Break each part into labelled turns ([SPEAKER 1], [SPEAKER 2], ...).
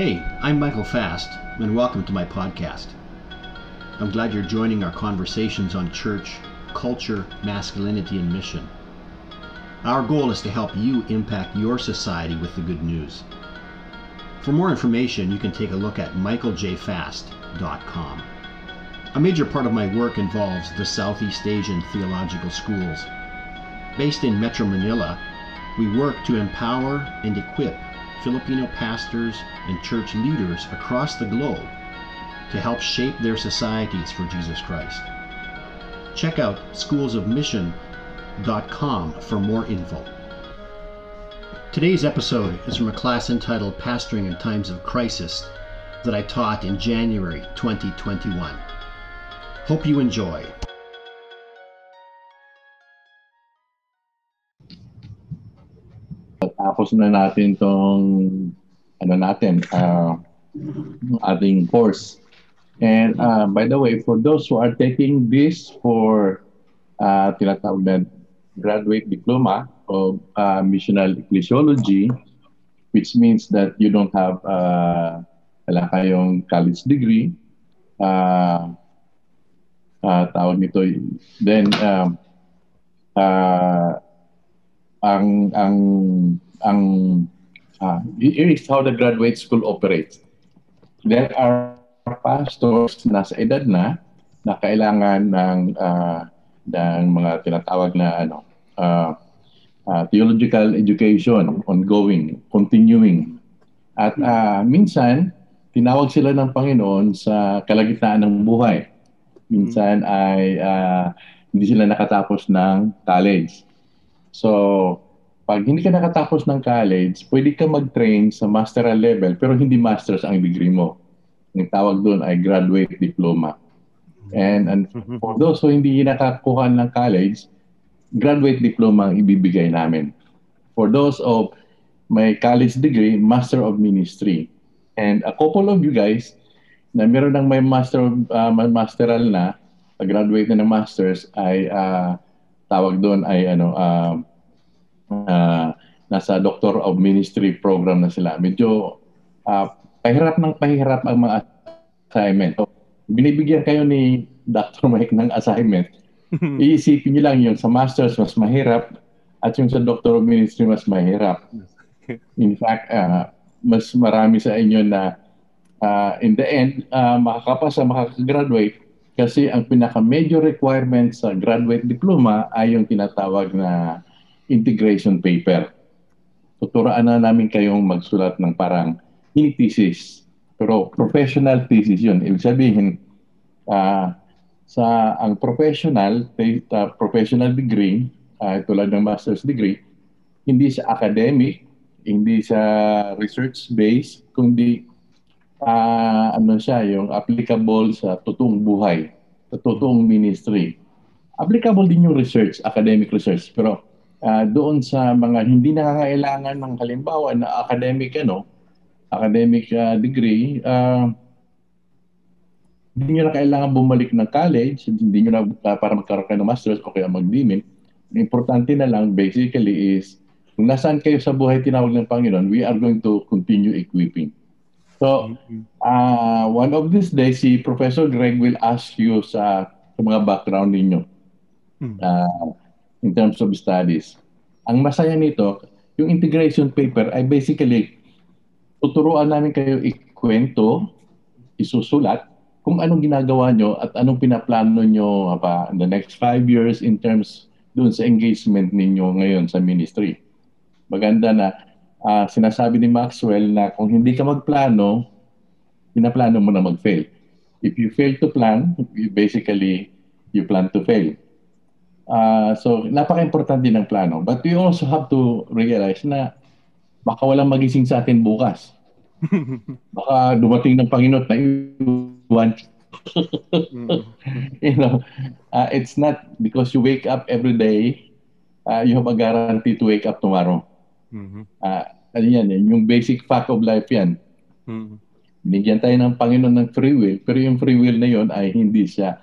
[SPEAKER 1] Hey, I'm Michael Fast, and welcome to my podcast. I'm glad you're joining our conversations on church, culture, masculinity, and mission. Our goal is to help you impact your society with the good news. For more information, you can take a look at michaeljfast.com. A major part of my work involves the Southeast Asian Theological Schools. Based in Metro Manila, we work to empower and equip Filipino pastors and church leaders across the globe to help shape their societies for Jesus Christ. Check out schoolsofmission.com for more info. Today's episode is from a class entitled Pastoring in Times of Crisis that I taught in January 2021. Hope you enjoy.
[SPEAKER 2] Tapos na natin tong ano natin, uh, ating course. And uh, by the way, for those who are taking this for uh, tinatawag na graduate diploma of uh, missional ecclesiology, which means that you don't have uh, wala kayong college degree, uh, uh, tawag nito, then um, uh, ang ang ang uh, here is how the graduate school operates. There are pastors na sa edad na na kailangan ng uh, ng mga tinatawag na ano uh, uh, theological education ongoing, continuing. At uh, minsan tinawag sila ng Panginoon sa kalagitnaan ng buhay. Minsan ay uh, hindi sila nakatapos ng college. So, pag hindi ka nakatapos ng college, pwede ka mag-train sa masteral level pero hindi masters ang degree mo. Ang tawag doon ay graduate diploma. And, and for those who hindi nakakuha ng college, graduate diploma ang ibibigay namin. For those of may college degree, Master of Ministry. And a couple of you guys na meron ng may master uh, masteral na, graduate na ng masters ay uh, tawag doon ay ano uh, uh, nasa Doctor of Ministry program na sila. Medyo uh, pahirap ng pahirap ang mga assignment. So, binibigyan kayo ni Dr. Mike ng assignment. Iisipin niyo lang yung sa masters mas mahirap at yung sa Doctor of Ministry mas mahirap. In fact, uh, mas marami sa inyo na uh, in the end, uh, makakapasa, makakagraduate kasi ang pinaka-major requirement sa graduate diploma ay yung tinatawag na integration paper. Tuturaan na namin kayong magsulat ng parang mini thesis. Pero professional thesis yun. Ibig sabihin, uh, sa ang professional, uh, professional degree, uh, tulad ng master's degree, hindi sa academic, hindi sa research based, kundi uh, ano siya, yung applicable sa totoong buhay, sa totoong ministry. Applicable din yung research, academic research, pero uh, doon sa mga hindi nakakailangan ng halimbawa na academic ano, academic uh, degree, uh, hindi nyo na kailangan bumalik ng college, hindi nyo na uh, para magkaroon kayo ng master's o kaya mag-dimin. Importante na lang basically is kung nasaan kayo sa buhay tinawag ng Panginoon, we are going to continue equipping. So, uh, one of these days, si Professor Greg will ask you sa, sa mga background ninyo. Uh, in terms of studies. Ang masaya nito, yung integration paper ay basically tuturuan namin kayo ikwento, isusulat kung anong ginagawa nyo at anong pinaplano nyo pa in the next five years in terms doon sa engagement ninyo ngayon sa ministry. Maganda na uh, sinasabi ni Maxwell na kung hindi ka magplano, pinaplano mo na mag-fail. If you fail to plan, you basically you plan to fail. Uh, so, napaka-importante ng plano. But we also have to realize na baka walang magising sa atin bukas. Baka dumating ng Panginoon na iwan. you know, uh, it's not because you wake up every day, uh, you have a guarantee to wake up tomorrow. Mm-hmm. Uh, ano yan, yung basic fact of life yan. Mm-hmm. Binigyan tayo ng Panginoon ng free will, pero yung free will na yon ay hindi siya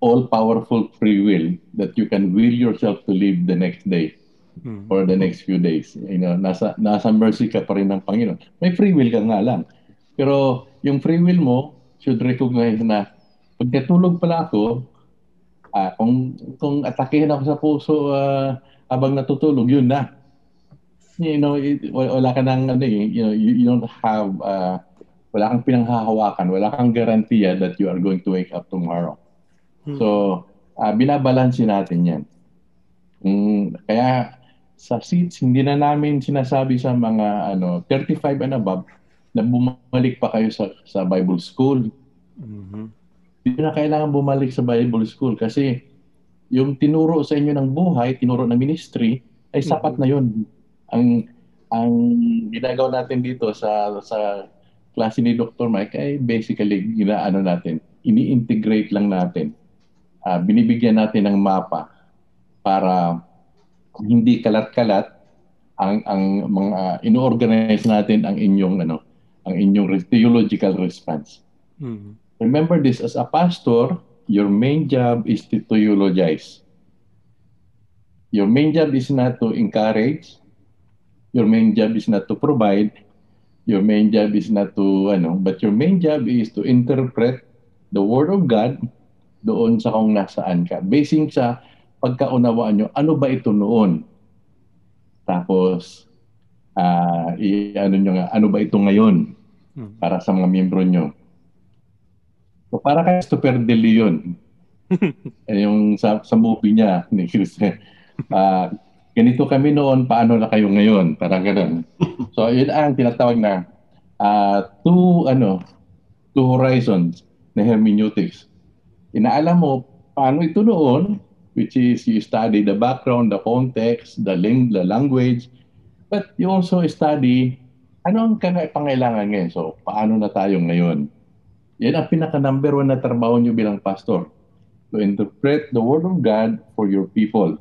[SPEAKER 2] all-powerful free will that you can will yourself to live the next day mm-hmm. or the next few days. You know, nasa, nasa mercy ka pa rin ng Panginoon. May free will ka nga lang. Pero yung free will mo should recognize na pag natulog pala ako, ah, kung, kung atakehin ako sa puso ah, habang natutulog, yun na. You know, it, wala, wala ka nang, ano, eh, you know, you, you don't have, uh, wala kang pinanghahawakan, wala kang garantiya that you are going to wake up tomorrow. So, uh, binabalansin natin yan. Mm, kaya sa seats, hindi na namin sinasabi sa mga ano 35 and above na bumalik pa kayo sa, sa Bible School.
[SPEAKER 3] Mhm.
[SPEAKER 2] Hindi na kailangan bumalik sa Bible School kasi yung tinuro sa inyo ng buhay, tinuro ng ministry, ay sapat na yun. Ang ang ginagawa natin dito sa sa klase ni Dr. Mike ay basically ginaano natin, ini-integrate lang natin. Ah, binibigyan natin ng mapa para hindi kalat-kalat ang ang mga ino-organize natin ang inyong ano, ang inyong theological response.
[SPEAKER 3] Mhm.
[SPEAKER 2] Remember this, as a pastor, your main job is to theologize. Your main job is not to encourage. Your main job is not to provide. Your main job is not to, ano, but your main job is to interpret the Word of God doon sa kung nasaan ka. Basing sa pagkaunawaan nyo, ano ba ito noon? Tapos, ah i- ano nyo nga, ano ba ito ngayon
[SPEAKER 3] Mhm.
[SPEAKER 2] para sa mga miyembro nyo? So, para kay Christopher De Leon, eh, yung sa, sa movie niya ni Chris, ah, ganito kami noon, paano na kayo ngayon? Parang ganun. So, yun ang tinatawag na ah, two, ano, two horizons na hermeneutics. Inaalam mo paano ito noon, which is you study the background, the context, the, ling- the language, but you also study ano ang pangailangan ngayon. So, paano na tayo ngayon? Yan ang pinaka number one na trabaho nyo bilang pastor. To interpret the Word of God for your people.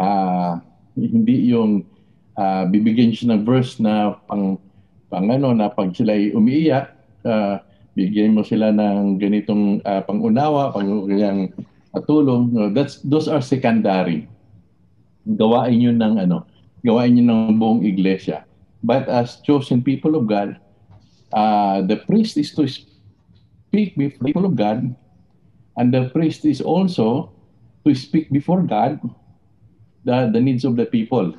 [SPEAKER 2] Ah, hindi yung ah, bibigyan siya ng verse na pang, pang ano, na pag sila umiiyak, ah, bigyan mo sila ng ganitong ah, pangunawa, pang ganyang tulong. No, that's, those are secondary. Gawain yun ng ano, gawain yun ng buong iglesia. But as chosen people of God, uh, the priest is to speak before people of God, and the priest is also to speak before God the, the needs of the people.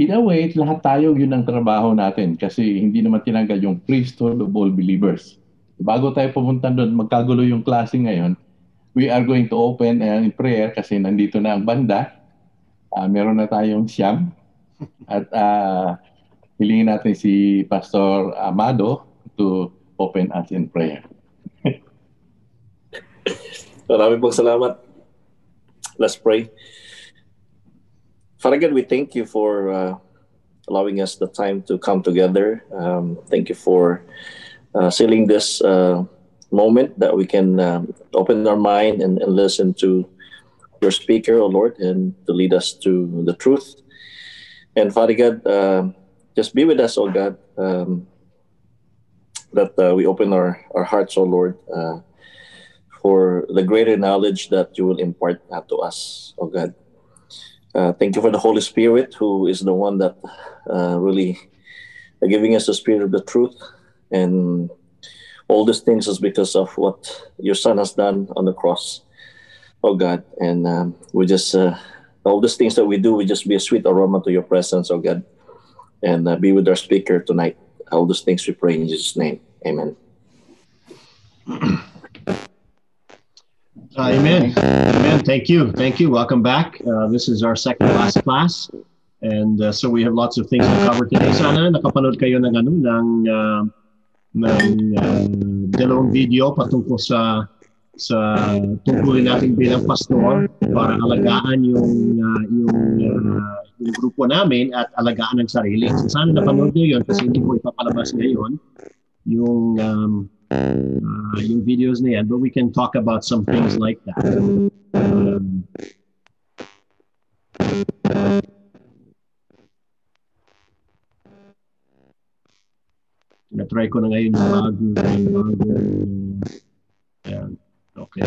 [SPEAKER 2] In a way, lahat tayo yun ang trabaho natin kasi hindi naman tinanggal yung priesthood of all believers. Bago tayo pumunta doon, magkagulo yung klase ngayon, we are going to open uh, in prayer kasi nandito na ang banda. Ah, meron na tayong siyam. At ah, hilingin natin si Pastor Amado to open us in prayer.
[SPEAKER 4] Maraming pong salamat. Let's pray. Father God, we thank you for uh, allowing us the time to come together. Um, thank you for uh, sealing this uh, moment that we can um, open our mind and, and listen to your speaker, O Lord, and to lead us to the truth. And Father God, um just be with us, O God, um, that uh, we open our, our hearts, O Lord. Uh, for the greater knowledge that you will impart uh, to us, oh God. Uh, thank you for the Holy Spirit, who is the one that uh, really uh, giving us the spirit of the truth. And all these things is because of what your Son has done on the cross, oh God. And um, we just, uh, all these things that we do, we just be a sweet aroma to your presence, oh God. And uh, be with our speaker tonight. All these things we pray in Jesus' name. Amen.
[SPEAKER 1] Uh, amen. Amen. Thank you. Thank you. Welcome back. Uh, this is our second last class. And uh, so we have lots of things to cover today. Sana nakapanood kayo ng ano ng uh, ng uh, dalawang video patungkol sa sa tungkulin natin bilang pastor para alagaan yung uh, yung uh, yung grupo namin at alagaan ang sarili. So sana napanood niyo yun kasi hindi ko ipapalabas ngayon yung um, uh, yung videos na yan, but we can talk about some things like that. Um, na-try ko na ngayon yung bago, yung bago, yan. Okay.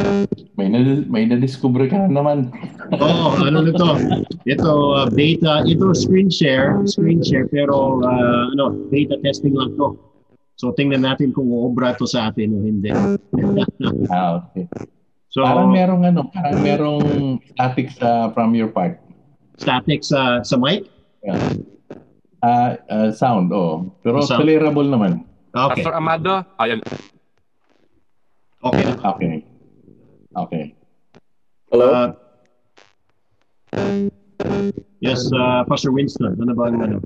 [SPEAKER 2] May na, may na-discover ka na naman.
[SPEAKER 1] Oh, ano nito? Ito uh, beta, ito screen share, screen share pero uh, ano, beta testing lang to. So tingnan natin kung uobra to sa atin o hindi.
[SPEAKER 2] Ah, okay.
[SPEAKER 1] So
[SPEAKER 2] parang merong ano, parang merong static sa from your part.
[SPEAKER 1] static sa sa mic?
[SPEAKER 2] Yeah. Ah, ah, sound, oh. Pero
[SPEAKER 1] Sound.
[SPEAKER 2] clearable naman.
[SPEAKER 1] Okay.
[SPEAKER 3] Pastor Amado, ayan.
[SPEAKER 1] Okay.
[SPEAKER 2] Okay. Okay.
[SPEAKER 4] Hello?
[SPEAKER 1] Uh, yes, uh, Pastor Winston, ano ba ang ano?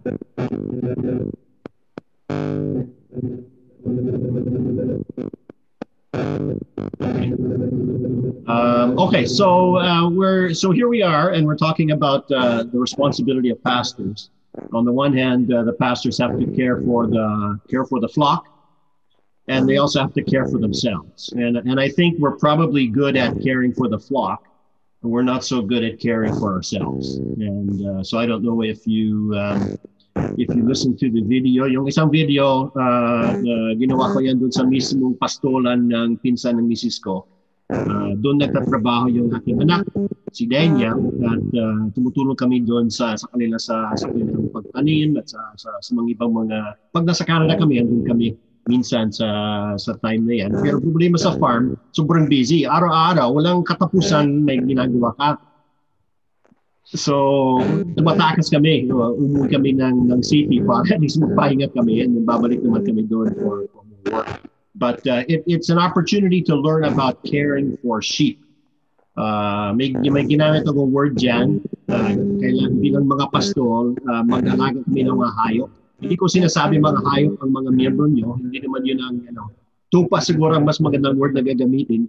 [SPEAKER 1] Um, okay, so uh, we're so here we are, and we're talking about uh, the responsibility of pastors. On the one hand, uh, the pastors have to care for the care for the flock, and they also have to care for themselves. And and I think we're probably good at caring for the flock, and we're not so good at caring for ourselves. And uh, so I don't know if you um, if you listen to the video, yung isang video uh, na ginawa ko yan dun sa mismong pastolan ng pinsan ng misis ko. Uh, doon nagtatrabaho yung aking anak, si Denya, at uh, tumutulong kami doon sa sa kanila sa sa kanilang pagtanim at sa, sa sa mga ibang mga pag nasa Canada kami, andun kami minsan sa sa time na yan. Pero problema sa farm, sobrang busy. Araw-araw, walang katapusan may ginagawa ka. So, tumatakas kami. Umuwi kami ng, ng city para at least magpahinga kami and babalik naman kami doon for, for work. But uh, it, it's an opportunity to learn about caring for sheep. Uh, may, may ginamit akong word dyan. Uh, kailan bilang mga pastol, uh, mag-alaga kami ng mga hayop. Hindi ko sinasabi mga hayop ang mga miyembro nyo. Hindi naman yun ang ano, tupa siguro ang mas magandang word na gagamitin.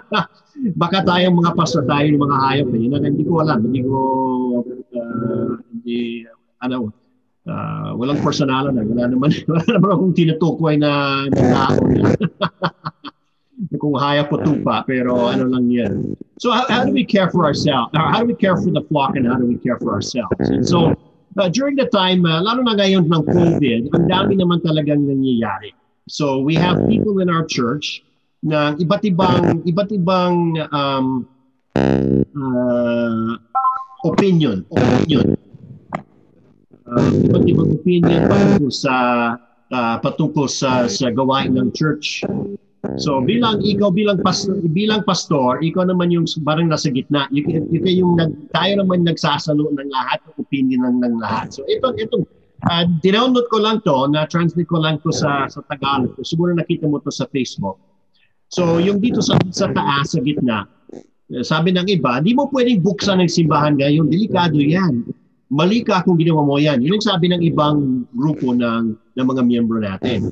[SPEAKER 1] Baka tayong mga pastor tayo ng mga hayop eh. Yun hindi ko alam. Hindi ko, uh, hindi, ano, uh, walang personalan na. Wala naman, wala naman akong tinutukoy na, na tao na. kung hayop o tupa, pero ano lang yan. So how, how do we care for ourselves? How do we care for the flock and how do we care for ourselves? And so uh, during the time, uh, lalo na ngayon ng COVID, ang dami naman talagang nangyayari. So we have people in our church na iba't ibang iba't ibang um, uh, opinion, opinion. Uh, iba't ibang opinion patungkol sa uh, patungkol sa sa gawain ng church. So bilang ikaw bilang pastor, bilang pastor, ikaw naman yung parang nasa gitna. Ikaw, ikaw yung nag, tayo naman nagsasalo ng lahat ng opinion ng, ng lahat. So ito ito uh, dinownload ko lang to, na translate ko lang to sa sa Tagalog. Siguro nakita mo to sa Facebook. So yung dito sa sa taas sa gitna, sabi ng iba, di mo pwedeng buksan ng simbahan ngayon. Delikado yan. Mali ka kung ginawa mo yan. Yun ang sabi ng ibang grupo ng, ng mga miyembro natin.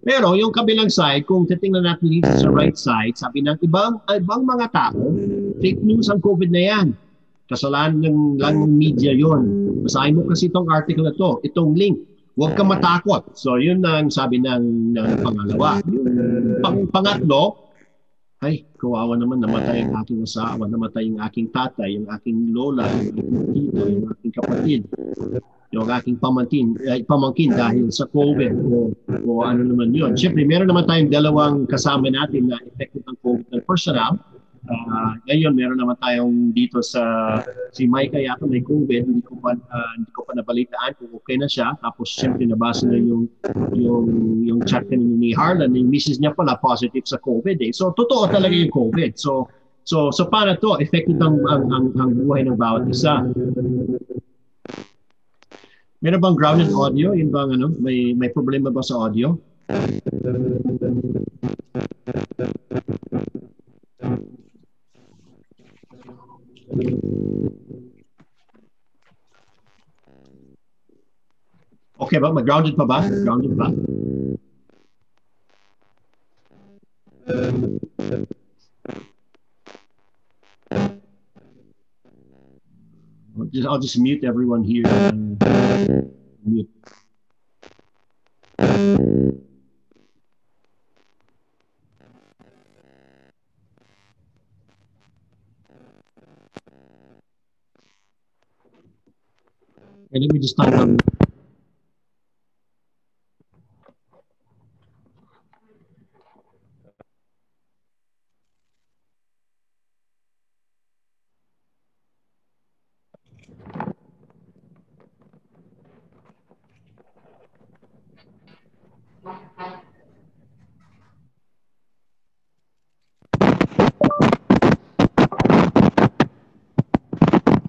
[SPEAKER 1] Pero yung kabilang side, kung titingnan natin dito sa right side, sabi ng ibang, ibang mga tao, fake news ang COVID na yan. Kasalanan ng, lang ng media yon. Basahin mo kasi itong article na to, itong link. Huwag ka matakot. So yun ang sabi ng, ng pangalawa. Yung pang, pangatlo, ay, kawawa naman, namatay ang aking asawa, namatay yung aking tatay, yung aking lola, yung aking tito, yung aking kapatid, yung aking pamangkin, eh, pamangkin dahil sa COVID o, o ano naman yun. Siyempre, meron naman tayong dalawang kasama natin na effective ng COVID ng personal. Uh, ngayon, meron naman tayong dito sa si Micah yata may COVID, hindi ko pa uh, hindi ko pa nabalitaan kung okay na siya. Tapos siyempre nabasa na yung yung yung chat kanina ni Harlan, yung misis niya pala positive sa COVID eh. So totoo talaga yung COVID. So so so paano to effective ang ang, ang, ang buhay ng bawat isa. Meron bang grounded audio? Yun bang ano? May may problema ba sa audio? Okay ba? Mag-grounded pa ba? Grounded pa? I'll just, I'll just mute everyone here. Mute. Okay, let me just type on.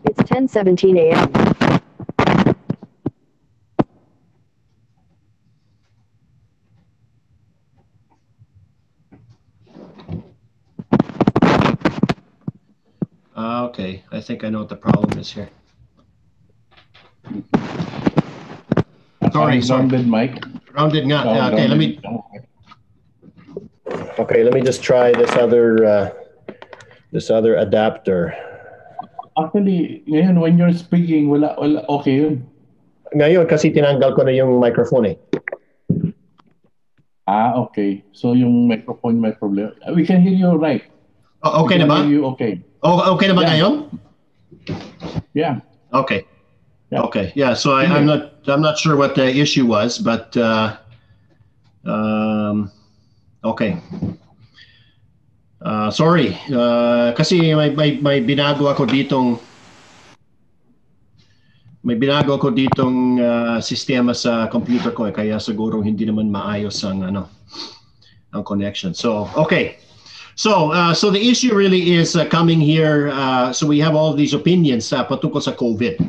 [SPEAKER 3] It's 10:17 a.m.
[SPEAKER 1] okay, I think I know what the problem is here. Sorry, sorry.
[SPEAKER 2] Grounded mic.
[SPEAKER 1] Rounded nga.
[SPEAKER 2] Oh,
[SPEAKER 1] Yeah, okay, let me.
[SPEAKER 5] Okay, let me just try this other uh, this other adapter.
[SPEAKER 2] Actually, ngayon when you're speaking, wala, wala, okay yun.
[SPEAKER 5] Ngayon kasi tinanggal ko na yung microphone eh.
[SPEAKER 2] Ah, okay. So yung microphone may problem. We can hear you right.
[SPEAKER 1] Oh, okay na ba?
[SPEAKER 2] you okay.
[SPEAKER 1] Oh, okay na ba
[SPEAKER 2] Yeah.
[SPEAKER 1] ngayon?
[SPEAKER 2] Yeah.
[SPEAKER 1] Okay.
[SPEAKER 2] Yeah.
[SPEAKER 1] Okay. Yeah. So I, I'm not. I'm not sure what the issue was, but uh, um, okay. Uh, sorry. Uh, kasi may, may, may binago ako ditong may binago ako ditong uh, sistema sa computer ko eh, kaya siguro hindi naman maayos ang ano ang connection. So, okay. So, uh, so the issue really is uh, coming here. Uh, so we have all these opinions uh, patungkol sa COVID.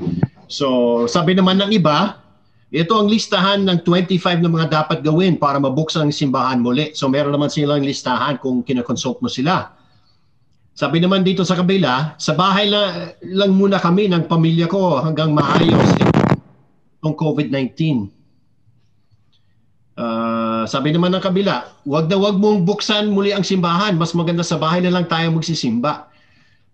[SPEAKER 1] So, sabi naman ng iba, ito ang listahan ng 25 na mga dapat gawin para mabuksan ang simbahan muli. So, meron naman silang listahan kung kinakonsult mo sila. Sabi naman dito sa kabila, sa bahay la, lang muna kami ng pamilya ko hanggang maayos itong COVID-19. Ah, sabi naman ng kabila, wag na wag mong buksan muli ang simbahan. Mas maganda sa bahay na lang tayo magsisimba.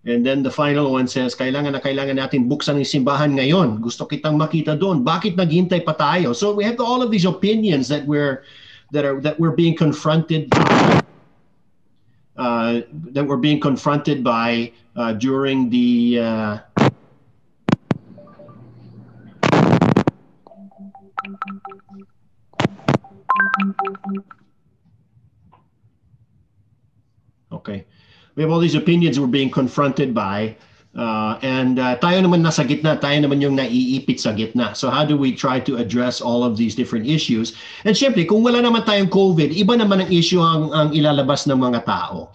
[SPEAKER 1] And then the final one says, kailangan na kailangan natin buksan ang simbahan ngayon. Gusto kitang makita doon. Bakit naghintay pa tayo? So we have all of these opinions that we're that are that we're being confronted uh, that we're being confronted by uh, during the uh, Okay. We have all these opinions we're being confronted by. Uh, and uh, tayo naman nasa gitna, tayo naman yung naiipit sa gitna. So how do we try to address all of these different issues? And syempre, kung wala naman tayong COVID, iba naman ang issue ang, ang ilalabas ng mga tao.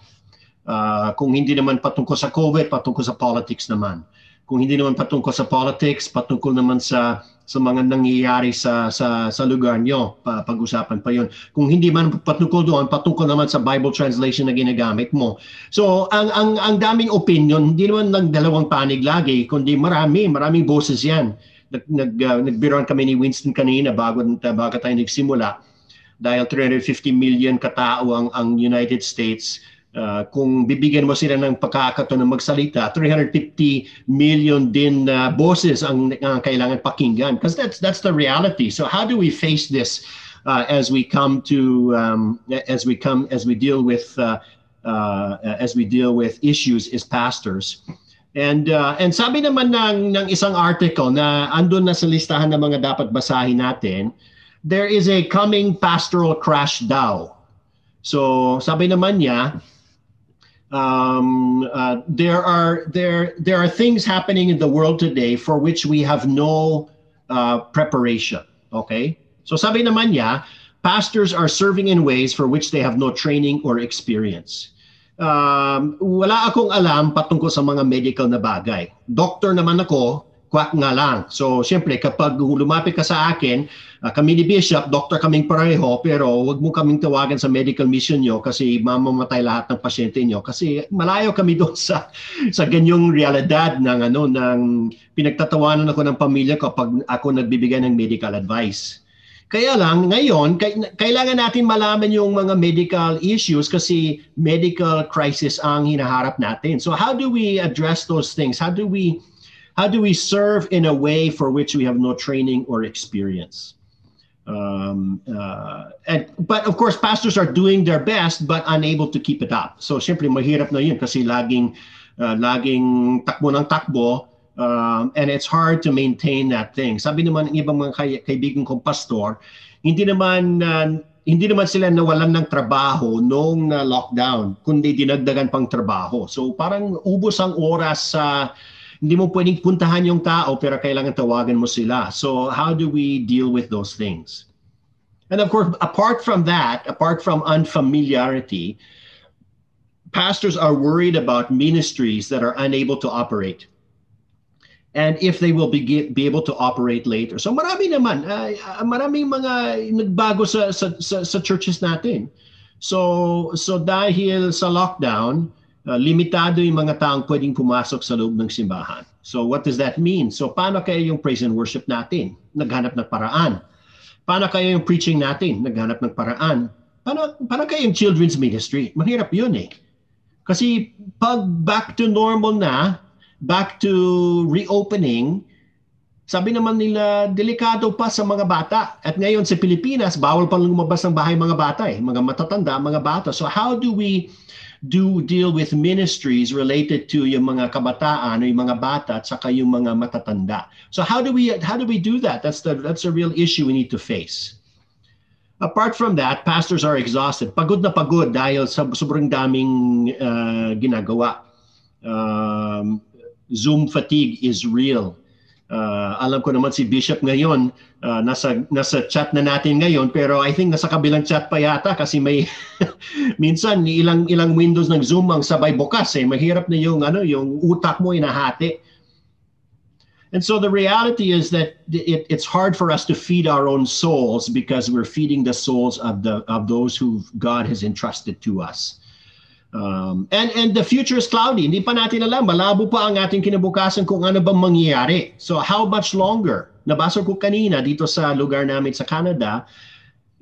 [SPEAKER 1] Uh, kung hindi naman patungkol sa COVID, patungkol sa politics naman. Kung hindi naman patungkol sa politics, patungkol naman sa sa mga nangyayari sa sa sa lugar nyo, pa, pag-usapan pa 'yon. Kung hindi man patungkol doon, patungkol naman sa Bible translation na ginagamit mo. So, ang ang ang daming opinion, hindi naman ng dalawang panig lagi, kundi marami, maraming boses 'yan. Nag, nag uh, nagbiroan kami ni Winston kanina bago bago tayo nagsimula dahil 350 million katao ang ang United States Uh, kung bibigyan mo sila ng pagkakataon ng magsalita, 350 million din uh, boses ang uh, kailangan pakinggan. Because that's that's the reality. So how do we face this uh, as we come to um, as we come as we deal with uh, uh, as we deal with issues as pastors? And uh, and sabi naman ng ng isang article na andun na sa listahan ng mga dapat basahin natin, there is a coming pastoral crash daw. So sabi naman niya, um, uh, there are there there are things happening in the world today for which we have no uh, preparation. Okay, so sabi naman niya, pastors are serving in ways for which they have no training or experience. Um, wala akong alam patungkol sa mga medical na bagay. Doktor naman ako, kwak nga lang. So, siyempre, kapag lumapit ka sa akin, uh, kami ni Bishop, doktor kaming pareho, pero wag mo kaming tawagan sa medical mission nyo kasi mamamatay lahat ng pasyente nyo. Kasi malayo kami doon sa, sa ganyong realidad ng, ano, ng pinagtatawanan ako ng pamilya kapag ako nagbibigay ng medical advice. Kaya lang, ngayon, kailangan natin malaman yung mga medical issues kasi medical crisis ang hinaharap natin. So how do we address those things? How do we how do we serve in a way for which we have no training or experience? Um, uh, and but of course, pastors are doing their best but unable to keep it up. So siyempre mahirap na yun kasi laging uh, laging takbo ng takbo um, and it's hard to maintain that thing. Sabi naman ng ibang mga kay, kaibigan kong pastor, hindi naman uh, hindi naman sila nawalan ng trabaho noong uh, lockdown, kundi dinagdagan pang trabaho. So parang ubos ang oras sa uh, hindi mo pwedeng puntahan yung tao pero kailangan tawagan mo sila. So how do we deal with those things? And of course, apart from that, apart from unfamiliarity, pastors are worried about ministries that are unable to operate. and if they will be, be able to operate later. So marami naman, uh, maraming mga nagbago sa, sa, sa, sa churches natin. So, so dahil sa lockdown, uh, limitado yung mga taong pwedeng pumasok sa loob ng simbahan. So what does that mean? So paano kaya yung praise and worship natin? Naghanap ng paraan. Paano kaya yung preaching natin? Naghanap ng paraan. Paano, paano kaya yung children's ministry? Mahirap yun eh. Kasi pag back to normal na, back to reopening, sabi naman nila, delikado pa sa mga bata. At ngayon sa Pilipinas, bawal pa lumabas ng bahay mga bata eh. Mga matatanda, mga bata. So how do we do deal with ministries related to yung mga kabataan yung mga bata at saka yung mga matatanda? So how do we how do we do that? That's the that's a real issue we need to face. Apart from that, pastors are exhausted. Pagod na pagod dahil sa sobrang daming uh, ginagawa. Um, Zoom fatigue is real. Uh, alam ko naman si Bishop ngayon, uh, nasa, nasa chat na natin ngayon, pero I think nasa kabilang chat pa yata kasi may minsan ilang ilang windows ng Zoom ang sabay bukas eh. Mahirap na yung ano, yung utak mo inahati. And so the reality is that it, it's hard for us to feed our own souls because we're feeding the souls of the of those who God has entrusted to us. Um, and and the future is cloudy. Hindi pa natin alam. Malabo pa ang ating kinabukasan kung ano bang mangyayari. So how much longer? Nabasa ko kanina dito sa lugar namin sa Canada,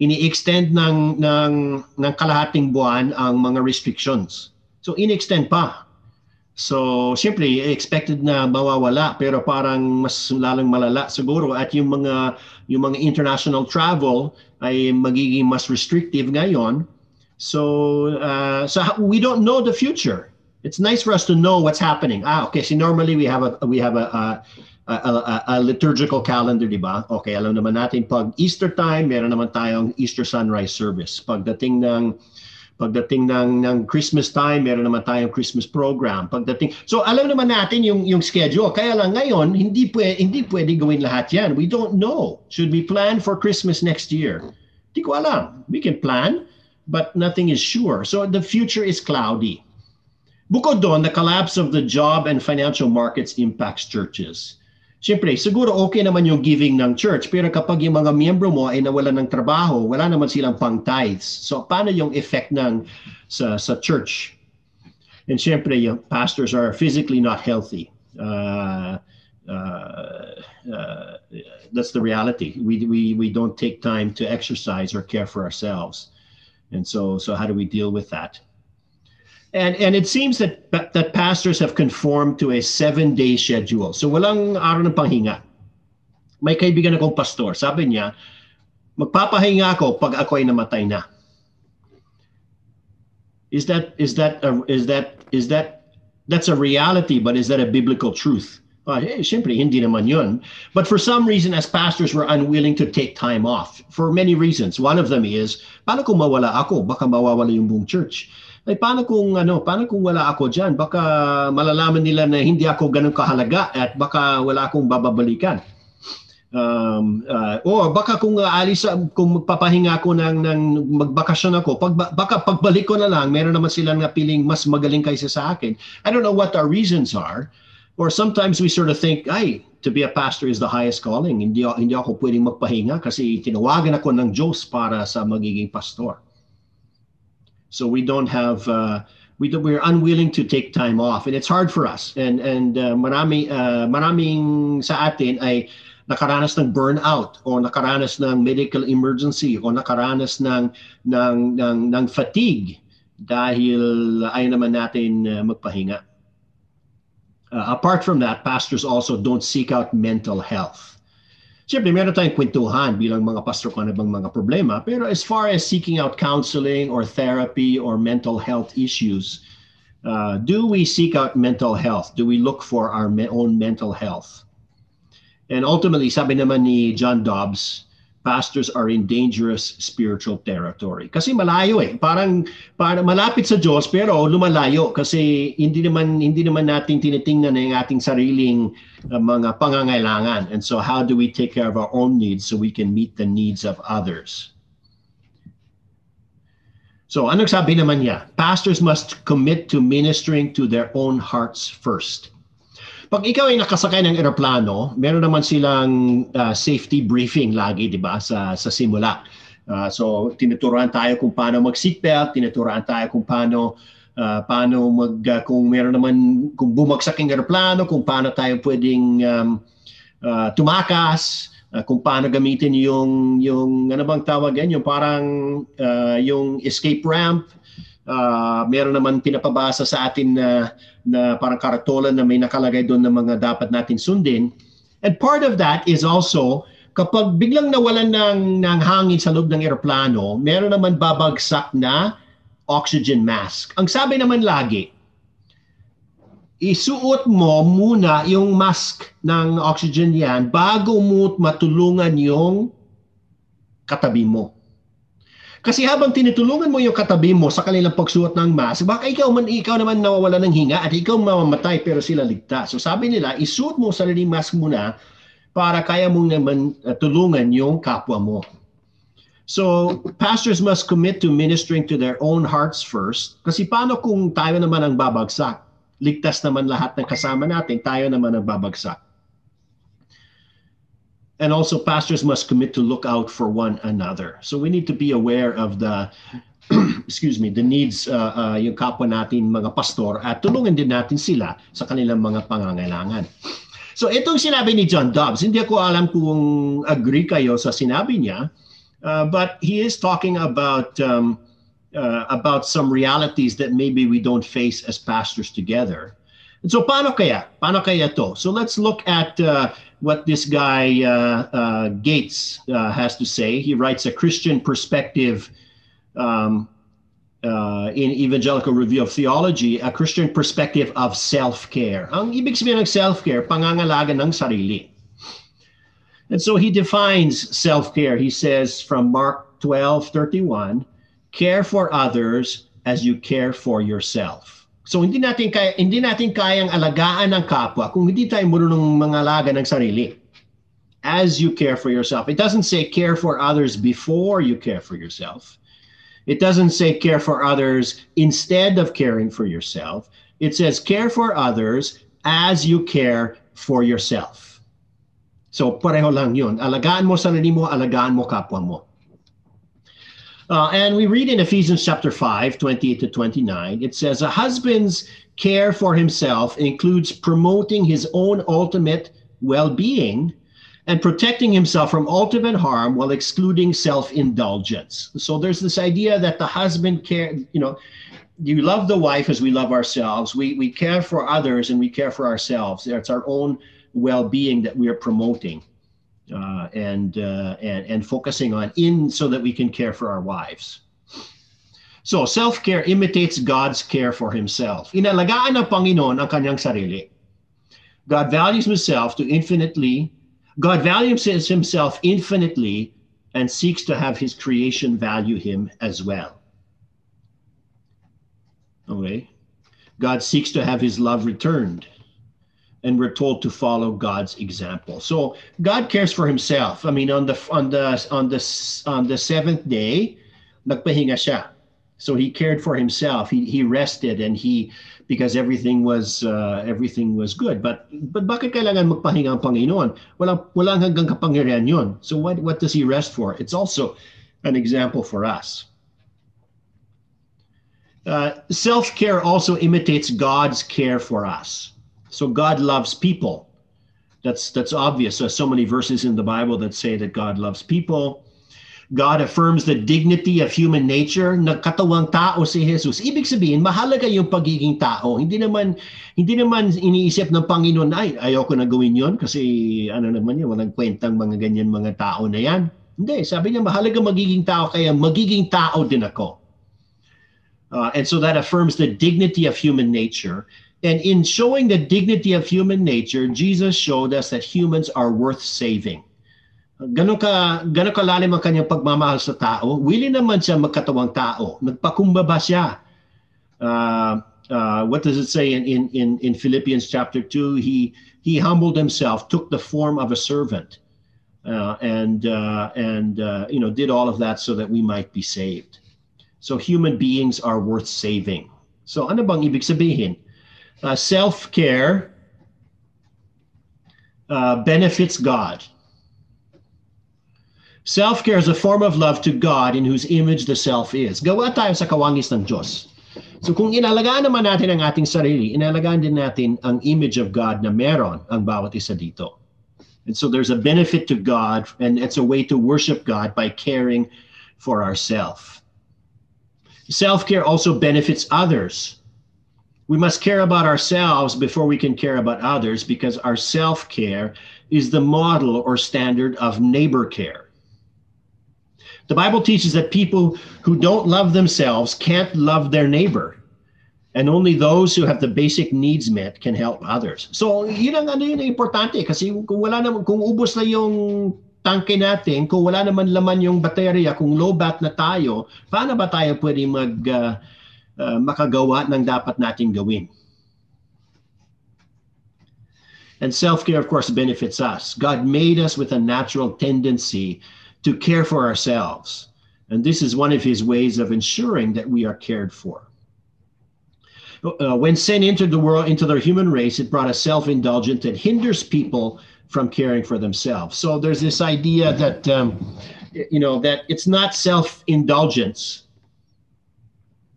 [SPEAKER 1] ini-extend ng, ng, ng kalahating buwan ang mga restrictions. So in-extend pa. So, siyempre, expected na mawawala pero parang mas lalong malala siguro at yung mga yung mga international travel ay magiging mas restrictive ngayon so, uh, so we don't know the future. It's nice for us to know what's happening. Ah, okay. So normally we have a we have a a, a, a liturgical calendar, di ba? Okay, alam naman natin pag Easter time, meron naman tayong Easter sunrise service. Pagdating ng pagdating ng ng Christmas time, meron naman tayong Christmas program. Pagdating So alam naman natin yung yung schedule. Kaya lang ngayon, hindi pwede hindi pwede gawin lahat 'yan. We don't know. Should we plan for Christmas next year? Hindi ko alam. We can plan but nothing is sure. So the future is cloudy. Bukod doon, the collapse of the job and financial markets impacts churches. Siyempre, siguro okay naman yung giving ng church, pero kapag yung mga miyembro mo ay nawalan ng trabaho, wala naman silang pang tithes. So paano yung effect ng sa, sa church? And siyempre, yung pastors are physically not healthy. Uh, uh, uh, that's the reality. We, we, we don't take time to exercise or care for ourselves. And so, so how do we deal with that? And, and it seems that, that pastors have conformed to a seven-day schedule. So walang araw ng panghinga. May kaibigan akong pastor. Sabi niya, magpapahinga ako pag ako ay namatay na. Is that is that a, is that is that that's a reality but is that a biblical truth? Uh, eh, siyempre, hindi naman yun. But for some reason, as pastors, we're unwilling to take time off for many reasons. One of them is, paano kung mawala ako? Baka mawawala yung buong church. Ay, paano kung, ano, paano kung wala ako dyan? Baka malalaman nila na hindi ako ganun kahalaga at baka wala akong bababalikan. Um, uh, or baka kung aalis, kung magpapahinga ako ng, ng magbakasyon ako, pag, baka pagbalik ko na lang, meron naman silang napiling mas magaling kaysa sa akin. I don't know what our reasons are. Or sometimes we sort of think, ay, to be a pastor is the highest calling. Hindi, hindi ako pwedeng magpahinga kasi tinawagan ako ng Diyos para sa magiging pastor. So we don't have, uh, we don't, we're unwilling to take time off. And it's hard for us. And, and uh, marami, uh, maraming sa atin ay nakaranas ng burnout o nakaranas ng medical emergency o nakaranas ng, ng, ng, ng fatigue dahil ayaw naman natin uh, magpahinga. Uh, apart from that, pastors also don't seek out mental health. Siyempre, meron tayong kwentuhan bilang mga pastor kung ano bang mga problema. Pero as far as seeking out counseling or therapy or mental health issues, uh, do we seek out mental health? Do we look for our own mental health? And ultimately, sabi naman ni John Dobbs, pastors are in dangerous spiritual territory. Kasi malayo eh. Parang, parang malapit sa Diyos pero lumalayo kasi hindi naman hindi naman natin tinitingnan ang ating sariling uh, mga pangangailangan. And so how do we take care of our own needs so we can meet the needs of others? So anong sabi naman niya? Pastors must commit to ministering to their own hearts first. Pag ikaw ay nakasakay ng eroplano, meron naman silang uh, safety briefing lagi, di ba, sa, sa simula. Uh, so, tinuturuan tayo kung paano mag-seatbelt, tinuturuan tayo kung paano uh, paano mag uh, kung meron naman kung bumagsak ang eroplano, kung paano tayo pwedeng um, uh, tumakas, uh, kung paano gamitin yung yung ano bang tawag yan, yung parang uh, yung escape ramp. Uh, meron naman pinapabasa sa atin na na parang karatolan na may nakalagay doon ng mga dapat natin sundin. And part of that is also kapag biglang nawalan ng, ng hangin sa loob ng eroplano, meron naman babagsak na oxygen mask. Ang sabi naman lagi, isuot mo muna yung mask ng oxygen yan bago mo matulungan yung katabi mo. Kasi habang tinutulungan mo yung katabi mo sa kanilang pagsuot ng mask, baka ikaw, man, ikaw naman nawawala ng hinga at ikaw mamamatay pero sila ligtas. So sabi nila, isuot mo sarili mask muna para kaya mong naman uh, tulungan yung kapwa mo. So pastors must commit to ministering to their own hearts first. Kasi paano kung tayo naman ang babagsak? Ligtas naman lahat ng kasama natin, tayo naman ang babagsak. And also pastors must commit to look out for one another. So we need to be aware of the excuse me, the needs uh, uh, yung kapwa natin mga pastor at tulungan din natin sila sa kanilang mga pangangailangan. So itong sinabi ni John Dobbs, hindi ako alam kung agree kayo sa sinabi niya, uh, but he is talking about um, uh, about some realities that maybe we don't face as pastors together. And so paano kaya? Paano kaya to? So let's look at uh, what this guy uh, uh, Gates uh, has to say. He writes a Christian perspective um, uh, in Evangelical Review of Theology, a Christian perspective of self-care. Ang ibig sabihin ng self-care, pangangalaga ng sarili. And so he defines self-care. He says from Mark 12:31, care for others as you care for yourself. So hindi natin kaya hindi natin kayang alagaan ng kapwa kung hindi tayo marunong mangalaga ng sarili. As you care for yourself. It doesn't say care for others before you care for yourself. It doesn't say care for others instead of caring for yourself. It says care for others as you care for yourself. So pareho lang 'yun. Alagaan mo sarili mo, alagaan mo kapwa mo. Uh, and we read in Ephesians chapter 5, 28 to 29, it says, A husband's care for himself includes promoting his own ultimate well being and protecting himself from ultimate harm while excluding self indulgence. So there's this idea that the husband care, you know, you love the wife as we love ourselves. We, we care for others and we care for ourselves. It's our own well being that we are promoting uh, and, uh, and, and focusing on in so that we can care for our wives. So, self-care imitates God's care for himself. Inalagaan ng Panginoon ang kanyang sarili. God values himself to infinitely, God values himself infinitely and seeks to have his creation value him as well. Okay? God seeks to have his love returned and we're told to follow God's example. So God cares for himself. I mean on the on the on the on the seventh day, nagpahinga siya. So he cared for himself. He he rested and he because everything was uh, everything was good. But but bakit kailangan magpahinga ang Panginoon? Walang walang hanggang kapangyarihan 'yon. So what what does he rest for? It's also an example for us. Uh, self-care also imitates God's care for us. So God loves people. That's that's obvious. There's so many verses in the Bible that say that God loves people. God affirms the dignity of human nature. Nagkatawang tao si Jesus. Ibig sabihin, mahalaga yung pagiging tao. Hindi naman hindi naman iniisip ng Panginoon ay ayoko na gawin 'yon kasi ano naman 'yan, walang kwentang mga ganyan mga tao na 'yan. Hindi, sabi niya mahalaga magiging tao kaya magiging tao din ako. Uh, and so that affirms the dignity of human nature And in showing the dignity of human nature, Jesus showed us that humans are worth saving. Ganon ka, ganon kalalim ang kanyang pagmamahal sa tao. Willing naman siya magkatawang tao. Nagpakumbaba siya. Uh, uh, what does it say in, in, in, in Philippians chapter 2? He, he humbled himself, took the form of a servant, uh, and, uh, and uh, you know, did all of that so that we might be saved. So human beings are worth saving. So ano bang ibig sabihin? Uh, self-care uh, benefits God. Self-care is a form of love to God in whose image the self is. Gawa tayo sa kawangis ng Diyos. So kung inalagaan naman natin ang ating sarili, inalagaan din natin ang image of God na meron ang bawat isa dito. And so there's a benefit to God and it's a way to worship God by caring for ourselves. Self-care also benefits others. We must care about ourselves before we can care about others because our self-care is the model or standard of neighbor care. The Bible teaches that people who don't love themselves can't love their neighbor. And only those who have the basic needs met can help others. So, yun ang ano yun importante kasi kung wala naman kung ubos na yung tangke natin, kung wala naman laman yung baterya, kung low bat na tayo, paano ba tayo pwede mag uh, uh, makagawa ng dapat nating gawin? And self-care of course benefits us. God made us with a natural tendency to care for ourselves. And this is one of his ways of ensuring that we are cared for. Uh, when sin entered the world, into the human race, it brought a self indulgence that hinders people from caring for themselves. So there's this idea that, um, you know, that it's not self indulgence,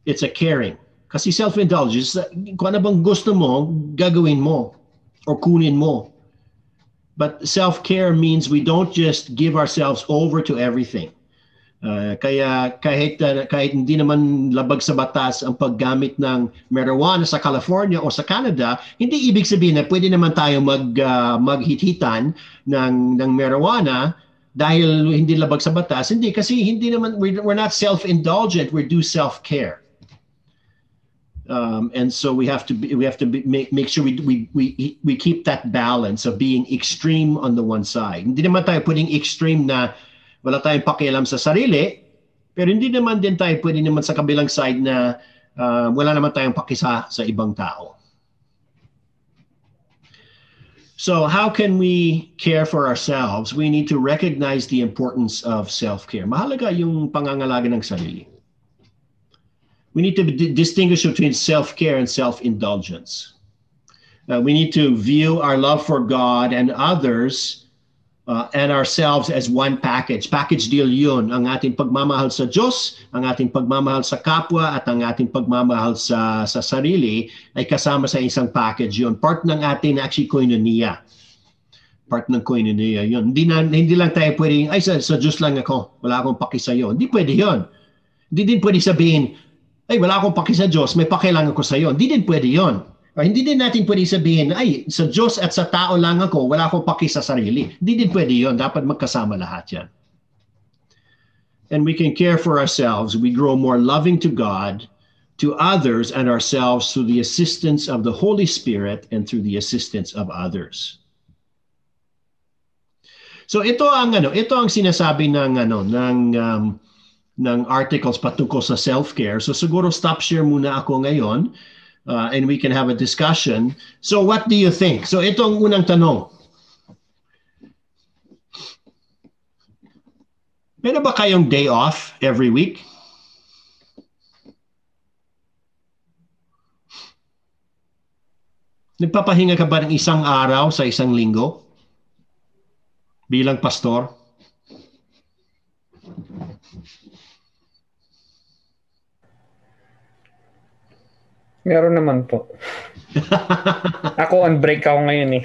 [SPEAKER 1] it's a caring. Kasi self indulgence, kung ano bang gusto mo, gagawin mo or kunin mo. But self-care means we don't just give ourselves over to everything. Uh, kaya kahit uh, kahit hindi naman labag sa batas ang paggamit ng marijuana sa California o sa Canada, hindi ibig sabihin na pwede naman tayo mag uh, maghithitan ng ng marijuana dahil hindi labag sa batas. Hindi kasi hindi naman we're, we're not self-indulgent, we do self-care. Um, and so we have to be, we have to be, make make sure we we we we keep that balance of being extreme on the one side. Hindi naman tayo putting extreme na wala tayong pakialam sa sarili, pero hindi naman din tayo pwede naman sa kabilang side na uh, wala naman tayong pakisa sa ibang tao. So how can we care for ourselves? We need to recognize the importance of self-care. Mahalaga yung pangangalaga ng sarili. We need to d- distinguish between self-care and self-indulgence. Uh, we need to view our love for God and others uh, and ourselves as one package. Package deal yun. Ang ating pagmamahal sa Diyos, ang ating pagmamahal sa kapwa, at ang ating pagmamahal sa, sa sarili ay kasama sa isang package yun. Part ng ating actually koinonia. Part ng koinonia yun. Hindi, na, hindi lang tayo pwedeng, ay sa, sa Diyos lang ako, wala akong paki sa iyo. Hindi pwede yun. Hindi din pwede sabihin, ay wala akong paki sa Diyos, may pakilang ako sa iyo. Hindi din pwede yun. Uh, hindi din natin pwede sabihin, ay, sa Diyos at sa tao lang ako, wala akong paki sa sarili. Hindi din pwede yun. Dapat magkasama lahat yan. And we can care for ourselves. We grow more loving to God, to others, and ourselves through the assistance of the Holy Spirit and through the assistance of others. So ito ang ano, ito ang sinasabi ng ano ng um, ng articles patungkol sa self-care. So siguro stop share muna ako ngayon uh, and we can have a discussion. So what do you think? So ito ang unang tanong. Meron ba kayong day off every week? Nagpapahinga ka ba ng isang araw sa isang linggo? Bilang pastor?
[SPEAKER 6] Meron naman po. ako on break ako ngayon eh.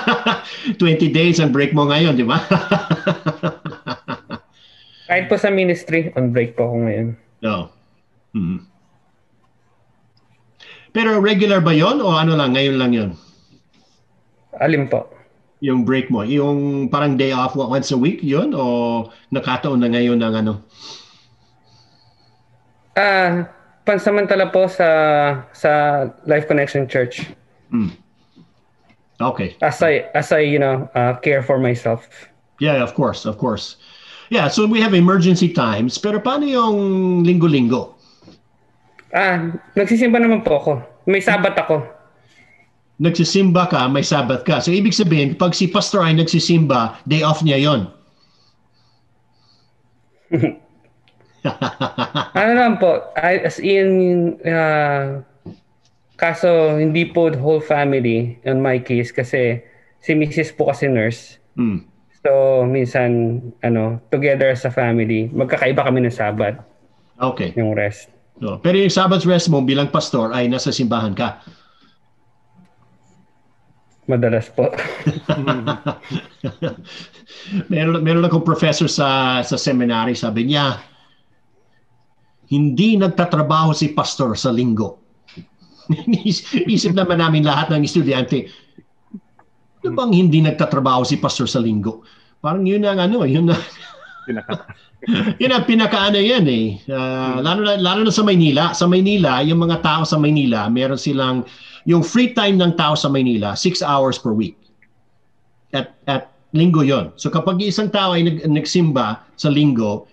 [SPEAKER 1] 20 days on break mo ngayon, di ba?
[SPEAKER 6] Kahit po sa ministry, on break po ako ngayon.
[SPEAKER 1] No. Hmm. Pero regular ba yon o ano lang, ngayon lang yon?
[SPEAKER 6] Alin po?
[SPEAKER 1] Yung break mo, yung parang day off once a week yon o nakataon na ngayon ng ano?
[SPEAKER 6] Ah, pansamantala po sa sa Life Connection Church.
[SPEAKER 1] Hmm. Okay.
[SPEAKER 6] As I as I you know uh, care for myself.
[SPEAKER 1] Yeah, of course, of course. Yeah, so we have emergency times, pero paano yung linggo-linggo?
[SPEAKER 6] Ah, nagsisimba naman po ako. May sabat ako.
[SPEAKER 1] Nagsisimba ka, may sabat ka. So ibig sabihin, pag si pastor ay nagsisimba, day off niya yon.
[SPEAKER 6] ano lang po, I, as in, uh, kaso hindi po the whole family in my case kasi si Mrs. po kasi nurse.
[SPEAKER 1] Hmm.
[SPEAKER 6] So, minsan, ano, together as a family, magkakaiba kami ng Sabat,
[SPEAKER 1] Okay.
[SPEAKER 6] yung rest.
[SPEAKER 1] No. Pero yung Sabbath rest mo bilang pastor ay nasa simbahan ka.
[SPEAKER 6] Madalas po.
[SPEAKER 1] meron meron akong professor sa sa seminary sabi niya hindi nagtatrabaho si pastor sa linggo. Isip naman namin lahat ng estudyante, ano bang hindi nagtatrabaho si pastor sa linggo? Parang yun ang ano, yun na
[SPEAKER 7] Pinaka.
[SPEAKER 1] yun ang pinakaano yan eh. Ah, lalo, na, lalo na sa Maynila. Sa Maynila, yung mga tao sa Maynila, meron silang, yung free time ng tao sa Maynila, six hours per week. At, at linggo yon. So kapag isang tao ay nag, nagsimba sa linggo,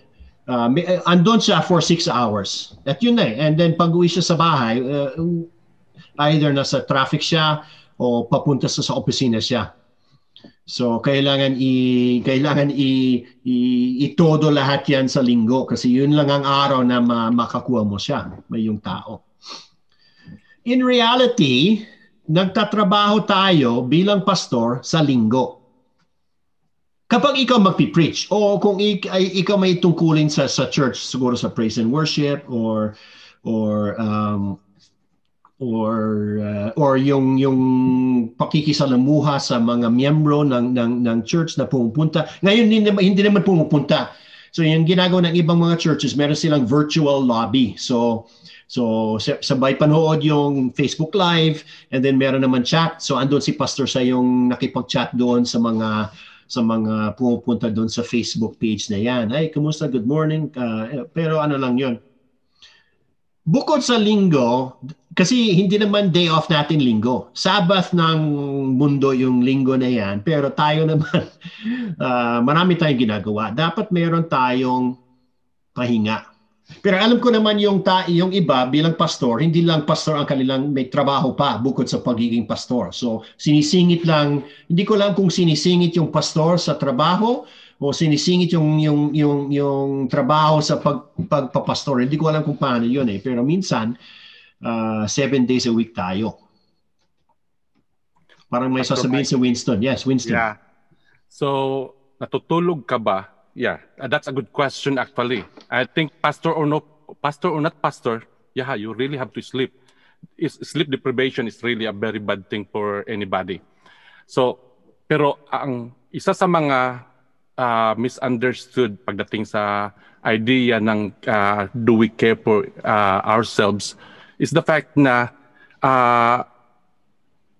[SPEAKER 1] uh, may, uh, andon siya for six hours. At yun na eh. And then pag uwi siya sa bahay, uh, either nasa traffic siya o papunta sa, sa opisina siya. So kailangan i kailangan i, i itodo lahat 'yan sa linggo kasi yun lang ang araw na ma, makakuha mo siya, may yung tao. In reality, nagtatrabaho tayo bilang pastor sa linggo. Kapag ikaw magpi-preach o kung ik- ay, ikaw may tungkulin sa sa church siguro sa praise and worship or or um, or uh, or yung yung pakikisalamuha sa mga miyembro ng ng ng church na pumupunta. Ngayon hindi hindi naman pumupunta. So yung ginagawa ng ibang mga churches, meron silang virtual lobby. So so sa- sabay panood yung Facebook Live and then meron naman chat. So andun si pastor sa yung nakipag-chat doon sa mga sa mga pumupunta doon sa Facebook page na yan. Ay, kumusta? Good morning. Uh, pero ano lang yun. Bukod sa linggo, kasi hindi naman day off natin linggo. Sabbath ng mundo yung linggo na yan. Pero tayo naman, uh, marami tayong ginagawa. Dapat meron tayong pahinga. Pero alam ko naman yung, ta- yung iba bilang pastor, hindi lang pastor ang kanilang may trabaho pa bukod sa pagiging pastor. So sinisingit lang, hindi ko lang kung sinisingit yung pastor sa trabaho o sinisingit yung yung yung yung trabaho sa pag pagpapastor. Hindi ko alam kung paano yun eh. Pero minsan, uh, seven days a week tayo. Parang may sasabihin si Winston. Yes, Winston.
[SPEAKER 7] Yeah. So, natutulog ka ba? Yeah, uh, that's a good question actually. I think pastor or no pastor or not pastor, yeah, you really have to sleep. Is sleep deprivation is really a very bad thing for anybody. So, pero ang isa sa mga uh, misunderstood pagdating sa idea ng uh, do we care for uh, ourselves is the fact na uh,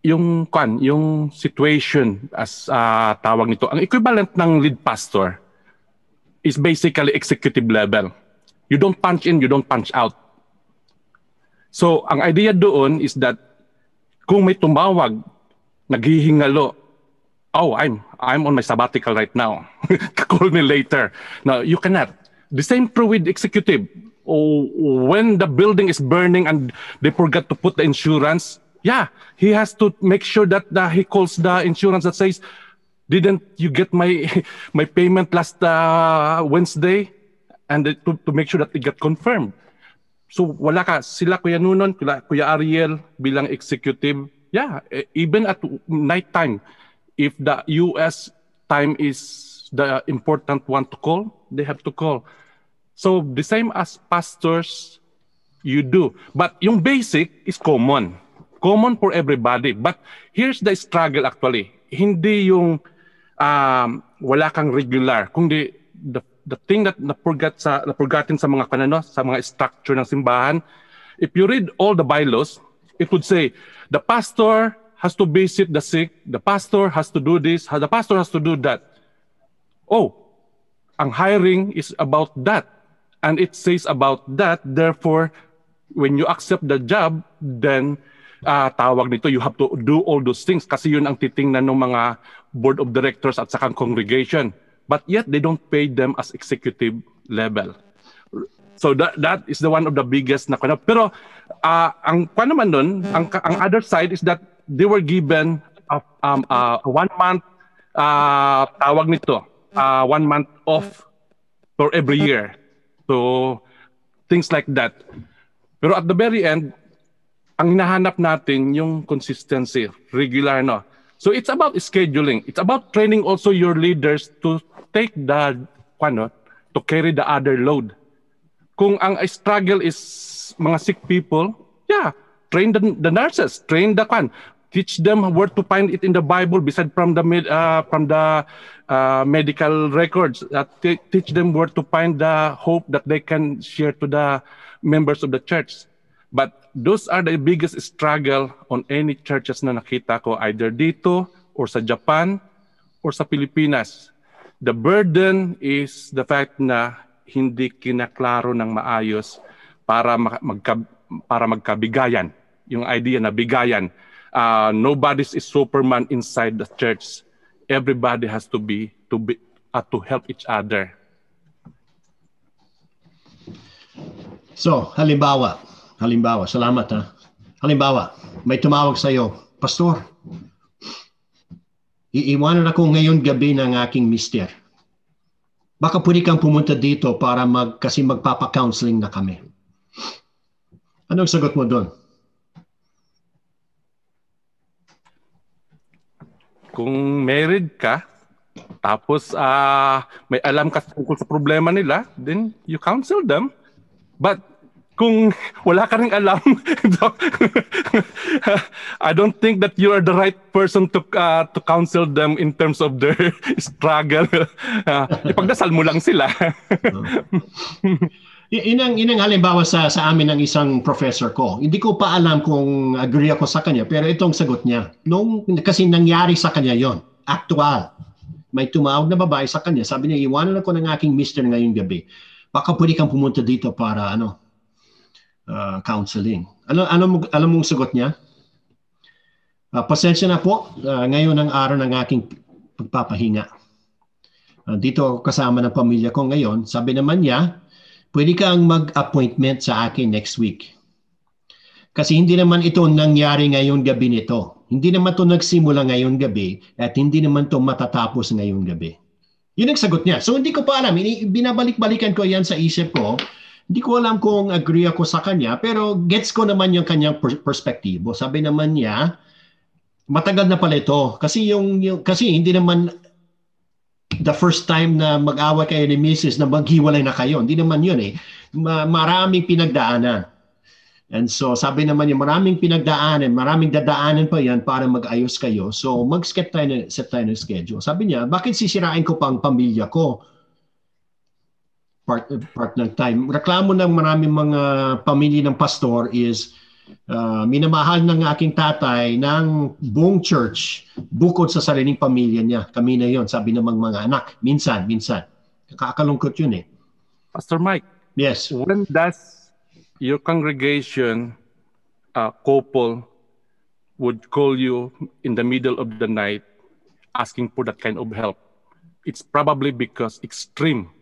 [SPEAKER 7] yung kwan, yung situation as uh, tawag nito, ang equivalent ng lead pastor is basically executive level. You don't punch in, you don't punch out. So, ang idea doon is that kung may tumawag, naghihingalo, oh, I'm I'm on my sabbatical right now. Call me later. Now, you cannot. The same true with executive. Oh, when the building is burning and they forgot to put the insurance, yeah, he has to make sure that uh, he calls the insurance that says, didn't you get my my payment last uh, Wednesday? And it- to, to make sure that it got confirmed. So wala ka, sila Kuya Nunon, Kuya, Kuya Ariel bilang executive, yeah, e- even at night time, if the US time is the important one to call, they have to call. So the same as pastors, you do. But yung basic is common. Common for everybody. But here's the struggle actually. Hindi yung um, wala kang regular, kundi the, the thing that napurgat sa, napurgatin sa mga kanano, sa mga structure ng simbahan, if you read all the bylaws, it would say, the pastor has to visit the sick, the pastor has to do this, the pastor has to do that. Oh, ang hiring is about that. And it says about that, therefore, when you accept the job, then ah, tawag nito, you have to do all those things kasi yun ang titingnan ng mga board of directors at saka congregation. But yet, they don't pay them as executive level. So that that is the one of the biggest na kano. Pero ah, ang pa naman nun, ang ang other side is that they were given a, um, a one month ah, tawag nito, ah, one month off for every year. So things like that. Pero at the very end, ang hinahanap natin yung consistency, regular no. So it's about scheduling. It's about training also your leaders to take the ano, to carry the other load. Kung ang struggle is mga sick people, yeah, train the, the nurses, train the kwan, teach them where to find it in the Bible beside from the uh, from the uh, medical records. Uh, t- teach them where to find the hope that they can share to the members of the church. But those are the biggest struggle on any churches na nakita ko either dito or sa Japan or sa Pilipinas. The burden is the fact na hindi kinaklaro ng maayos para magka, para magkabigayan. Yung idea na bigayan uh, nobody is Superman inside the church. Everybody has to be to be uh, to help each other.
[SPEAKER 1] So, halimbawa, halimbawa, salamat ha. Halimbawa, may tumawag sa iyo, Pastor, iiwanan ako ngayon gabi ng aking mister. Baka pwede kang pumunta dito para mag, kasi magpapa-counseling na kami. Anong sagot mo doon?
[SPEAKER 7] kung married ka, tapos uh, may alam ka tungkol sa problema nila, then you counsel them. But kung wala ka rin alam, I don't think that you are the right person to uh, to counsel them in terms of their struggle. Uh, ipagdasal mo lang sila.
[SPEAKER 1] inang inang halimbawa sa sa amin ng isang professor ko. Hindi ko pa alam kung agree ako sa kanya pero itong sagot niya. Nung kasi nangyari sa kanya 'yon. Actual. May tumawag na babae sa kanya. Sabi niya, iwanan ako ng aking mister ngayong gabi. Baka pwede kang pumunta dito para ano uh, counseling. Ano ano alam mong sagot niya? Uh, pasensya na po. Uh, ngayon ang araw ng aking pagpapahinga. Uh, dito kasama ng pamilya ko ngayon. Sabi naman niya, pwede kang mag-appointment sa akin next week. Kasi hindi naman ito nangyari ngayon gabi nito. Hindi naman ito nagsimula ngayon gabi at hindi naman ito matatapos ngayon gabi. Yun ang sagot niya. So hindi ko pa alam. Binabalik-balikan ko yan sa isip ko. Hindi ko alam kung agree ako sa kanya pero gets ko naman yung kanyang perspektibo. Sabi naman niya, matagal na pala ito. Kasi yung, yung kasi hindi naman the first time na mag-away kayo ni Mrs. na maghiwalay na kayo. Hindi naman yun eh. Ma- maraming pinagdaanan. And so sabi naman niya, maraming pinagdaanan, maraming dadaanan pa yan para mag-ayos kayo. So mag-set tayo, na, set tayo ng schedule. Sabi niya, bakit sisirain ko pang pamilya ko? Part, part ng time. Reklamo ng maraming mga pamilya ng pastor is, uh, minamahal ng aking tatay ng buong church bukod sa sariling pamilya niya. Kami na yon sabi ng mga anak. Minsan, minsan. Nakakalungkot yun eh.
[SPEAKER 7] Pastor Mike.
[SPEAKER 1] Yes.
[SPEAKER 7] When does your congregation uh, couple would call you in the middle of the night asking for that kind of help? It's probably because extreme.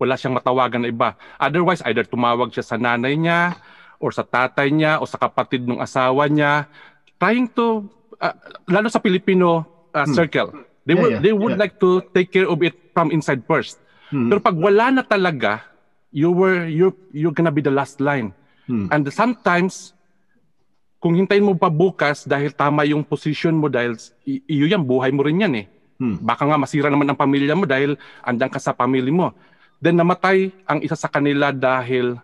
[SPEAKER 7] Wala siyang matawagan na iba. Otherwise, either tumawag siya sa nanay niya, or sa tatay niya o sa kapatid ng asawa niya trying to uh, lalo sa Filipino uh, hmm. circle they yeah, would yeah, they would yeah. like to take care of it from inside first hmm. pero pag wala na talaga you were you you're gonna be the last line hmm. and sometimes kung hintayin mo pa bukas dahil tama yung position mo dahil iyo yan buhay mo rin yan eh hmm. baka nga masira naman ang pamilya mo dahil andang ka sa pamilya mo then namatay ang isa sa kanila dahil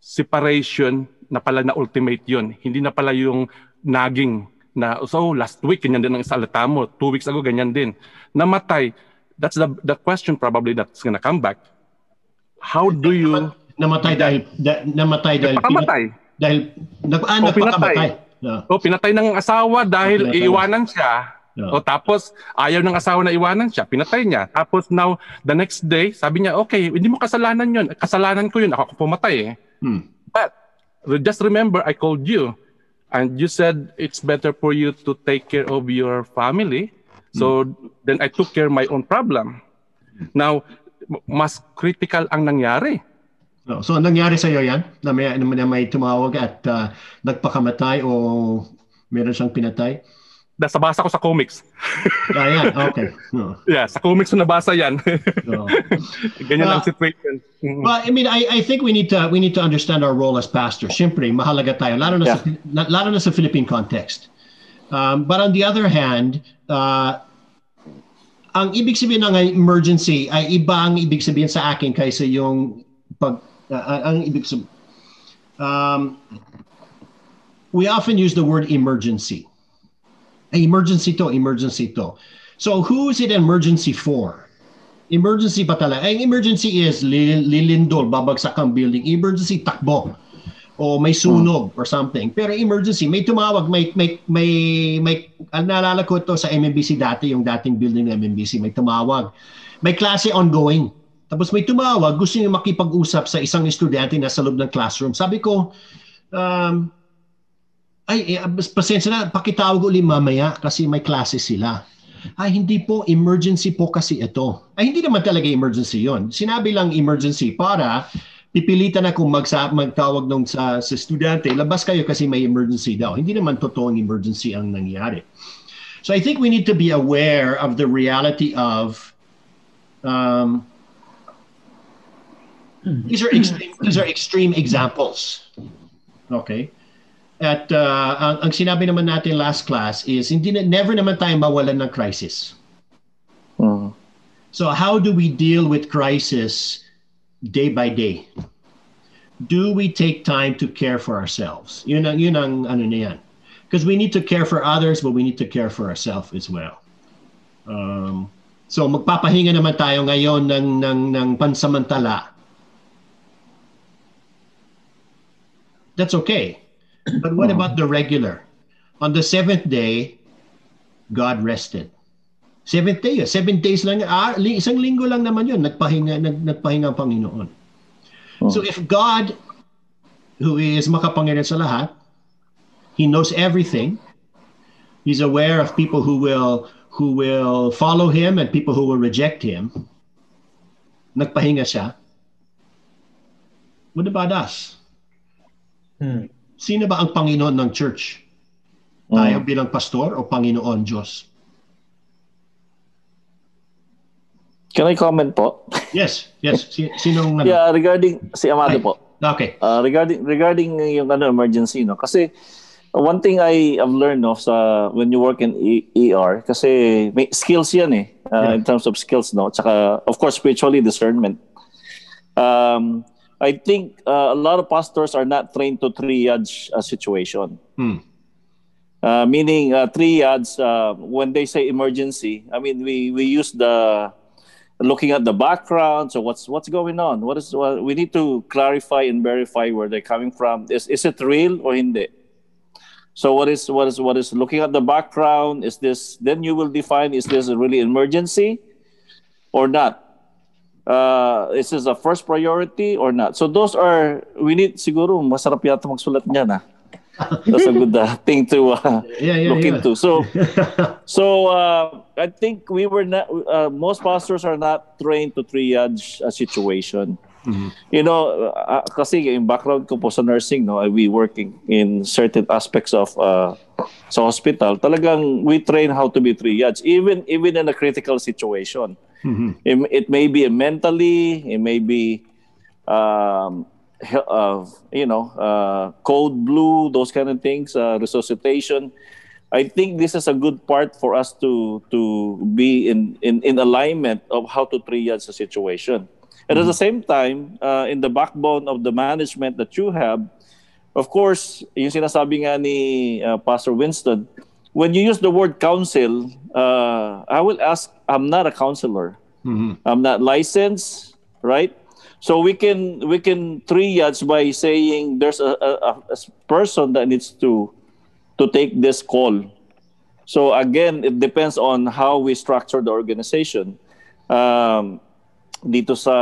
[SPEAKER 7] separation na pala na ultimate yun. Hindi na pala yung naging na so last week ganyan din ang salita mo, two weeks ago ganyan din. Namatay. That's the the question probably that's gonna come back. How do you
[SPEAKER 1] namatay dahil da, namatay dahil
[SPEAKER 7] pinatay
[SPEAKER 1] dahil nag ah, oh, pinatay.
[SPEAKER 7] No. Oh, pinatay ng asawa dahil pinatay. iiwanan siya. No. O tapos ayaw ng asawa na iwanan siya, pinatay niya. Tapos now the next day, sabi niya, "Okay, hindi mo kasalanan 'yon. Kasalanan ko 'yun. Ako pumatay eh." Hmm. But just remember, I called you and you said it's better for you to take care of your family. So hmm. then I took care of my own problem. Now, mas critical ang nangyari.
[SPEAKER 1] Oh, so nangyari sa iyo yan? Na may, na may tumawag at uh, nagpakamatay o meron siyang pinatay?
[SPEAKER 7] Nasa basa ko sa comics.
[SPEAKER 1] ah, okay. No.
[SPEAKER 7] Yeah, sa comics ko nabasa yan. no. Ganyan uh, ang situation.
[SPEAKER 1] Mm-hmm. Well, I mean, I, I think we need to we need to understand our role as pastors. Siyempre, mahalaga tayo lalo na yeah. sa lalo na sa Philippine context. Um, but on the other hand, uh, ang ibig sabihin ng emergency ay iba ang ibig sabihin sa akin kaysa yung pag uh, ang ibig sabihin um, we often use the word emergency. Emergency to, emergency to. So who is it emergency for? Emergency pa talaga. Ang emergency is li- lilindol, babagsak ang building. Emergency, takbo. O may sunog or something. Pero emergency, may tumawag, may, may, may, may, naalala ko to sa MMBC dati, yung dating building ng MMBC, may tumawag. May klase ongoing. Tapos may tumawag, gusto niya makipag-usap sa isang estudyante na sa loob ng classroom. Sabi ko, um, ay, eh, pasensya na, pakitawag ulit mamaya kasi may klase sila. Ay, hindi po, emergency po kasi ito. Ay, hindi naman talaga emergency yon. Sinabi lang emergency para pipilitan akong magsa, magtawag nung sa, sa estudyante, labas kayo kasi may emergency daw. Hindi naman totoong emergency ang nangyari. So I think we need to be aware of the reality of um, these are extreme, these are extreme examples. Okay? At uh, ang, ang sinabi naman natin last class is hindi na, never naman tayo mawalan ng crisis.
[SPEAKER 4] Mm.
[SPEAKER 1] So how do we deal with crisis day by day? Do we take time to care for ourselves? Yun ang, yun ang ano na yan. Because we need to care for others, but we need to care for ourselves as well. Um, so magpapahinga naman tayo ngayon ng, ng, ng pansamantala. That's okay. But what about the regular? On the seventh day, God rested. Seventh day, yun. seven days lang, ah, isang linggo lang naman yun, nagpahinga, nag, nagpahinga ang Panginoon. So if God, who is makapangyarihan sa lahat, He knows everything, He's aware of people who will who will follow Him and people who will reject Him, nagpahinga siya. What about us?
[SPEAKER 6] Hmm.
[SPEAKER 1] Sino ba ang Panginoon ng church? Tayo bilang pastor o Panginoon Diyos?
[SPEAKER 4] Can I comment po?
[SPEAKER 1] Yes, yes. Si, sinong ano?
[SPEAKER 4] Yeah, regarding si Amado
[SPEAKER 1] Ay.
[SPEAKER 4] po.
[SPEAKER 1] Okay.
[SPEAKER 4] Uh, regarding regarding yung ano emergency no kasi uh, one thing I have learned no sa when you work in e- ER kasi may skills yan eh uh,
[SPEAKER 1] Yeah.
[SPEAKER 4] in terms of skills no tsaka of course spiritually discernment um I think uh, a lot of pastors are not trained to triage a situation.
[SPEAKER 1] Hmm.
[SPEAKER 4] uh, meaning uh, triage uh, when they say emergency I mean we we use the looking at the background so what's what's going on? What is what we need to clarify and verify where they're coming from. Is is it real or hindi? So what is what is what is looking at the background? Is this then you will define is this a really emergency or not uh, is this a first priority or not so those are we need siguro masarap yata magsulat niyan ah that's a good uh, thing to uh,
[SPEAKER 1] Yeah, yeah,
[SPEAKER 4] look
[SPEAKER 1] yeah.
[SPEAKER 4] into so so uh, I think we were not. Uh, most pastors are not trained to triage a situation. You know, uh, kasi yung background ko po sa nursing, no, we working in certain aspects of uh, sa hospital. Talagang we train how to be triage, even even in a critical situation. It, it may be mentally, it may be um, uh, you know, uh, code blue, those kind of things, uh, resuscitation. I think this is a good part for us to to be in in, in alignment of how to triage the situation. And at the same time, uh, in the backbone of the management that you have, of course, yung sinasabi nga ni uh, Pastor Winston, when you use the word counsel, uh, I will ask, I'm not a counselor. I'm not licensed, right? So we can we can triage by saying there's a, a, a person that needs to to take this call. So again, it depends on how we structure the organization. Um, dito sa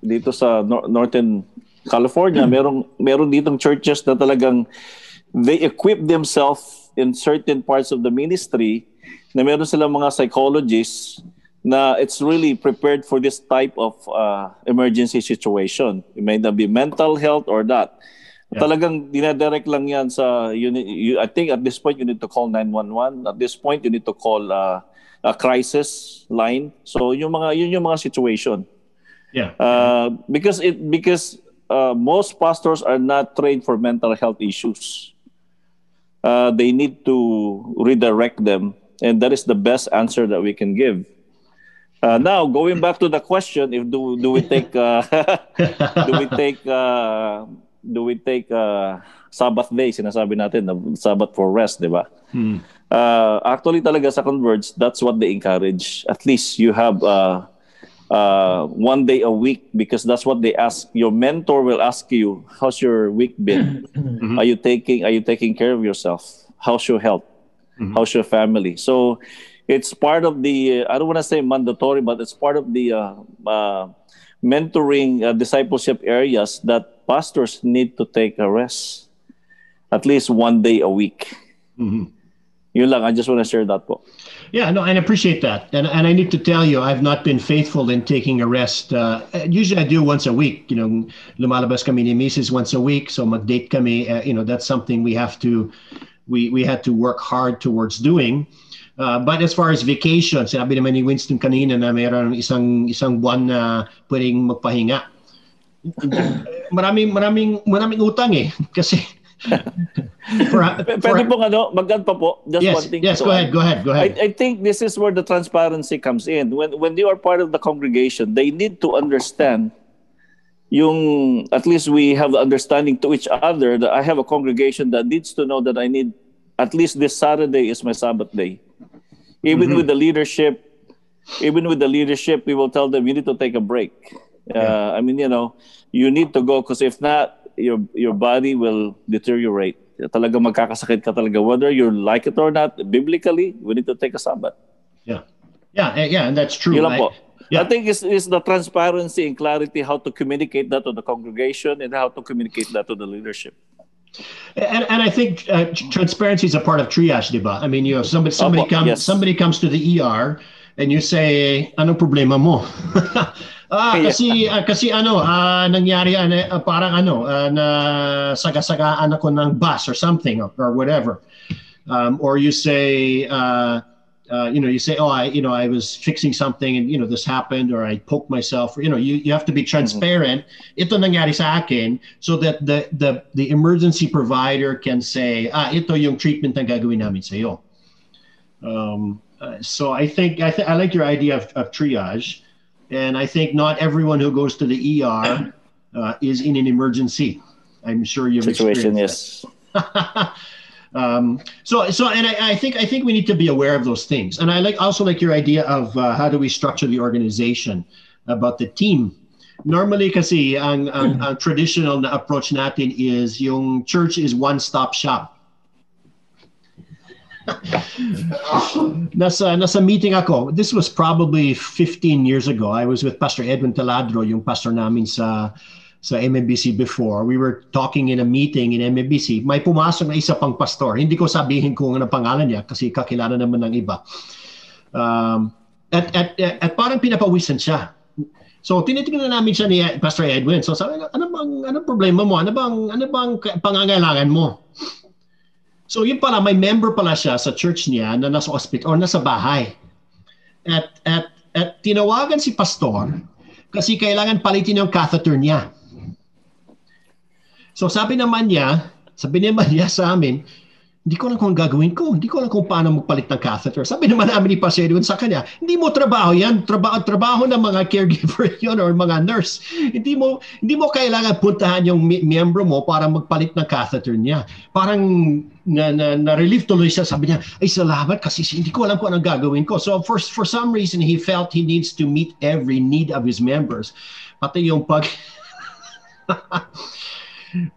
[SPEAKER 4] dito sa Nor- Northern California, merong meron ditong churches na talagang they equip themselves in certain parts of the ministry na meron silang mga psychologists na it's really prepared for this type of uh, emergency situation. It may not be mental health or not. Talagang dinadirect lang yan sa, you, you, I think at this point you need to call 911. At this point you need to call uh, a crisis line. So yung mga, yun yung mga situation.
[SPEAKER 1] Yeah.
[SPEAKER 4] Uh, because it because uh, most pastors are not trained for mental health issues. uh, they need to redirect them, and that is the best answer that we can give. Uh, now, going back to the question, if do do we take uh, do we take uh, do we take uh, Sabbath day, sinasabi natin, na Sabbath for rest, di ba?
[SPEAKER 1] Hmm.
[SPEAKER 4] Uh, actually, talaga sa Converge, that's what they encourage. At least you have uh, uh, one day a week because that's what they ask. Your mentor will ask you, "How's your week been? Are you taking Are you taking care of yourself? How's your health? How's your family?" So it's part of the. I don't want to say mandatory, but it's part of the uh, uh, mentoring uh, discipleship areas that pastors need to take a rest at least one day a week. Yun lang. I just want to share that po.
[SPEAKER 1] Yeah, no, I appreciate that. And and I need to tell you, I've not been faithful in taking a rest. Uh, usually I do once a week. You know, lumalabas kami ni Mrs. once a week, so mag-date kami. Uh, you know, that's something we have to, we we had to work hard towards doing. Uh, but as far as vacation, sinabi naman ni Winston kanina na mayroon isang isang buwan na pwedeng magpahinga. maraming maraming maraming utang eh kasi for, for-
[SPEAKER 4] Pwede po ano, mag-add pa po. Just
[SPEAKER 1] yes,
[SPEAKER 4] one thing.
[SPEAKER 1] yes, go ahead, go ahead, go
[SPEAKER 4] I,
[SPEAKER 1] ahead.
[SPEAKER 4] I think this is where the transparency comes in. When when you are part of the congregation, they need to understand yung at least we have the understanding to each other that I have a congregation that needs to know that I need at least this Saturday is my Sabbath day. Even with the leadership, even with the leadership, we will tell them you need to take a break. Uh, I mean, you know, you need to go because if not, your your body will deteriorate. Talaga magkakasakit ka talaga. Whether you like it or not, biblically, we need to take a Sabbath.
[SPEAKER 1] Yeah, yeah, eh, yeah, and that's true. I- yeah.
[SPEAKER 4] I think it's, it's the transparency and clarity how to communicate that to the congregation and how to communicate that to the leadership.
[SPEAKER 1] And, and I think uh, transparency is a part of triage, diba? I mean, you know, somebody somebody comes
[SPEAKER 4] yes.
[SPEAKER 1] somebody comes to the ER and you say, "Anong problema mo?" ah, kasi ah, kasi ano, ah, nangyari ano, ah, parang ano, ah, na saga-sagaan ako ng bus or something or, or whatever. Um, or you say uh, uh, you know, you say, "Oh, I, you know, I was fixing something, and you know, this happened, or I poked myself." Or, you know, you, you have to be transparent. Ito nangyari sa akin, so that the the the emergency provider can say, "Ah, ito yung treatment na gagawin namin sa iyo." Um, uh, so I think I th- I like your idea of, of triage, and I think not everyone who goes to the ER uh, is in an emergency. I'm sure you've
[SPEAKER 4] Situation, yes.
[SPEAKER 1] um, so so and I, I think I think we need to be aware of those things. And I like also like your idea of uh, how do we structure the organization about the team. Normally kasi ang, ang, ang traditional na approach natin is yung church is one-stop shop. nasa nasa meeting ako. This was probably 15 years ago. I was with Pastor Edwin Taladro, yung pastor namin sa sa MMBC before. We were talking in a meeting in MMBC. May pumasok na isa pang pastor. Hindi ko sabihin kung ano pangalan niya kasi kakilala naman ng iba. Um, at, at, at, at parang pinapawisan siya. So tinitingnan namin siya ni Pastor Edwin. So sabi ano bang ano problema mo? Ano bang ano bang pangangailangan mo? So yun pala may member pala siya sa church niya na nasa hospital or nasa bahay. At at at tinawagan si pastor kasi kailangan palitin yung catheter niya. So sabi naman niya, sabi naman niya sa amin, hindi ko alam kung gagawin ko. Hindi ko alam kung paano magpalit ng catheter. Sabi naman namin ni Edwin sa kanya, hindi mo trabaho yan. Trabaho, trabaho ng mga caregiver yon or mga nurse. Hindi mo hindi mo kailangan puntahan yung mi- miyembro mo para magpalit ng catheter niya. Parang na, na, na-relieve tuloy siya. Sabi niya, ay salamat kasi hindi ko alam kung anong gagawin ko. So for, for some reason, he felt he needs to meet every need of his members. Pati yung pag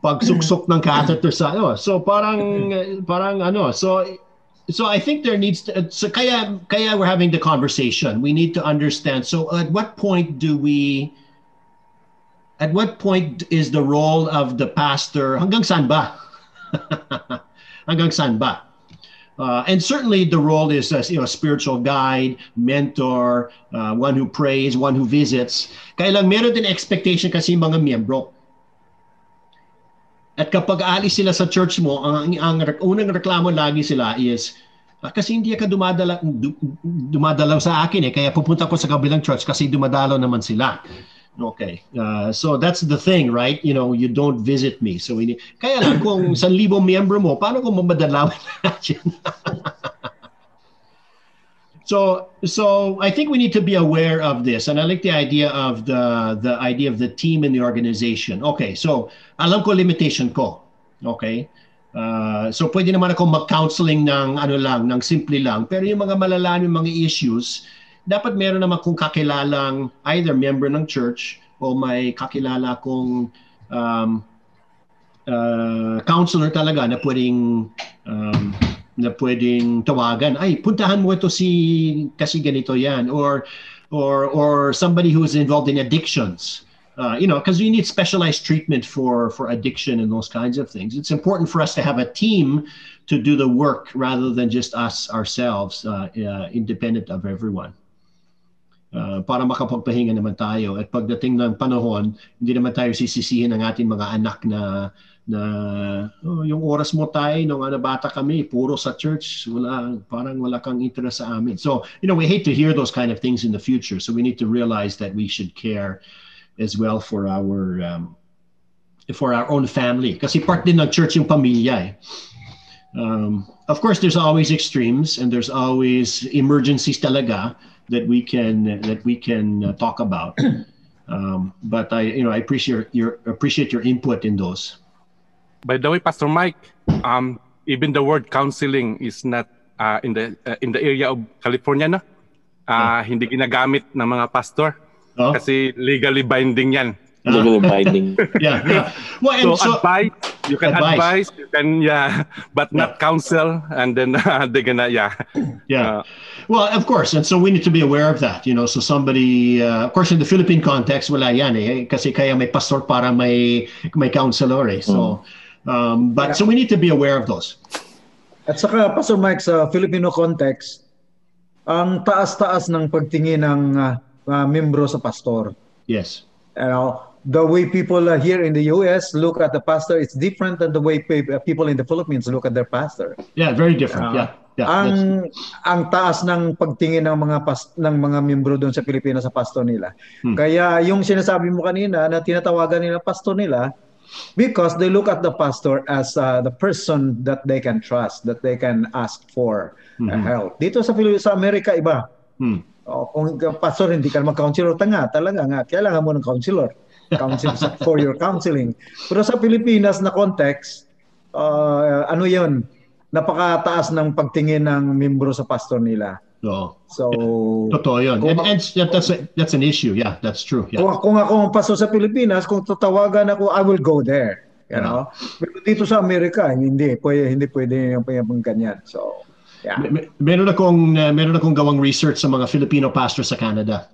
[SPEAKER 1] pagsuksok ng catheter sa ano. So parang parang ano. So so I think there needs to so kaya kaya we're having the conversation. We need to understand. So at what point do we at what point is the role of the pastor hanggang saan ba? hanggang saan ba? Uh, and certainly the role is as you know, spiritual guide, mentor, uh, one who prays, one who visits. Kaya lang meron din expectation kasi mga miyembro. At kapag alis sila sa church mo, ang, ang, ang unang reklamo lagi sila is, "Ah, kasi hindi ka dumadala, du, dumadalaw sa akin eh, kaya pupunta ko sa kabilang church kasi dumadalaw naman sila. Okay. Uh, so that's the thing, right? You know, you don't visit me. So we need, kaya lang kung 1,000 miyembro mo, paano kung mamadalawin natin? so so I think we need to be aware of this. And I like the idea of the the idea of the team and the organization. Okay, so alam ko limitation ko. Okay? Uh, so pwede naman ako mag-counseling ng ano lang, ng simple lang. Pero yung mga malalalim mga issues, dapat meron naman kung kakilalang either member ng church o may kakilala kong um, uh, counselor talaga na pwedeng um, na pwedeng tawagan ay puntahan mo ito si kasi ganito yan or or or somebody who is involved in addictions uh, you know because you need specialized treatment for for addiction and those kinds of things. It's important for us to have a team to do the work rather than just us ourselves uh, uh, independent of everyone. Uh, para makapagpahinga naman tayo. At pagdating ng panahon, hindi naman tayo sisisihin ng ating mga anak na na oh, yung oras mo tayo nung ano bata kami puro sa church wala parang wala kang interest sa amin. So you know we hate to hear those kind of things in the future. So we need to realize that we should care as well for our um, for our own family kasi part din ng church yung pamilya eh. um, of course there's always extremes and there's always emergencies talaga that we can that we can uh, talk about. Um, but I, you know, I appreciate your appreciate your input in those.
[SPEAKER 7] By the way, Pastor Mike, um, even the word counseling is not uh, in the uh, in the area of California, no? Uh, Hindi ginagamit ng mga pastor
[SPEAKER 1] Oh.
[SPEAKER 7] kasi legally binding yan.
[SPEAKER 4] Legally binding.
[SPEAKER 1] Yeah, yeah. Well, and
[SPEAKER 7] So,
[SPEAKER 1] so,
[SPEAKER 7] advice, you can
[SPEAKER 1] Advice.
[SPEAKER 7] advise, you can yeah, but not counsel, and then uh, they're gonna yeah.
[SPEAKER 1] yeah.
[SPEAKER 7] Uh,
[SPEAKER 1] Well, of course, and so we need to be aware of that. You know, so somebody, uh, of course, in the Philippine context, wala yan eh, kasi kaya may pastor para may may counselor eh. So, um, but so we need to be aware of those.
[SPEAKER 8] At saka, Pastor Mike, sa Filipino context, ang taas-taas ng pagtingin ng ah, ah, membro sa pastor.
[SPEAKER 1] Yes.
[SPEAKER 8] You know, the way people uh, here in the US look at the pastor is different than the way pe- people in the Philippines look at their pastor.
[SPEAKER 1] Yeah, very different. yeah. Yeah.
[SPEAKER 8] ang
[SPEAKER 1] that's-
[SPEAKER 8] ang taas ng pagtingin ng mga pas, ng mga membro doon sa Pilipinas sa pastor nila.
[SPEAKER 1] Hmm.
[SPEAKER 8] Kaya yung sinasabi mo kanina na tinatawagan nila pastor nila because they look at the pastor as uh, the person that they can trust, that they can ask for uh,
[SPEAKER 1] Mhm.
[SPEAKER 8] help. Dito sa Pilipinas sa Amerika iba.
[SPEAKER 1] Hmm.
[SPEAKER 8] O, kung ka- pastor hindi ka naman counselor tanga, talaga nga kailangan mo ng counselor. Counsel for your counseling. Pero sa Pilipinas na context, uh, ano 'yon? Napakataas ng pagtingin ng membro sa pastor nila.
[SPEAKER 1] Oo.
[SPEAKER 8] So,
[SPEAKER 1] Totoo yun.
[SPEAKER 8] Kung-
[SPEAKER 1] And, and that- that's, a- that's an issue. Yeah, that's true. Yeah.
[SPEAKER 8] kung, kung ako ang pastor sa Pilipinas, kung tatawagan ako, I will go there. You know? Pero dito sa Amerika, hindi pwede hindi pwede yung yung ganyan. So, yeah.
[SPEAKER 1] Mer- mer- Meron akong uh, meron akong gawang research sa mga Filipino pastors sa Canada.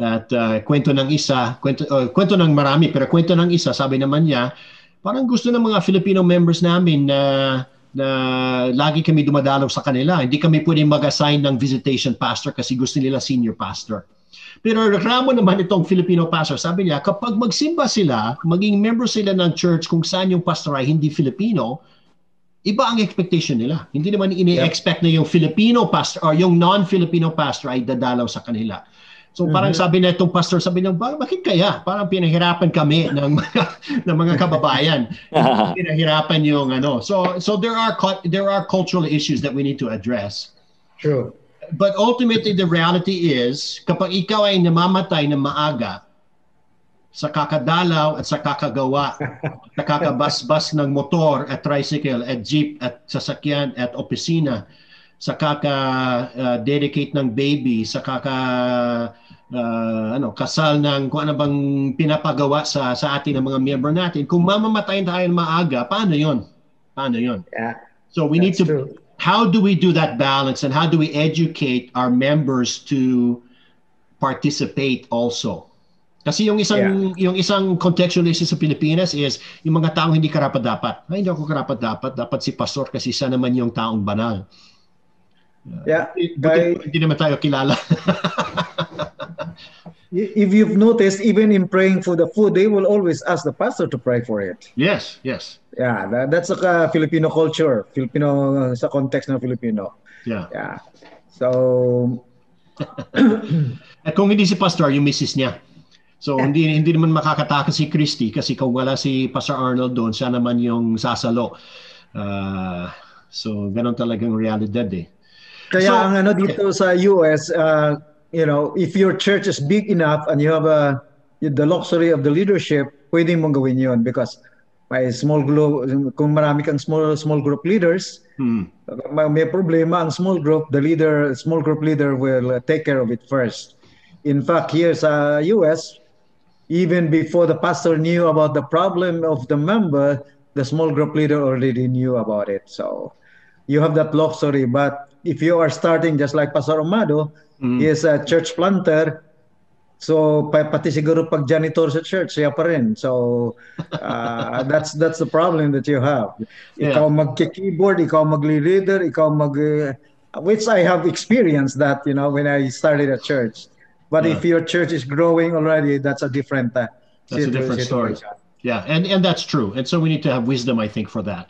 [SPEAKER 1] At uh, kwento ng isa, kwento uh, kwento ng marami, pero kwento ng isa, sabi naman niya, parang gusto ng mga Filipino members namin na na lagi kami dumadalaw sa kanila. Hindi kami pwedeng mag-assign ng visitation pastor kasi gusto nila senior pastor. Pero reklamo naman itong Filipino pastor, sabi niya, kapag magsimba sila, maging member sila ng church kung saan yung pastor ay hindi Filipino, iba ang expectation nila. Hindi naman ini-expect na yung Filipino pastor or yung non-Filipino pastor ay dadalaw sa kanila. So parang sabi na itong pastor, sabi niya, "Ba- bakit kaya? Parang pinahirapan kami ng mga, ng mga kababayan. pinahirapan yung ano. So so there are there are cultural issues that we need to address.
[SPEAKER 8] True.
[SPEAKER 1] But ultimately, the reality is, kapag ikaw ay namamatay na maaga sa kakadalaw at sa kakagawa, sa kakabasbas ng motor at tricycle at jeep at sasakyan at opisina, sa kaka-dedicate ng baby, sa kaka uh, ano, kasal ng kung ano bang pinapagawa sa sa atin ng mga member natin, kung mamamatay tayo ng maaga, paano 'yon? Paano 'yon?
[SPEAKER 8] Yeah.
[SPEAKER 1] So we need to
[SPEAKER 8] true.
[SPEAKER 1] how do we do that balance and how do we educate our members to participate also? Kasi yung isang yung isang contextual issue sa Pilipinas is yung mga taong hindi karapat dapat. Ay, hindi ako karapat dapat, dapat si pastor kasi siya naman yung taong banal.
[SPEAKER 8] Yeah.
[SPEAKER 1] Buti,
[SPEAKER 8] Kay-
[SPEAKER 1] hindi naman tayo kilala.
[SPEAKER 8] if you've noticed, even in praying for the food, they will always ask the pastor to pray for it.
[SPEAKER 1] yes, yes.
[SPEAKER 8] Yeah, that, that's a uh, Filipino culture, Filipino uh, sa context ng Filipino.
[SPEAKER 1] Yeah.
[SPEAKER 8] Yeah. So,
[SPEAKER 1] At kung hindi si pastor, yung misis niya. So hindi hindi naman makakatakas si Christy kasi kung wala si Pastor Arnold doon, siya naman yung sasalo. Uh, so ganun talagang realidad eh.
[SPEAKER 8] Kaya
[SPEAKER 1] So-
[SPEAKER 8] ang ano dito sa US, uh, you know, if your church is big enough and you have a the luxury of the leadership, pwede mong gawin yon because may small group, kung marami kang small small group leaders,
[SPEAKER 1] Hmm.
[SPEAKER 8] may may problema ang small group, the leader, small group leader will uh, take care of it first. In fact, here sa US, even before the pastor knew about the problem of the member, the small group leader already knew about it. So you have that luxury. But if you are starting just like Pastor Amado, he is a church planter. So pa- pati siguro pag janitor sa church, siya pa rin. So uh, that's that's the problem that you have. Ikaw magki-keyboard, ikaw magli-leader, ikaw mag uh, which I have experienced that, you know, when I started a church. But if your church is growing already, that's a different uh,
[SPEAKER 1] That's a different story. Yeah, and and that's true. And so we need to have wisdom, I think, for that.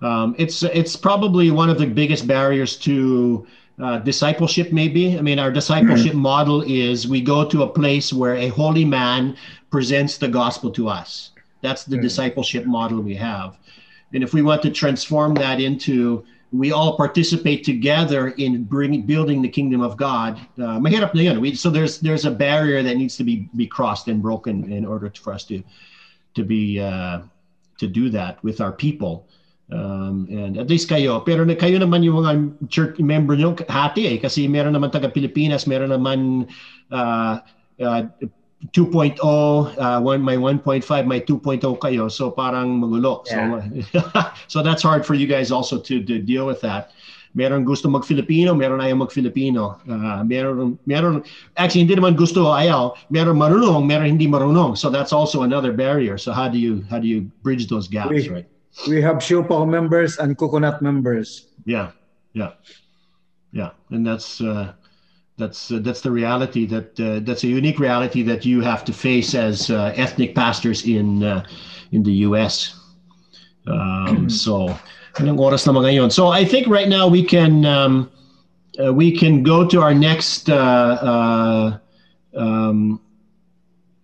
[SPEAKER 1] Um, it's it's probably one of the biggest barriers to uh, discipleship. Maybe I mean our discipleship model is we go to a place where a holy man presents the gospel to us. That's the discipleship model we have. And if we want to transform that into we all participate together in bringing building the kingdom of God. Uh, so there's there's a barrier that needs to be be crossed and broken in order for us to to be uh, to do that with our people. Um, and at least kayo, pero na kayo naman yung mga church member nyo hati eh kasi meron naman taga Pilipinas, meron naman uh, uh, 2.0, uh, one, may 1.5, my 2.0 kayo. So parang magulo. So, so that's hard for you guys also to, to deal with that. Meron gusto mag-Filipino, meron ayaw mag-Filipino. Uh, meron, meron, actually hindi naman gusto o ayaw. Meron marunong, meron hindi marunong. So that's also another barrier. So how do you, how do you bridge those gaps,
[SPEAKER 8] We-
[SPEAKER 1] right?
[SPEAKER 8] We have Siopaw members and Coconut members.
[SPEAKER 1] Yeah, yeah, yeah, and that's uh, that's uh, that's the reality that uh, that's a unique reality that you have to face as uh, ethnic pastors in uh, in the U.S. Um, so, anong oras na ngayon? So I think right now we can um, uh, we can go to our next uh, uh, um,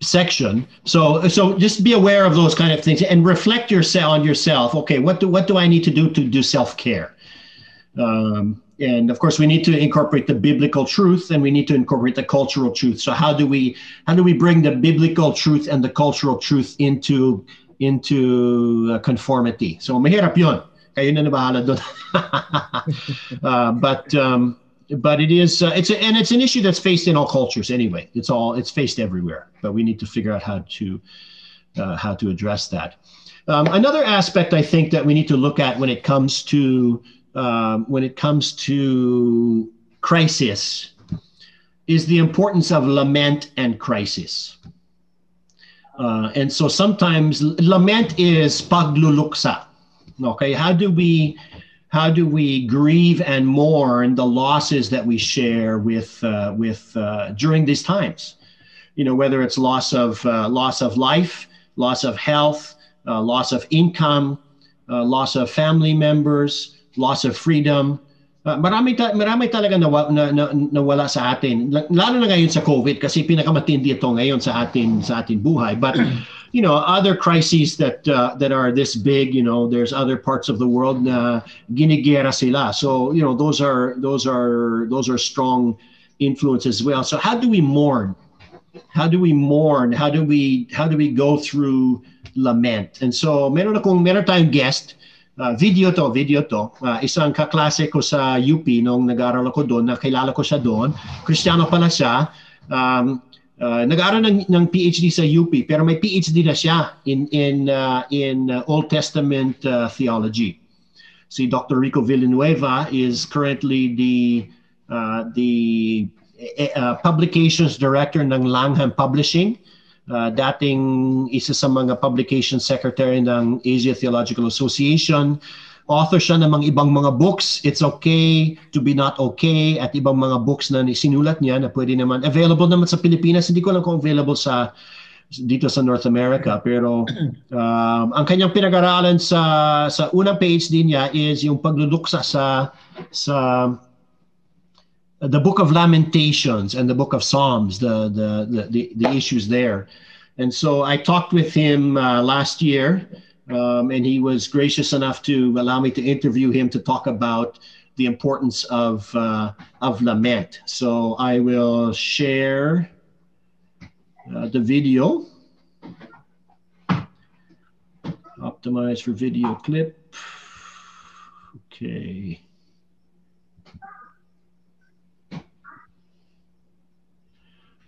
[SPEAKER 1] section. So so just be aware of those kind of things and reflect yourself on yourself. Okay, what do what do I need to do to do self care? Um, and of course, we need to incorporate the biblical truth, and we need to incorporate the cultural truth. So how do we how do we bring the biblical truth and the cultural truth into into uh, conformity? So mahirap yun. Kayo na bahala doon. uh, but um, but it is uh, it's a, and it's an issue that's faced in all cultures anyway. It's all it's faced everywhere, but we need to figure out how to uh, how to address that. Um, another aspect I think that we need to look at when it comes to um, when it comes to crisis is the importance of lament and crisis. Uh, and so sometimes lament is pagluluksa. Okay, how do we how do we grieve and mourn the losses that we share with uh, with uh, during these times? You know, whether it's loss of uh, loss of life, loss of health, uh, loss of income, uh, loss of family members, loss of freedom. Uh, marami, ta- marami talaga nawa, na, na, nawala sa atin. Lalo na ngayon sa COVID kasi pinakamatindi ito ngayon sa atin sa atin buhay. But you know, other crises that uh, that are this big, you know, there's other parts of the world na ginigera sila. So, you know, those are those are those are strong influences as well. So how do we mourn? How do we mourn? How do we how do we go through lament? And so meron akong meron tayong guest Uh, video to, video to. Uh, isang kaklase ko sa UP nung nag-aaral ako doon, nakilala ko siya doon. Kristiyano pala siya. Um, uh, nag-aaral ng, ng PhD sa UP, pero may PhD na siya in, in, uh, in Old Testament uh, theology. Si Dr. Rico Villanueva is currently the, uh, the uh, publications director ng Langham Publishing. Uh, dating isa sa mga publication secretary ng Asia Theological Association. Author siya ng mga ibang mga books, It's Okay to Be Not Okay, at ibang mga books na sinulat niya na pwede naman, available naman sa Pilipinas. Hindi ko lang kung available sa dito sa North America pero um, ang kanyang pinag-aralan sa sa unang PhD niya is yung pagluluksa sa sa the book of Lamentations and the book of Psalms, the the the, the, issues there. And so I talked with him uh, last year, um, and he was gracious enough to allow me to interview him to talk about the importance of uh, of lament. So I will share uh, the video. Optimize for video clip. Okay.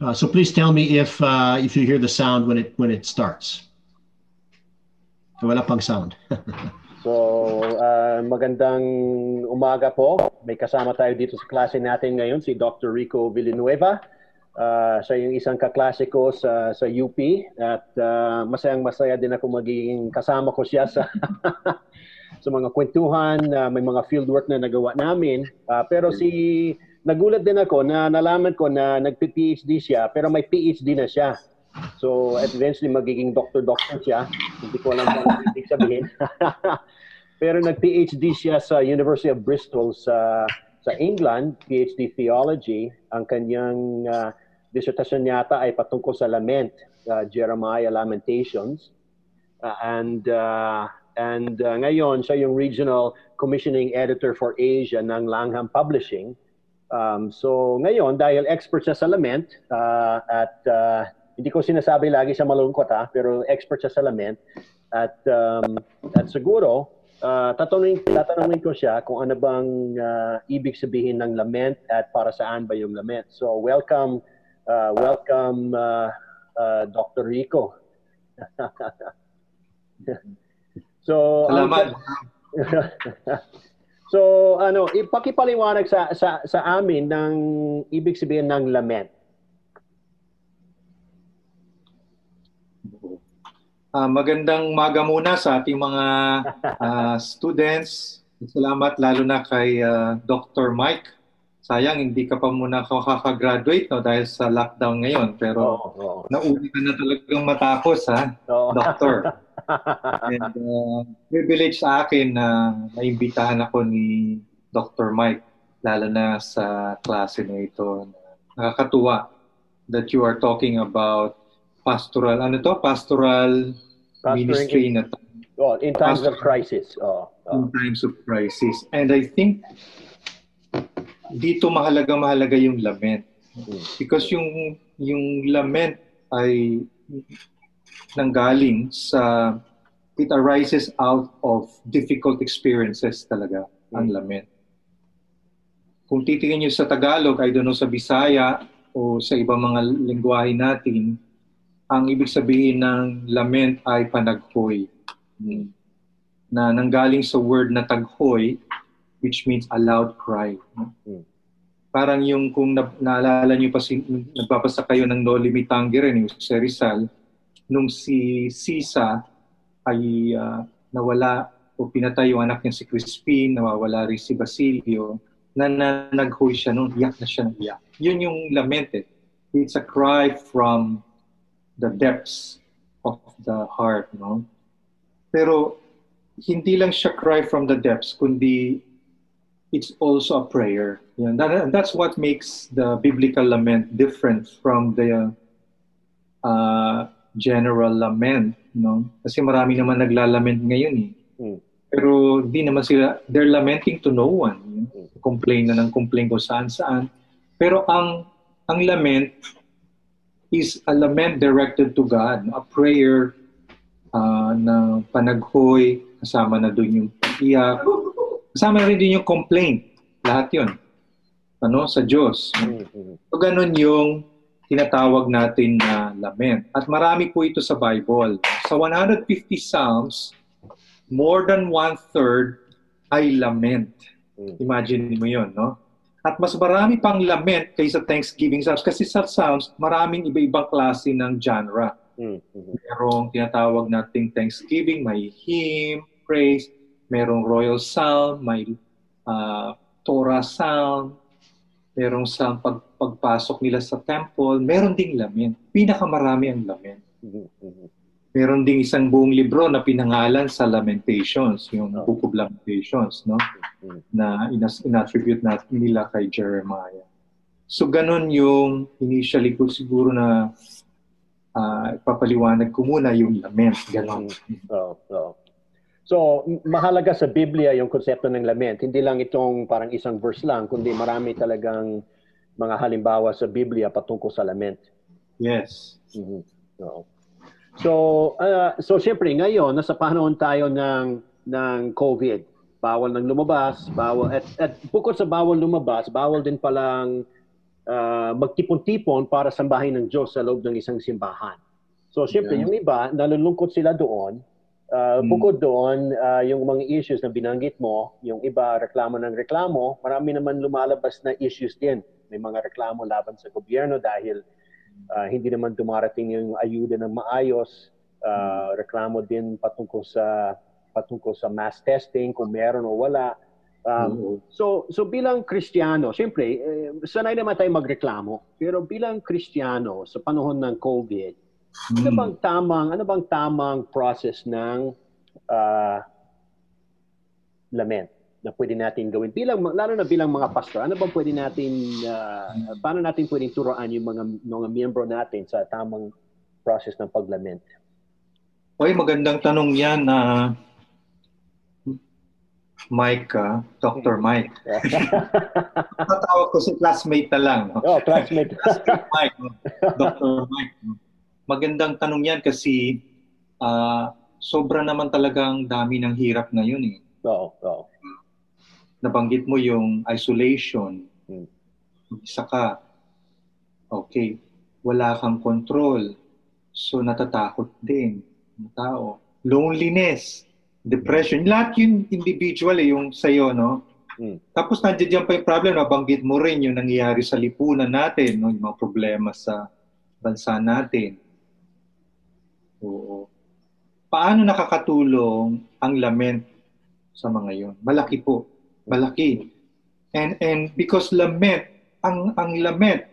[SPEAKER 1] Uh, so please tell me if uh, if you hear the sound when it when it starts. Wala pang sound.
[SPEAKER 5] So, uh, magandang umaga po. May kasama tayo dito sa klase natin ngayon, si Dr. Rico Villanueva. Uh, siya yung isang kaklase ko sa, sa UP at uh, masayang masaya din ako magiging kasama ko siya sa sa mga kwentuhan, uh, may mga fieldwork na nagawa namin. Uh, pero si nagulat din ako na nalaman ko na nagpi-PhD siya pero may PhD na siya. So eventually magiging doctor-doctor siya. Hindi ko alam kung ibig sabihin. pero nag-PhD siya sa University of Bristol sa sa England, PhD Theology. Ang kanyang uh, dissertation yata ay patungkol sa lament, uh, Jeremiah Lamentations. Uh, and uh, and uh, ngayon siya yung regional commissioning editor for Asia ng Langham Publishing. Um, so ngayon dahil expert siya sa lament uh, at uh, hindi ko sinasabi lagi siya malungkot ha, pero expert siya sa lament at um, at siguro uh, tatanungin tatanungin ko siya kung ano bang uh, ibig sabihin ng lament at para saan ba yung lament. So welcome uh, welcome uh, uh, Dr. Rico. so
[SPEAKER 9] Salamat.
[SPEAKER 5] so ano, ipakipaliwanag sa sa sa amin ng ibig sabihin ng lament.
[SPEAKER 9] Uh, magandang maga muna sa ating mga uh, students. Salamat lalo na kay uh, Dr. Mike. Sayang hindi ka pa muna kakagraduate no dahil sa lockdown ngayon pero
[SPEAKER 5] Oo, oo.
[SPEAKER 9] nauli ka na talagang matapos ha,
[SPEAKER 5] Oo.
[SPEAKER 9] Doctor. And uh, privilege sa akin na naimbitahan ako ni Dr. Mike lalo na sa klase na ito. Nakakatuwa that you are talking about pastoral, ano to? Pastoral
[SPEAKER 5] Pastoring
[SPEAKER 9] ministry na
[SPEAKER 5] Oh, in times of
[SPEAKER 9] Pastor.
[SPEAKER 5] crisis. Oh, oh.
[SPEAKER 9] in times of crisis. And I think dito mahalaga mahalaga yung lament. Because yung yung lament ay nanggaling sa it arises out of difficult experiences talaga ang lament. Kung titingin niyo sa Tagalog, I don't know sa Bisaya o sa ibang mga lingwahe natin, ang ibig sabihin ng lament ay panaghoy na nanggaling sa word na taghoy which means a loud cry.
[SPEAKER 5] Mm.
[SPEAKER 9] Parang yung kung na, naalala niyo pa si, nagbabasa kayo ng No Limit Tangiran, yung si Rizal, nung si Sisa ay ah, nawala o pinatay yung anak niya si Crispin, nawawala rin si Basilio, na, na naghoy siya noon, iyak na siya ng iyak. Yun yung lament eh. It's a cry from the depths of the heart, no? Pero hindi lang siya cry from the depths, kundi it's also a prayer. Yan. That, that's what makes the biblical lament different from the uh, general lament. No? Kasi marami naman naglalament ngayon eh.
[SPEAKER 5] Mm.
[SPEAKER 9] Pero di naman sila, they're lamenting to no one. You know? Complain na ng complain kung saan saan. Pero ang ang lament is a lament directed to God, a prayer uh, na panaghoy, kasama na doon yung iyak, kasama rin din yung complaint, lahat yun, ano, sa Diyos.
[SPEAKER 5] Mhm.
[SPEAKER 9] So, ganun yung tinatawag natin na lament. At marami po ito sa Bible. Sa 150 Psalms, more than one-third ay lament. Imagine mo yun, no? At mas marami pang lament kaysa Thanksgiving Psalms. Kasi sa Psalms, maraming iba-ibang klase ng genre.
[SPEAKER 5] Mhm.
[SPEAKER 9] Merong tinatawag nating Thanksgiving, may hymn, praise, merong royal psalm, may ah, Torah psalm, merong psalm pag, pagpasok nila sa temple, meron ding lament. Pinakamarami ang lament.
[SPEAKER 5] Mhm.
[SPEAKER 9] Meron ding isang buong libro na pinangalan sa Lamentations, yung
[SPEAKER 5] Oh.
[SPEAKER 9] Book of Lamentations, no? Na inas inattribute natin nila kay Jeremiah. So ganun yung initially ko siguro na uh, ipapaliwanag ko muna yung lament. Ganon.
[SPEAKER 5] Oo, oo. So, mahalaga sa Biblia yung konsepto ng lament. Hindi lang itong parang isang verse lang, kundi marami talagang mga halimbawa sa Biblia patungkol sa lament.
[SPEAKER 9] Yes.
[SPEAKER 5] Mhm. Oo. So, uh, so siyempre ngayon nasa panahon tayo ng ng COVID. Bawal nang lumabas, bawal at, at bukod sa bawal lumabas, bawal din palang uh, magtipon-tipon para sambahin ng Diyos sa loob ng isang simbahan. So siyempre
[SPEAKER 9] Yeah.
[SPEAKER 5] yung iba nalulungkot sila doon. Uh. Bukod doon, uh, yung mga issues na binanggit mo, yung iba reklamo ng reklamo, marami naman lumalabas na issues din. May mga reklamo laban sa gobyerno dahil Ah, hindi naman dumarating yung ayuda ng maayos. Ah, reklamo din patungkol sa patungkol sa mass testing kung meron o wala. Um, so so bilang Kristiyano, siyempre eh, sanay naman tayo magreklamo. Pero bilang Kristiyano sa panahon ng COVID, ano bang tamang ano bang tamang process ng ah, lament na pwede natin gawin bilang lalo na bilang mga pastor ano bang pwede natin ah, paano natin pwedeng turuan yung mga mga miyembro natin sa tamang process ng paglament
[SPEAKER 9] Oy, magandang tanong yan na Mike, ah, Dr. Mike. Tatawag ko si classmate na lang. No?
[SPEAKER 5] oh classmate
[SPEAKER 9] Mike, no? Dr. Mike. no? Magandang tanong yan kasi ah, sobra naman talagang dami ng hirap ngayon eh.
[SPEAKER 5] oo oo
[SPEAKER 9] Nabanggit mo yung isolation.
[SPEAKER 5] Hmm.
[SPEAKER 9] Isa ka. Okay. Wala kang control. So natatakot din ng tao. Loneliness, depression, lahat yun individual eh, yung sa'yo, no?
[SPEAKER 5] Hmm.
[SPEAKER 9] Tapos nandiyan dyan pa yung problem, nabanggit mo rin yung nangyayari sa lipunan natin, no? yung mga problema sa bansa natin. Oo. Paano nakakatulong ang lament sa mga yon? Malaki po. Malaki. And and because lament, ang ang lament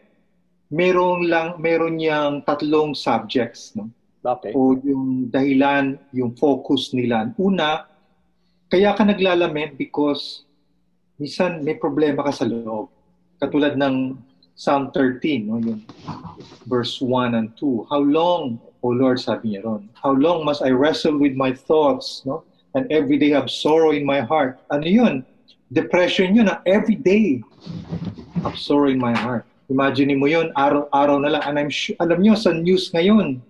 [SPEAKER 9] meron lang meron niyang tatlong subjects, no?
[SPEAKER 5] okay
[SPEAKER 9] o yung dahilan, yung focus nila. Una, kaya ka naglalament because minsan may problema ka sa loob. Katulad ng Psalm 13, no, yung verse 1 and 2. How long, O Lord, sabi niya ron, how long must I wrestle with my thoughts, no? And every day have sorrow in my heart. Ano yun? Depression yun, na every day have sorrow in my heart. Imagine mo yun, araw-araw na lang. And I'm sure, alam niyo, sa news ngayon,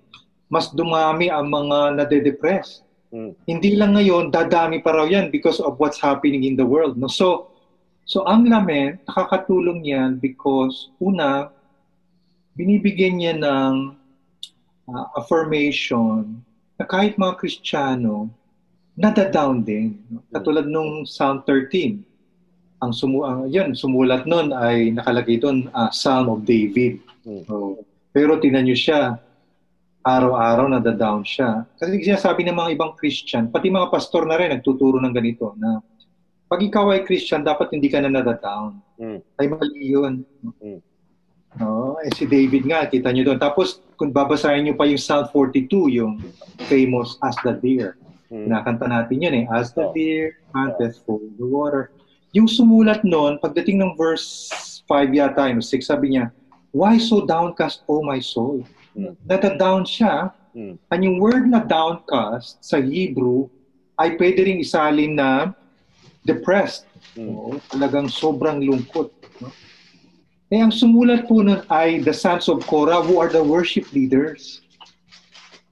[SPEAKER 9] mas dumami ang mga nade-depress.
[SPEAKER 5] Hmm.
[SPEAKER 9] Hindi lang ngayon, dadami pa raw yan because of what's happening in the world. No? So, so ang lament, nakakatulong yan because, una, binibigyan niya ng uh, affirmation na kahit mga Kristiyano, nadadown din. No? Katulad nung Psalm 13. Ang sumu ang, yan, sumulat nun ay nakalagay doon, uh, Psalm of David.
[SPEAKER 5] Hmm.
[SPEAKER 9] So, pero tinan niyo siya, araw-araw nadadown siya. Kasi sinasabi ng mga ibang Christian, pati mga pastor na rin nagtuturo ng ganito na pag ikaw ay Christian, dapat hindi ka na nadadown.
[SPEAKER 5] Hmm.
[SPEAKER 9] Ay mali yun.
[SPEAKER 5] Mm.
[SPEAKER 9] No, eh si David nga, kita niyo doon. Tapos kung babasahin niyo pa yung Psalm 42, yung famous As the Deer.
[SPEAKER 5] Hmm.
[SPEAKER 9] Nakanta natin yun eh. As the
[SPEAKER 5] Oh.
[SPEAKER 9] deer panteth for the water. Yung sumulat noon, pagdating ng verse 5 yata, yung 6, sabi niya, Why so downcast, O my soul?
[SPEAKER 5] Hmm.
[SPEAKER 9] Nata-down siya.
[SPEAKER 5] Hmm.
[SPEAKER 9] And yung word na downcast sa Hebrew ay pwede rin isalin na depressed.
[SPEAKER 5] Hmm.
[SPEAKER 9] Oo, talagang sobrang lungkot. No? Eh, ang sumulat po nun ay the sons of Korah who are the worship leaders.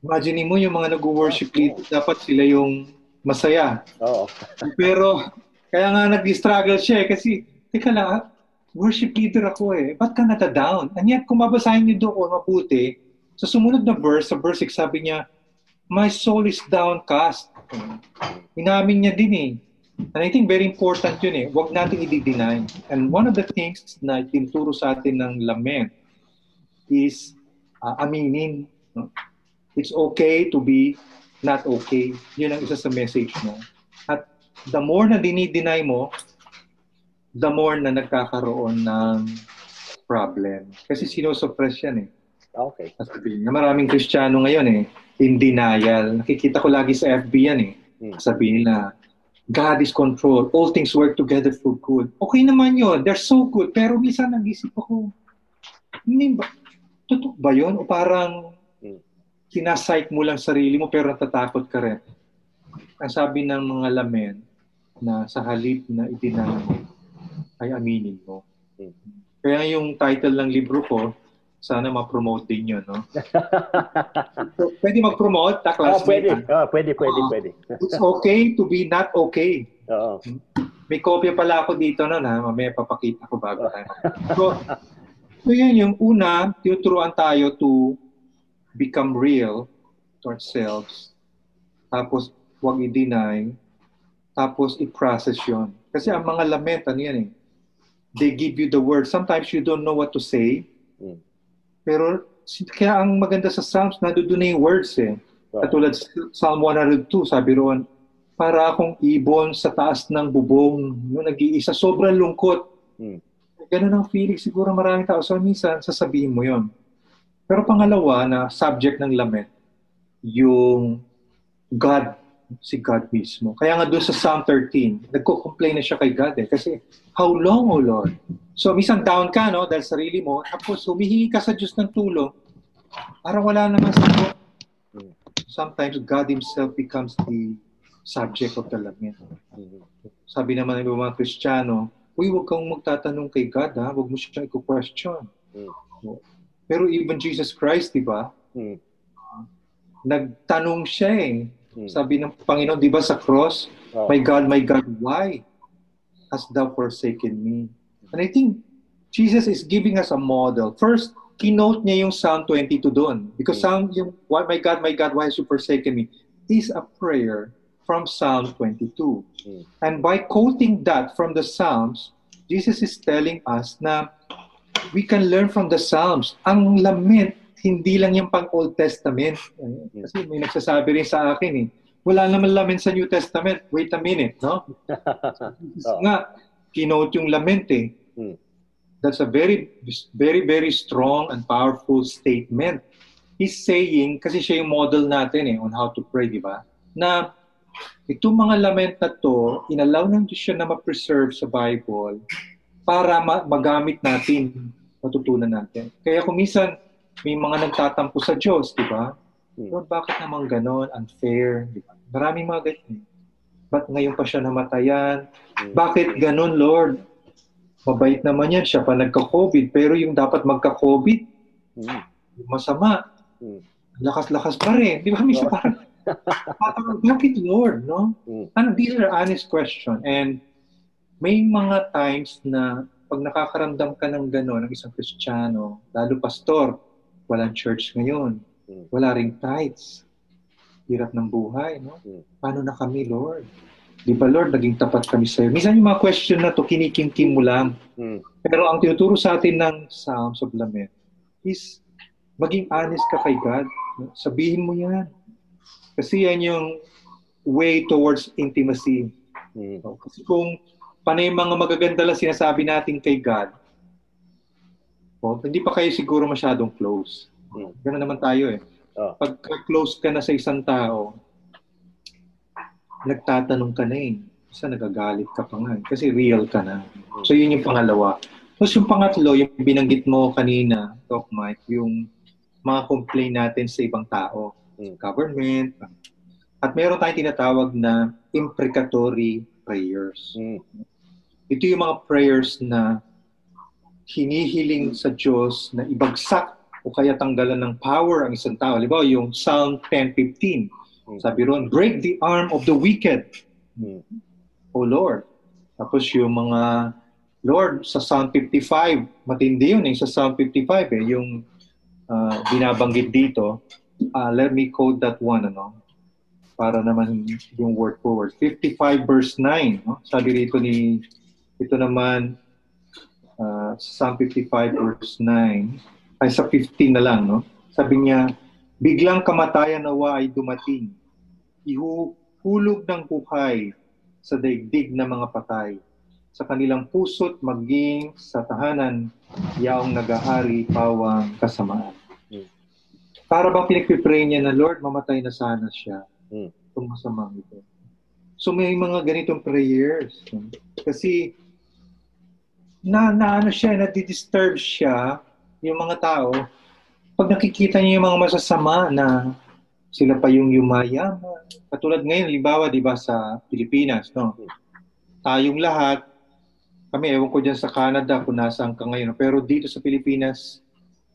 [SPEAKER 9] Imagine mo yung mga nag-worship leaders, dapat sila yung masaya.
[SPEAKER 5] oo
[SPEAKER 9] Pero, kaya nga nag-struggle siya eh, kasi, teka lang, ah, worship leader ako eh, ba't ka nata-down? And yet, kung mabasahin niyo doon mabuti, sa sumunod na verse, sa verse 6, sabi niya, My soul is downcast. Inamin niya din eh. And I think very important yun eh. Huwag natin i-deny. And one of the things na tinuturo sa atin ng lament is uh, aminin. no? It's okay to be not okay. Yun ang isa sa message mo. At the more na dinideny mo, the more na nagkakaroon ng problem. Kasi sinosuppress yan eh.
[SPEAKER 5] okay
[SPEAKER 9] Sasabihin na maraming Kristiyano ngayon eh, in denial. Nakikita ko lagi sa FB yan eh.
[SPEAKER 5] Hmm.
[SPEAKER 9] Sabihin nila, God is control. All things work together for good. Okay naman yun. They're so good. Pero minsan nag-isip ako, Hindi ba, totoo ba yun? O parang
[SPEAKER 5] Mm.
[SPEAKER 9] kinasike mo lang sarili mo pero natatakot ka rin. Ang sabi ng mga lamen na sa halip na idinang mo, ay aminin mo.
[SPEAKER 5] Mm.
[SPEAKER 9] Kaya yung title ng libro ko, sana ma-promote din yun, no? So, pwede mag-promote, ta
[SPEAKER 5] Ah, pwede.
[SPEAKER 9] classmate.
[SPEAKER 5] Ah, pwede, pwede,
[SPEAKER 9] Ah.
[SPEAKER 5] pwede.
[SPEAKER 9] It's okay to be not okay.
[SPEAKER 5] Oo.
[SPEAKER 9] May kopya pala ako dito no, ha? Mamaya papakita ko bago tayo. So, so yun yung una, tinuturuan tayo to become real to ourselves. Tapos, huwag i-deny. Tapos, i-process yun. Kasi ang mga lament, ano yan eh, they give you the word. Sometimes you don't know what to say.
[SPEAKER 5] Mm.
[SPEAKER 9] Pero, kaya ang maganda sa Psalms, nandoon na yung words eh.
[SPEAKER 5] Wow.
[SPEAKER 9] Katulad sa Psalm 102, sabi roon, para akong ibon sa taas ng bubong, yung nag-iisa, sobrang lungkot.
[SPEAKER 5] Mm.
[SPEAKER 9] Ganun ang feeling. Siguro maraming tao. So, minsan, sasabihin mo yon. Pero pangalawa na subject ng lament, yung God, si God mismo. Kaya nga doon sa Psalm 13, nagko-complain na siya kay God eh. Kasi, how long, O Lord? So, minsan down ka, no, dahil sarili mo, tapos humihingi ka sa Diyos ng tulong, parang wala naman sagot. Sometimes God Himself becomes the subject of the lament. Sabi naman ng mga Kristiyano, Uy, huwag kang magtatanong kay God, ha? Huwag mo siyang i-question.
[SPEAKER 5] Mm.
[SPEAKER 9] Pero even Jesus Christ, di ba?
[SPEAKER 5] Mm.
[SPEAKER 9] Nagtanong siya eh.
[SPEAKER 5] Mm.
[SPEAKER 9] Sabi ng Panginoon, di ba sa cross,
[SPEAKER 5] Oo.
[SPEAKER 9] My God, my God, why hast thou forsaken me? And I think Jesus is giving us a model. First, keynote niya yung Psalm 22 doon. Because
[SPEAKER 5] Mm.
[SPEAKER 9] Psalm, yung, why, my God, my God, why hast you forsaken me? is a prayer from Psalm 22.
[SPEAKER 5] Mm.
[SPEAKER 9] And by quoting that from the Psalms, Jesus is telling us na we can learn from the Psalms. Ang lament, hindi lang yung pang Old Testament. Eh, Kasi may nagsasabi rin sa akin eh, wala naman lament sa New Testament. Wait a minute, no?
[SPEAKER 5] Oo.
[SPEAKER 9] Nga, kinote yung lament eh.
[SPEAKER 5] Mm.
[SPEAKER 9] That's a very, very, very strong and powerful statement. He's saying, kasi siya yung model natin eh, on how to pray, di ba? Na itong mga lament na to, inalaw ng Diyos siya na ma-preserve sa Bible para ma- magamit natin, matutunan natin. Kaya kung minsan, may mga nagtatampo sa Diyos, di ba?
[SPEAKER 5] Hmm.
[SPEAKER 9] Lord, bakit naman ganon? Unfair, di ba? Maraming mga ganyan. Ba't ngayon pa siya namatayan?
[SPEAKER 5] Hmm.
[SPEAKER 9] Bakit ganon, Lord? Mabait naman yan, siya pa nagka-COVID, pero yung dapat magka-COVID,
[SPEAKER 5] Mm.
[SPEAKER 9] yung masama, lakas-lakas pa rin. Di ba? Minsan parang, parang, bakit Lord, no? Ano, these are honest question. And may mga times na pag nakakaramdam ka ng gano'n, ng isang Kristiyano, lalo pastor, walang church ngayon,
[SPEAKER 5] Mm.
[SPEAKER 9] wala ring tithes, hirap ng buhay, no?
[SPEAKER 5] Mm.
[SPEAKER 9] Paano na kami, Lord? Di ba, Lord, naging tapat kami sa'yo? Minsan yung mga question na to, kinikim-kim mo lang.
[SPEAKER 5] Mm.
[SPEAKER 9] Pero ang tinuturo sa atin ng Psalms of Lament is maging honest ka kay God. Sabihin mo yan. Kasi yan yung way towards intimacy.
[SPEAKER 5] Mm.
[SPEAKER 9] Kasi kung panay mga magaganda lang sinasabi natin kay God, oh, hindi pa kayo siguro masyadong close.
[SPEAKER 5] Mm.
[SPEAKER 9] Ganun naman tayo eh.
[SPEAKER 5] Oh.
[SPEAKER 9] Pagka close ka na sa isang tao, nagtatanong ka na eh. Isa nagagalit ka pa nga eh. Kasi real ka na. So yun yung pangalawa. Tapos yung pangatlo, yung binanggit mo kanina, Doc Mike, yung mga complaint natin sa ibang tao,
[SPEAKER 5] Mm.
[SPEAKER 9] government. At meron tayong tinatawag na imprecatory prayers.
[SPEAKER 5] Mm.
[SPEAKER 9] Ito yung mga prayers na hinihiling sa Diyos na ibagsak o kaya tanggalan ng power ang isang tao. Halimbawa, yung Psalm 10.15.
[SPEAKER 5] Mm.
[SPEAKER 9] Sabi ron, break the arm of the wicked,
[SPEAKER 5] Mm.
[SPEAKER 9] O Lord. Tapos yung mga, Lord, sa Psalm 55, matindi yun eh, sa Psalm 55 eh, yung ah, binabanggit dito. Ah, let me quote that one, ano, para naman yung word for word. 55 verse 9, no? sabi rito ni, ito naman, ah, Psalm 55 verse 9, ay sa 15 na lang, no? Sabi niya, biglang kamatayan nawa ay dumating. Ihuhulog ng buhay sa daigdig ng mga patay. Sa kanilang puso't maging sa tahanan, yaong nag-ahari pawang kasamaan.
[SPEAKER 5] Mm.
[SPEAKER 9] Para bang pinagpipray niya na, Lord, mamatay na sana siya.
[SPEAKER 5] Mm.
[SPEAKER 9] Itong masamang ito. So may mga ganitong prayers. Kasi na, na ano siya, na disturb siya yung mga tao, pag nakikita niyo yung mga masasama na sila pa yung yumayaman. Katulad ngayon, halimbawa, di ba, sa Pilipinas, no? Tayong lahat, kami, ewan ko dyan sa Canada kung nasaan ka ngayon, pero dito sa Pilipinas,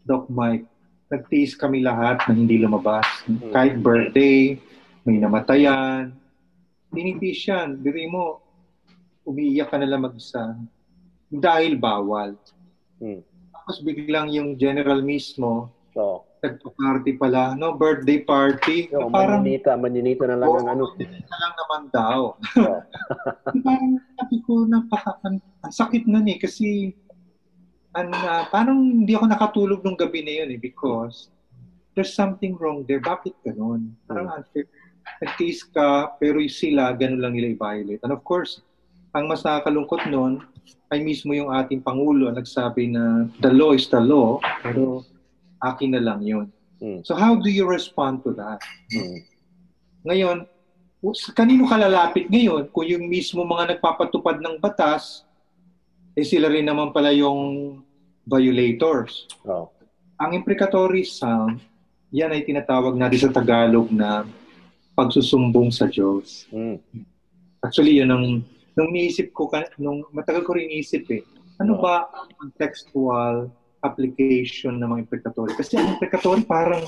[SPEAKER 9] Doc Mike, nagtiis kami lahat na hindi lumabas. Kahit birthday, may namatayan, tinitiis yan. Biri mo, umiiyak ka na lang mag-isa dahil bawal.
[SPEAKER 5] Hmm.
[SPEAKER 9] Tapos biglang yung general mismo,
[SPEAKER 5] So,
[SPEAKER 9] nagpa-party pala, no? Birthday party.
[SPEAKER 5] yung
[SPEAKER 9] Na parang,
[SPEAKER 5] maninita, maninita na lang ang ano.
[SPEAKER 9] na lang naman daw.
[SPEAKER 5] So,
[SPEAKER 9] parang sabi ko, napaka, ang, sakit nun eh, kasi an, ah, parang hindi ako nakatulog nung gabi na yun eh, because there's something wrong there. Bakit ganun? Parang unfair. Nag-case ka, pero sila, ganun lang nila i-violate. And of course, ang mas nakakalungkot nun, ay mismo yung ating Pangulo nagsabi na the law is the law, pero akin na lang yun.
[SPEAKER 5] Hmm.
[SPEAKER 9] So how do you respond to that?
[SPEAKER 5] hmm.
[SPEAKER 9] Ngayon, kanino ka lalapit ngayon? Kung yung mismo mga nagpapatupad ng batas, eh sila rin naman pala yung violators.
[SPEAKER 5] So,
[SPEAKER 9] Ang imprecatory sound, yan ay tinatawag natin sa Tagalog na pagsusumbong sa Diyos.
[SPEAKER 5] hmm.
[SPEAKER 9] Actually, yun ang, nung niisip ko, nung matagal ko rin niisip eh, ano ba ang contextual application ng mga imprecatory? Kasi ang imprecatory parang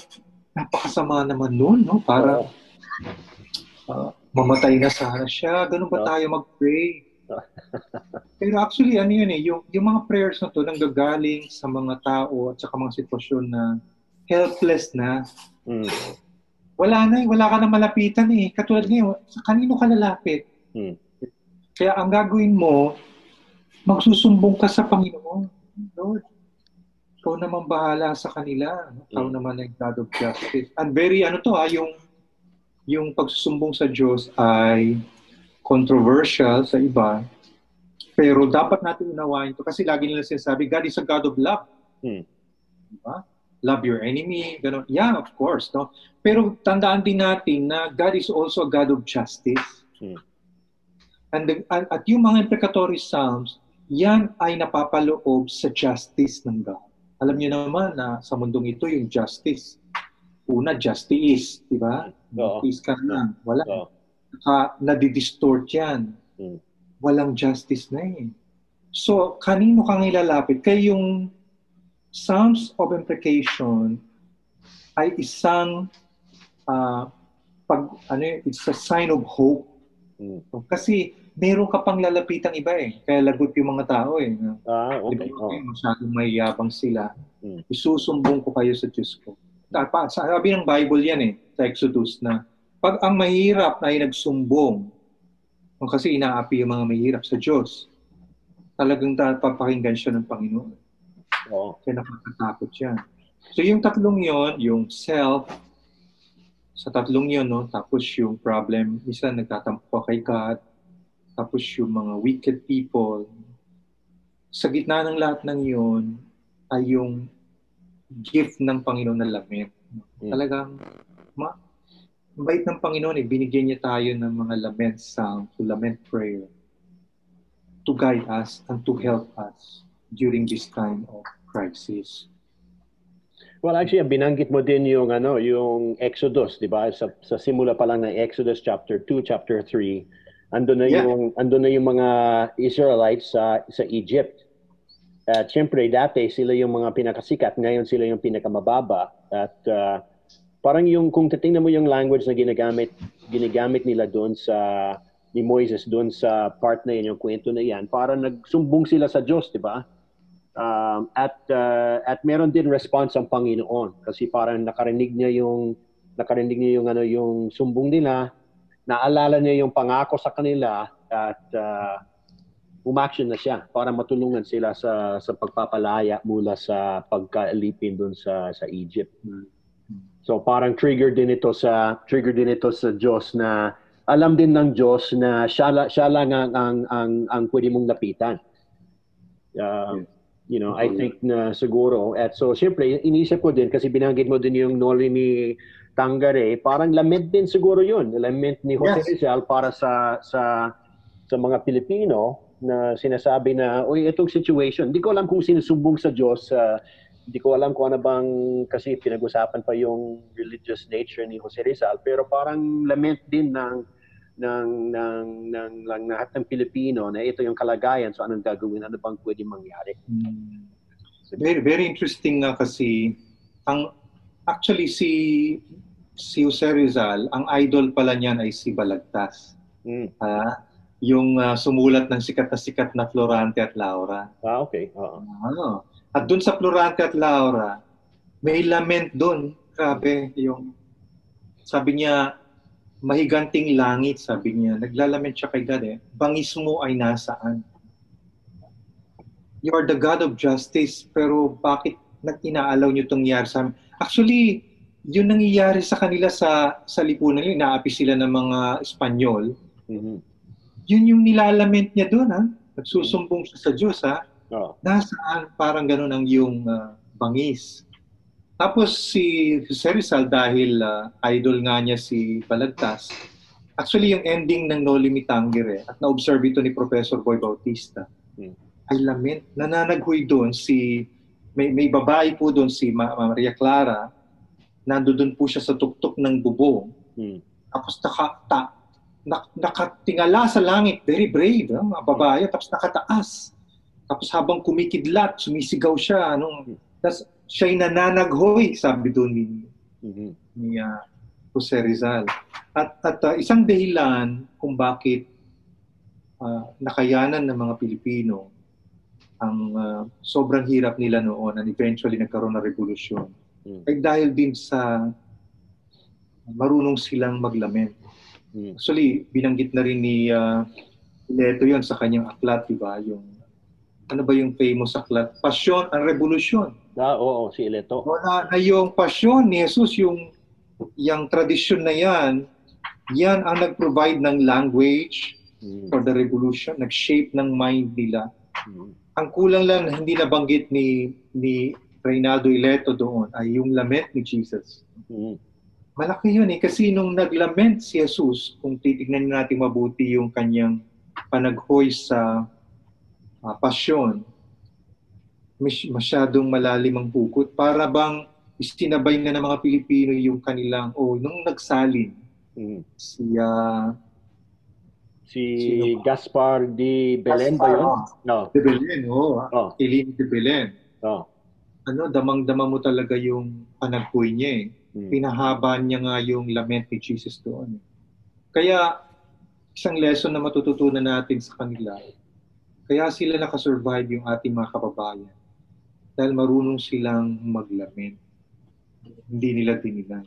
[SPEAKER 9] napakasama naman nun, no? Parang ah, mamatay na sana siya. Ganun ba tayo mag-pray? Pero actually, ano yun eh, yung, yung mga prayers na to nanggagaling sa mga tao at saka mga sitwasyon na helpless na.
[SPEAKER 5] Hmm.
[SPEAKER 9] Wala na eh, wala ka na malapitan eh. Katulad ngayon, sa kanino ka lalapit?
[SPEAKER 5] Hmm.
[SPEAKER 9] Kaya ang gagawin mo, magsusumbong ka sa Panginoon. Lord, ikaw naman bahala sa kanila. Ikaw
[SPEAKER 5] Mm.
[SPEAKER 9] naman ang God of justice. And very ano to ha, yung yung pagsusumbong sa Diyos ay controversial sa iba. Pero dapat natin unawain to kasi lagi nila sinasabi, God is a God of love.
[SPEAKER 5] Hmm.
[SPEAKER 9] Diba? Love your enemy. Ganun. Yeah, of course. No? Pero tandaan din natin na God is also a God of justice.
[SPEAKER 5] Hmm.
[SPEAKER 9] And the, at, yung mga imprecatory psalms, yan ay napapaloob sa justice ng God. Alam niyo naman na sa mundong ito yung justice. Una, justice, di ba?
[SPEAKER 5] Oo.
[SPEAKER 9] Justice ka lang. Wala.
[SPEAKER 5] So,
[SPEAKER 9] Saka nadidistort yan.
[SPEAKER 5] Hmm.
[SPEAKER 9] Walang justice na eh. So, kanino kang ilalapit? Kaya yung Psalms of Imprecation ay isang ah, pag ano it's a sign of hope.
[SPEAKER 5] hmm.
[SPEAKER 9] Kasi meron ka pang lalapitang iba eh. Kaya lagot yung mga tao eh. na,
[SPEAKER 5] Ah,
[SPEAKER 9] Di
[SPEAKER 5] okay.
[SPEAKER 9] ba,
[SPEAKER 5] Oh.
[SPEAKER 9] masyadong mayabang sila.
[SPEAKER 5] Hmm.
[SPEAKER 9] Isusumbong ko kayo sa Diyos ko. Dapat, sabi ng Bible yan eh, sa Exodus na pag ang mahirap ay nagsumbong, kasi inaapi yung mga mahirap sa Diyos, talagang papakinggan siya ng Panginoon.
[SPEAKER 5] Oo.
[SPEAKER 9] Kaya nakakatakot yan. So yung tatlong yon, yung self, sa tatlong yon, no, tapos yung problem, isa nagtatampo ka kay God, tapos yung mga wicked people, sa gitna ng lahat ng yon ay yung gift ng Panginoon na lament.
[SPEAKER 5] Mm.
[SPEAKER 9] Talagang, ma, bait ng Panginoon eh, binigyan niya tayo ng mga lament song, to lament prayer, to guide us and to help us during this time of crisis.
[SPEAKER 5] Well, actually, binanggit mo din yung ano, yung Exodus, 'di ba? Sa sa simula pa lang ng Exodus chapter 2, chapter 3, andun na
[SPEAKER 9] Yeah.
[SPEAKER 5] yung andun na yung mga Israelites sa sa Egypt. At syempre dati sila yung mga pinakasikat, ngayon sila yung pinakamababa at ah, parang yung kung titingnan mo yung language na ginagamit ginagamit nila doon sa ni Moises doon sa part na yun, yung kwento na yan, parang nagsumbong sila sa Diyos, 'di ba? Um, at uh, at meron din response ang Panginoon kasi parang nakarinig niya yung nakarinig niya yung ano yung sumbong nila naalala niya yung pangako sa kanila at uh, umaction na siya para matulungan sila sa sa pagpapalaya mula sa pagkalipin doon sa sa Egypt. So parang trigger din ito sa trigger din ito sa Diyos na alam din ng Diyos na siya, siya lang ang ang ang, ang pwede mong lapitan. Uh, you know, I think na siguro at so syempre inisip ko din kasi binanggit mo din yung Noli ni Tangare, parang lament din siguro yun. Lament ni Jose
[SPEAKER 9] Yes.
[SPEAKER 5] Rizal para sa sa sa mga Pilipino na sinasabi na, uy, itong situation, hindi ko alam kung sinusumbong sa Diyos, uh, Hindi ko alam kung ano bang kasi pinag-usapan pa yung religious nature ni Jose Rizal pero parang lament din ng ng ng ng, ng lahat ng Pilipino na ito yung kalagayan so anong gagawin ano bang pwede mangyari.
[SPEAKER 9] Very very interesting nga kasi ang actually si si Jose Rizal, ang idol pala niyan ay si Balagtas.
[SPEAKER 5] Mm.
[SPEAKER 9] Ah, yung ah, sumulat ng sikat na sikat na Florante at Laura.
[SPEAKER 5] Ah, okay. Oo.
[SPEAKER 9] Ano? At doon sa Florante at Laura, may lament doon. Grabe, yung sabi niya, mahiganting langit, sabi niya. Naglalament siya kay God eh. Bangis mo ay nasaan? You are the God of justice, pero bakit inaalaw niyo itong nangyari sa amin? Actually, yun nangyayari sa kanila sa sa lipunan nila. Inaapi sila ng mga Espanyol.
[SPEAKER 5] Mhm.
[SPEAKER 9] Yun yung nilalament niya doon, ha? Nagsusumbong siya sa Diyos, ha?
[SPEAKER 5] Oo.
[SPEAKER 9] nasaan parang ganun ang yung ah, bangis. Tapos si Jose Rizal dahil ah, idol nga niya si Balagtas, actually yung ending ng No Limit Anger eh, at na-observe ito ni Professor Boy Bautista,
[SPEAKER 5] Hmm.
[SPEAKER 9] ay lament. Nananaghoy doon si, may, may babae po doon si Ma- Maria Clara, nando doon po siya sa tuktok ng bubong,
[SPEAKER 5] Mm.
[SPEAKER 9] tapos naka, ta, nak, nakatingala sa langit, very brave, ah, mga babae, tapos nakataas. Tapos habang kumikidlat, sumisigaw siya. Ano, tapos siya'y nananaghoy, sabi doon ni,
[SPEAKER 5] Mhm.
[SPEAKER 9] ni ah, Jose Rizal. At, at ah, isang dahilan kung bakit ah, nakayanan ng mga Pilipino ang ah, sobrang hirap nila noon and eventually nagkaroon ng revolusyon
[SPEAKER 5] Mm.
[SPEAKER 9] ay dahil din sa marunong silang maglament.
[SPEAKER 5] Mm.
[SPEAKER 9] Actually, binanggit na rin ni uh, Leto yon sa kanyang aklat, di ba? Yung, ano ba yung famous aklat? Pasyon ang revolusyon.
[SPEAKER 5] Ah, oo, si Ileto.
[SPEAKER 9] O na, na yung pasyon ni Jesus, yung, yung tradisyon na yan, yan ang nag-provide ng language
[SPEAKER 5] Mm.
[SPEAKER 9] for the revolution, nag-shape ng mind nila.
[SPEAKER 5] Mm.
[SPEAKER 9] Ang kulang lang hindi nabanggit ni ni Reynaldo Ileto doon ay yung lament ni Jesus.
[SPEAKER 5] Mm.
[SPEAKER 9] Malaki yun eh. Kasi nung naglament si Jesus, kung titignan natin mabuti yung kanyang panaghoy sa ah, pasyon, mas- masyadong malalim ang bukod. Para bang istinabay na ng mga Pilipino yung kanilang, oh, nung nagsalin,
[SPEAKER 5] Mm.
[SPEAKER 9] si ah,
[SPEAKER 5] Si
[SPEAKER 9] Sino
[SPEAKER 5] Gaspar de Belen ba yun?
[SPEAKER 9] Gaspar,
[SPEAKER 5] No.
[SPEAKER 9] de Belen, oh,
[SPEAKER 5] Oh,
[SPEAKER 9] Eileen de Belen.
[SPEAKER 5] oh.
[SPEAKER 9] Ano, damang-dama mo talaga yung panaghoy niya eh.
[SPEAKER 5] Mm.
[SPEAKER 9] pinahaba niya nga yung lament ni Jesus doon. Kaya, isang lesson na matututunan natin sa kanila, kaya sila nakasurvive yung ating mga kababayan. Dahil marunong silang maglament. Hindi nila dinilan.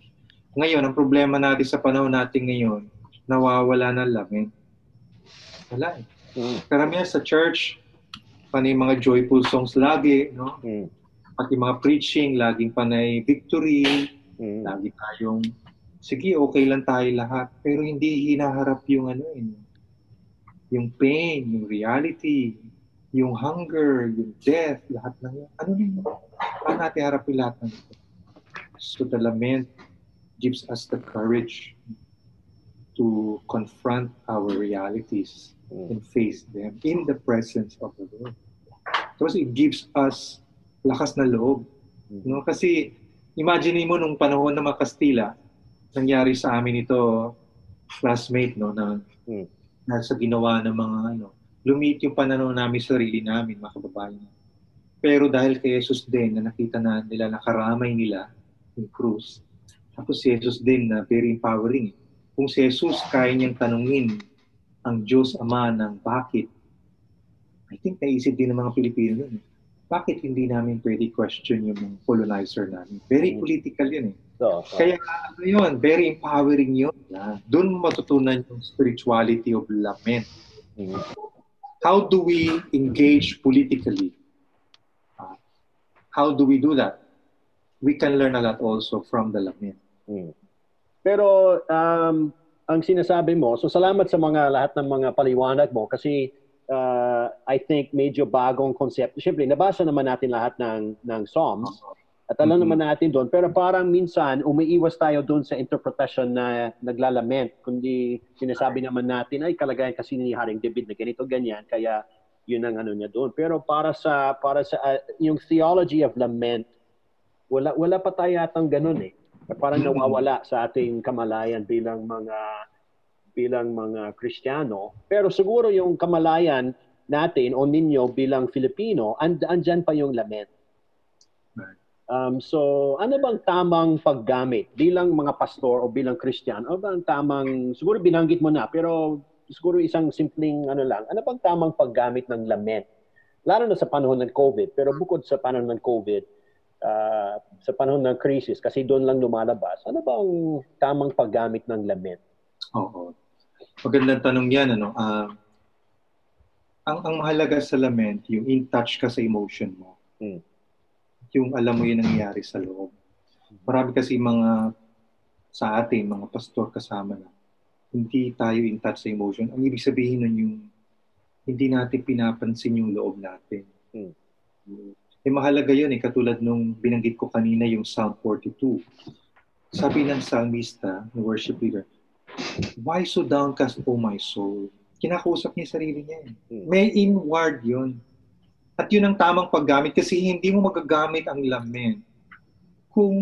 [SPEAKER 9] Ngayon, ang problema natin sa panahon natin ngayon, nawawala na lament. Wala eh.
[SPEAKER 5] Mm.
[SPEAKER 9] Karamihan sa church, panay mga joyful songs lagi, no?
[SPEAKER 5] Mm.
[SPEAKER 9] Pati mga preaching, laging panay victory,
[SPEAKER 5] Mm.
[SPEAKER 9] Lagi tayong, sige, okay lang tayo lahat. Pero hindi hinaharap yung ano eh, yung pain, yung reality, yung hunger, yung death, lahat ng yan. Ano yun? Paano natin harapin lahat ng ito? So the lament gives us the courage to confront our realities and face them in the presence of the Lord. Tapos it gives us lakas na loob. No? Kasi imagine mo nung panahon ng mga Kastila, nangyari sa amin ito, classmate, no, na
[SPEAKER 5] Mm.
[SPEAKER 9] nasa ginawa ng mga ano, lumit yung pananaw namin sa sarili namin, mga kababayan. Pero dahil kay Jesus din, na nakita na nila, nakaramay nila yung krus, tapos si Jesus din na very empowering. Kung si Jesus kaya niyang tanungin ang Diyos Ama ng bakit, I think naisip din ng mga Pilipino yun. eh. Bakit hindi namin pwede question yung colonizer namin? Very
[SPEAKER 5] Mm.
[SPEAKER 9] political yun eh.
[SPEAKER 5] So, so.
[SPEAKER 9] Kaya ano yun, very empowering yun. Yeah. Doon matutunan yung spirituality of lament.
[SPEAKER 5] Mm.
[SPEAKER 9] How do we engage politically? Uh, how do we do that? We can learn a lot also from the lament.
[SPEAKER 5] Mm. Pero um, ang sinasabi mo, so salamat sa mga lahat ng mga paliwanag mo kasi uh, I think medyo bagong konsepto. Siyempre, nabasa naman natin lahat ng, ng Psalms at alam
[SPEAKER 9] Mhm.
[SPEAKER 5] naman natin doon. Pero parang minsan, umiiwas tayo doon sa interpretation na naglalament. Kundi sinasabi naman natin, ay kalagayan kasi ni Haring David na ganito, ganyan. Kaya yun ang ano niya doon. Pero para sa, para sa uh, yung theology of lament, Wala wala pa tayo yatang ganun eh. Parang
[SPEAKER 2] Mm.
[SPEAKER 5] nawawala sa ating kamalayan bilang mga bilang mga Kristiyano. Pero siguro yung kamalayan natin o ninyo bilang Filipino, and, andyan pa yung lament. Um, so, ano bang tamang paggamit bilang mga pastor o bilang Christian? Ano bang tamang, siguro binanggit mo na, pero siguro isang simpleng ano lang, ano bang tamang paggamit ng lament? Lalo na sa panahon ng COVID, pero bukod sa panahon ng COVID, ah, sa panahon ng crisis, kasi doon lang lumalabas, ano bang tamang paggamit ng lament?
[SPEAKER 9] Oo. Magandang tanong yan. Ano? Ah, ang, ang mahalaga sa lament, yung in touch ka sa emotion mo.
[SPEAKER 5] Mm.
[SPEAKER 9] Yung alam mo yun nangyayari sa loob. Marami kasi mga sa atin, mga pastor kasama na, hindi tayo in touch sa emotion. Ang ibig sabihin nun yung hindi natin pinapansin yung loob natin.
[SPEAKER 5] Mm.
[SPEAKER 9] Eh, mahalaga yun eh, katulad nung binanggit ko kanina yung Psalm 42. Sabi ng psalmista, ng worship leader, Why so downcast, O my soul? Kinakausap niya sarili niya. eh.
[SPEAKER 5] Hmm.
[SPEAKER 9] May inward yun. At yun ang tamang paggamit kasi hindi mo magagamit ang lamin kung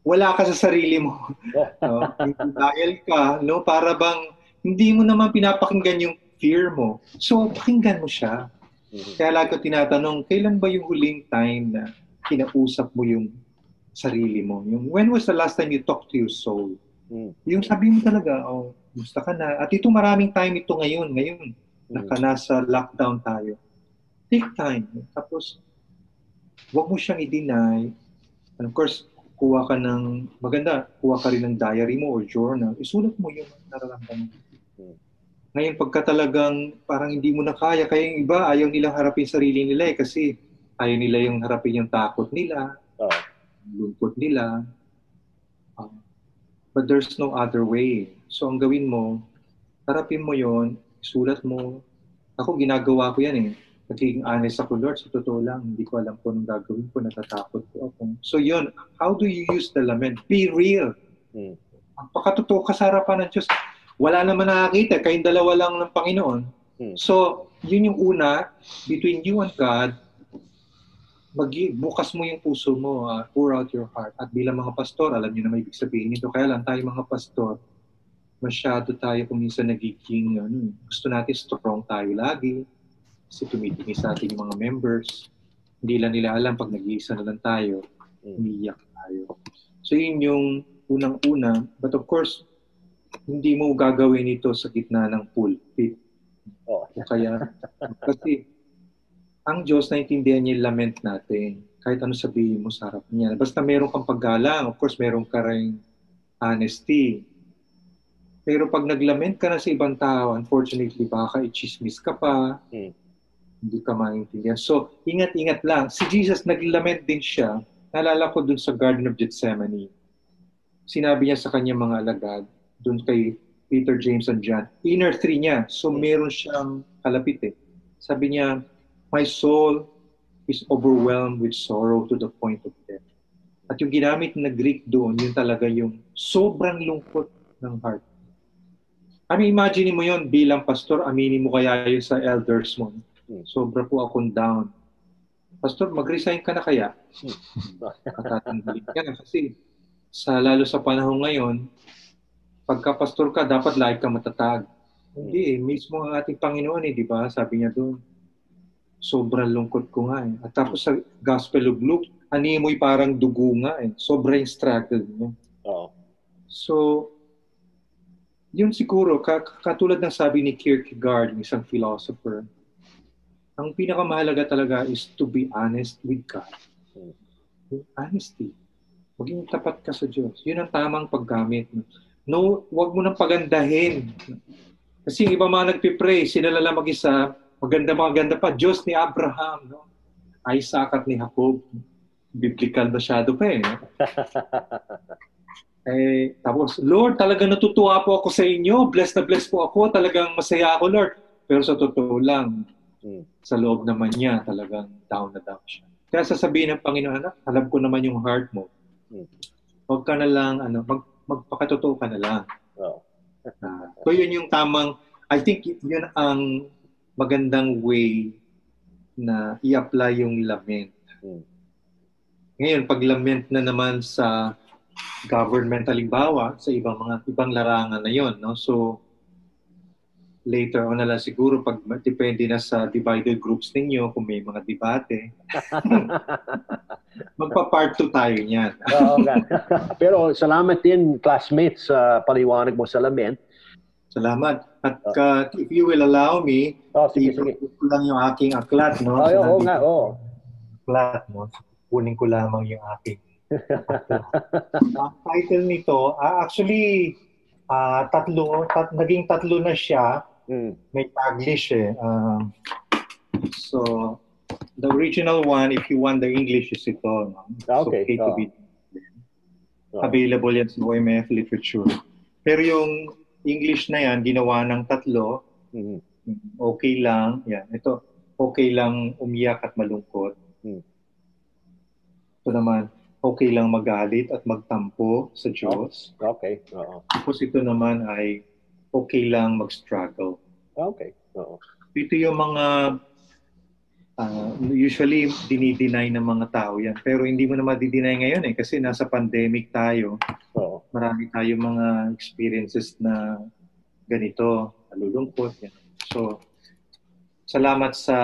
[SPEAKER 9] wala ka sa sarili mo. no? Dahil ka, no? para bang hindi mo naman pinapakinggan yung fear mo. So, pakinggan mo siya.
[SPEAKER 5] Mhm.
[SPEAKER 9] Kaya lagi ko tinatanong, kailan ba yung huling time na kinausap mo yung sarili mo? Yung, when was the last time you talked to your soul?
[SPEAKER 5] Mm.
[SPEAKER 9] Yung sabi mo talaga, oh, gusto ka na. At ito maraming time ito ngayon. Ngayon, naka nasa lockdown tayo. Take time. Tapos, huwag mo siyang i-deny. And of course, kuha ka ng, maganda, kuha ka rin ng diary mo or journal. Isulat mo yung nararamdaman.
[SPEAKER 5] Hmm.
[SPEAKER 9] Ngayon, pagka talagang parang hindi mo na kaya, kaya yung iba, ayaw nilang harapin sarili nila eh, kasi ayaw nila yung harapin yung takot nila,
[SPEAKER 5] Oo.
[SPEAKER 9] lungkot nila. Um, but there's no other way. So ang gawin mo, harapin mo yon, isulat mo. Ako ginagawa ko yan eh. Nagiging honest ako, Lord, sa totoo lang, hindi ko alam kung anong gagawin ko, natatakot ko ako. So yun, how do you use the lament? Be real.
[SPEAKER 5] Mm.
[SPEAKER 9] Pagkatotoo ka sa harapan ng Diyos, wala naman nakakita, kayong dalawa lang ng Panginoon.
[SPEAKER 5] Mm.
[SPEAKER 9] So, yun yung una, between you and God, magi bukas mo yung puso mo, ah, pour out your heart. At bilang mga pastor, alam niyo na may ibig sabihin nito. Kaya lang tayo mga pastor, masyado tayo kung minsan nagiging, ano, gusto natin strong tayo lagi. Kasi tumitingin sa ating mga members. Hindi lang nila alam pag nag-iisa na lang tayo,
[SPEAKER 5] Mm.
[SPEAKER 9] umiiyak tayo. So yun yung unang-una. But of course, hindi mo gagawin ito sa gitna ng pulpit.
[SPEAKER 5] Oo.
[SPEAKER 9] O kaya, kasi ang Diyos naintindihan niya yung lament natin. Kahit ano sabihin mo sa harap niya. Basta meron kang paggalang, of course, meron ka rin honesty. Pero pag naglament ka na sa ibang tao, unfortunately, baka i-chismis ka pa.
[SPEAKER 5] Hmm.
[SPEAKER 9] Hindi ka maintindihan. So, ingat-ingat lang. Si Jesus, naglament din siya. Naalala ko dun sa Garden of Gethsemane. Sinabi niya sa kanya mga alagad, dun kay Peter, James, and John, inner three niya. So, meron siyang kalapit eh. Sabi niya, My soul is overwhelmed with sorrow to the point of death. At yung ginamit na Greek doon, yun talaga yung sobrang lungkot ng heart. I mean, imagine mo yon bilang pastor, aminin mo kaya yun sa elders mo. Sobra po akong down. Pastor, mag-resign ka na kaya? Katatanggalin ka na kasi sa lalo sa panahon ngayon, pagka pastor ka, dapat lagi ka matatag. Hindi eh, mismo ang ating Panginoon eh, di ba? Sabi niya doon, sobrang lungkot ko nga eh. At tapos sa Gospel of Luke, animoy parang dugo nga eh. Sobrang struggle niya.
[SPEAKER 5] Oo.
[SPEAKER 9] So, yun siguro, ka- katulad ng sabi ni Kierkegaard, isang philosopher, ang pinakamahalaga talaga is to be honest with God. Yung Honesty. Maging tapat ka sa Diyos. Yun ang tamang paggamit. No, wag mo nang pagandahin. Kasi yung iba mga nagpipray, sila lang mag-isa, maganda maganda pa, Diyos ni Abraham, no? Isaac at ni Jacob. Biblical masyado pa eh. no? Eh, tapos, Lord, talaga natutuwa po ako sa inyo. Blessed na blessed po ako. Talagang masaya ako, Lord. Pero sa totoo lang,
[SPEAKER 5] Mm.
[SPEAKER 9] sa loob naman niya, talagang down na down siya. Kaya sasabihin ng Panginoon, anak, alam ko naman yung heart mo.
[SPEAKER 5] Mm.
[SPEAKER 9] Huwag ka na lang, ano, mag, magpakatotoo ka na lang.
[SPEAKER 5] Oo.
[SPEAKER 9] Ah, so yun yung tamang, I think yun ang magandang way na i-apply yung lament.
[SPEAKER 5] Mm.
[SPEAKER 9] Ngayon, pag lament na naman sa government halimbawa, sa ibang mga ibang larangan na yon, no? So, later on na lang siguro pag depende na sa divided groups ninyo kung may mga debate. Magpa-part 2 tayo niyan.
[SPEAKER 5] Oo nga. Pero salamat din classmates sa paliwanag mo sa lament.
[SPEAKER 9] Salamat. At uh, if you will allow me,
[SPEAKER 5] Oh, sige, sige.
[SPEAKER 9] ko lang yung aking aklat, no?
[SPEAKER 5] Ay, oo
[SPEAKER 9] Sinabi
[SPEAKER 5] nga, oo.
[SPEAKER 9] Aklat, no? Kunin ko lamang yung aking Ang title nito, ah, actually, ah, tatlo, tat, naging tatlo na siya.
[SPEAKER 5] Mm.
[SPEAKER 9] May Taglish eh. Um, so, the original one, if you want the English, is ito. No? It's
[SPEAKER 5] Okay, oo.
[SPEAKER 9] be
[SPEAKER 5] Oo.
[SPEAKER 9] available yan sa OMF literature. Pero yung English na yan, ginawa ng tatlo,
[SPEAKER 5] Mm.
[SPEAKER 9] okay lang. Yan, ito, okay lang umiyak at malungkot.
[SPEAKER 5] Hmm.
[SPEAKER 9] Ito naman, okay lang magalit at magtampo sa Diyos.
[SPEAKER 5] Okay. Oo.
[SPEAKER 9] Tapos ito naman ay okay lang mag-struggle.
[SPEAKER 5] Okay. Oo.
[SPEAKER 9] Ito yung mga ah, usually dinideny ng mga tao yan. Pero hindi mo na madideny ngayon eh kasi nasa pandemic tayo.
[SPEAKER 5] Oo.
[SPEAKER 9] Marami tayo mga experiences na ganito, nalulungkot. Yan. So, salamat sa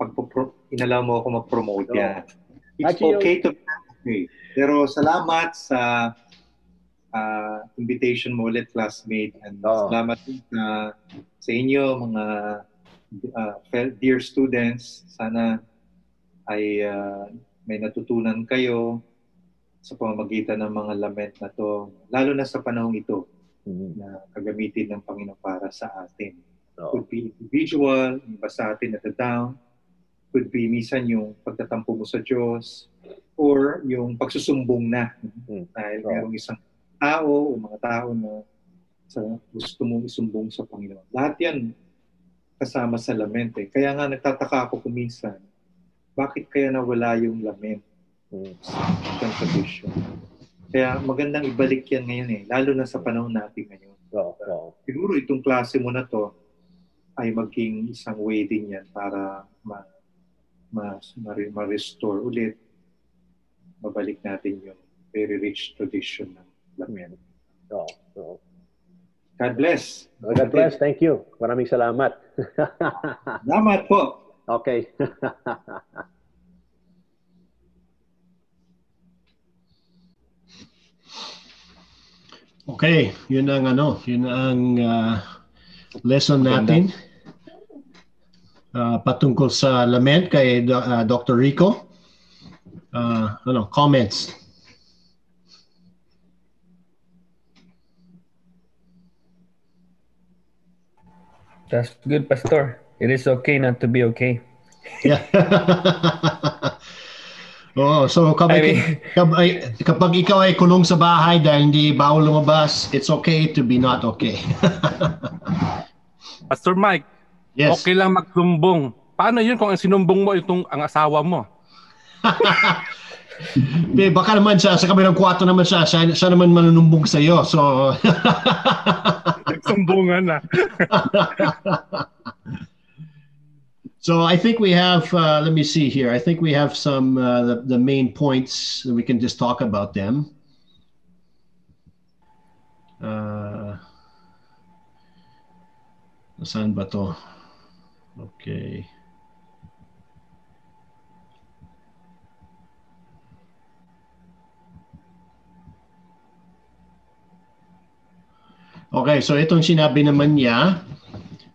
[SPEAKER 9] pagpupro- inalaw mo ako mag-promote yan. It's
[SPEAKER 5] Actually,
[SPEAKER 9] okay to be okay. Pero salamat sa ah, invitation mo ulit, classmate. And
[SPEAKER 5] Oo.
[SPEAKER 9] salamat din sa, sa inyo, mga fel- dear students. Sana ay ah, may natutunan kayo sa pamamagitan ng mga lament na to. Lalo na sa panahong ito
[SPEAKER 5] Mm.
[SPEAKER 9] na kagamitin ng Panginoon para sa atin.
[SPEAKER 5] Oo.
[SPEAKER 9] Could be individual, iba sa atin at down. Could be minsan yung pagtatampo mo sa Diyos or yung pagsusumbong na
[SPEAKER 5] Mm.
[SPEAKER 9] dahil
[SPEAKER 5] Oo.
[SPEAKER 9] merong isang tao o mga tao na sa gusto mong isumbong sa Panginoon. Lahat yan kasama sa lament eh. Kaya nga nagtataka ako kuminsan, bakit kaya nawala yung lament
[SPEAKER 5] Mm.
[SPEAKER 9] sa tradition? Kaya magandang ibalik yan ngayon eh, lalo na sa panahon natin ngayon
[SPEAKER 5] Oo. Oo.
[SPEAKER 9] siguro itong klase mo na to ay maging isang way din yan para ma, ma, ma, ma-restore ulit mabalik natin yung very rich tradition ng lament.
[SPEAKER 5] Oo. Oo.
[SPEAKER 9] God bless.
[SPEAKER 5] Oh, God bless. Thank you. Maraming salamat.
[SPEAKER 9] Salamat po.
[SPEAKER 5] okay.
[SPEAKER 1] Okay, yun ang ano, yun ang ah, lesson natin Ah, patungkol sa lament kay Do- ah, Dr. Rico. Ah, ano, comments?
[SPEAKER 6] That's good, Pastor. It is okay not to be okay.
[SPEAKER 1] Yeah. Oo, so kapag,
[SPEAKER 6] I mean-
[SPEAKER 1] kapag, kapag ikaw ay kulong sa bahay dahil hindi bawal lumabas, it's okay to be not okay.
[SPEAKER 7] Pastor Mike,
[SPEAKER 1] yes.
[SPEAKER 7] okay lang magsumbong. Paano yun kung ang sinumbong mo itong ang asawa mo?
[SPEAKER 1] Eh, baka naman siya, sa kabilang kwarto naman siya, siya, siya naman manunumbong sa iyo. So,
[SPEAKER 7] Nagsumbungan na.
[SPEAKER 1] so I think we have, uh, let me see here. I think we have some, uh, the, the main points. We can just talk about them. Uh, saan ba to? Okay. Okay, so itong sinabi naman niya,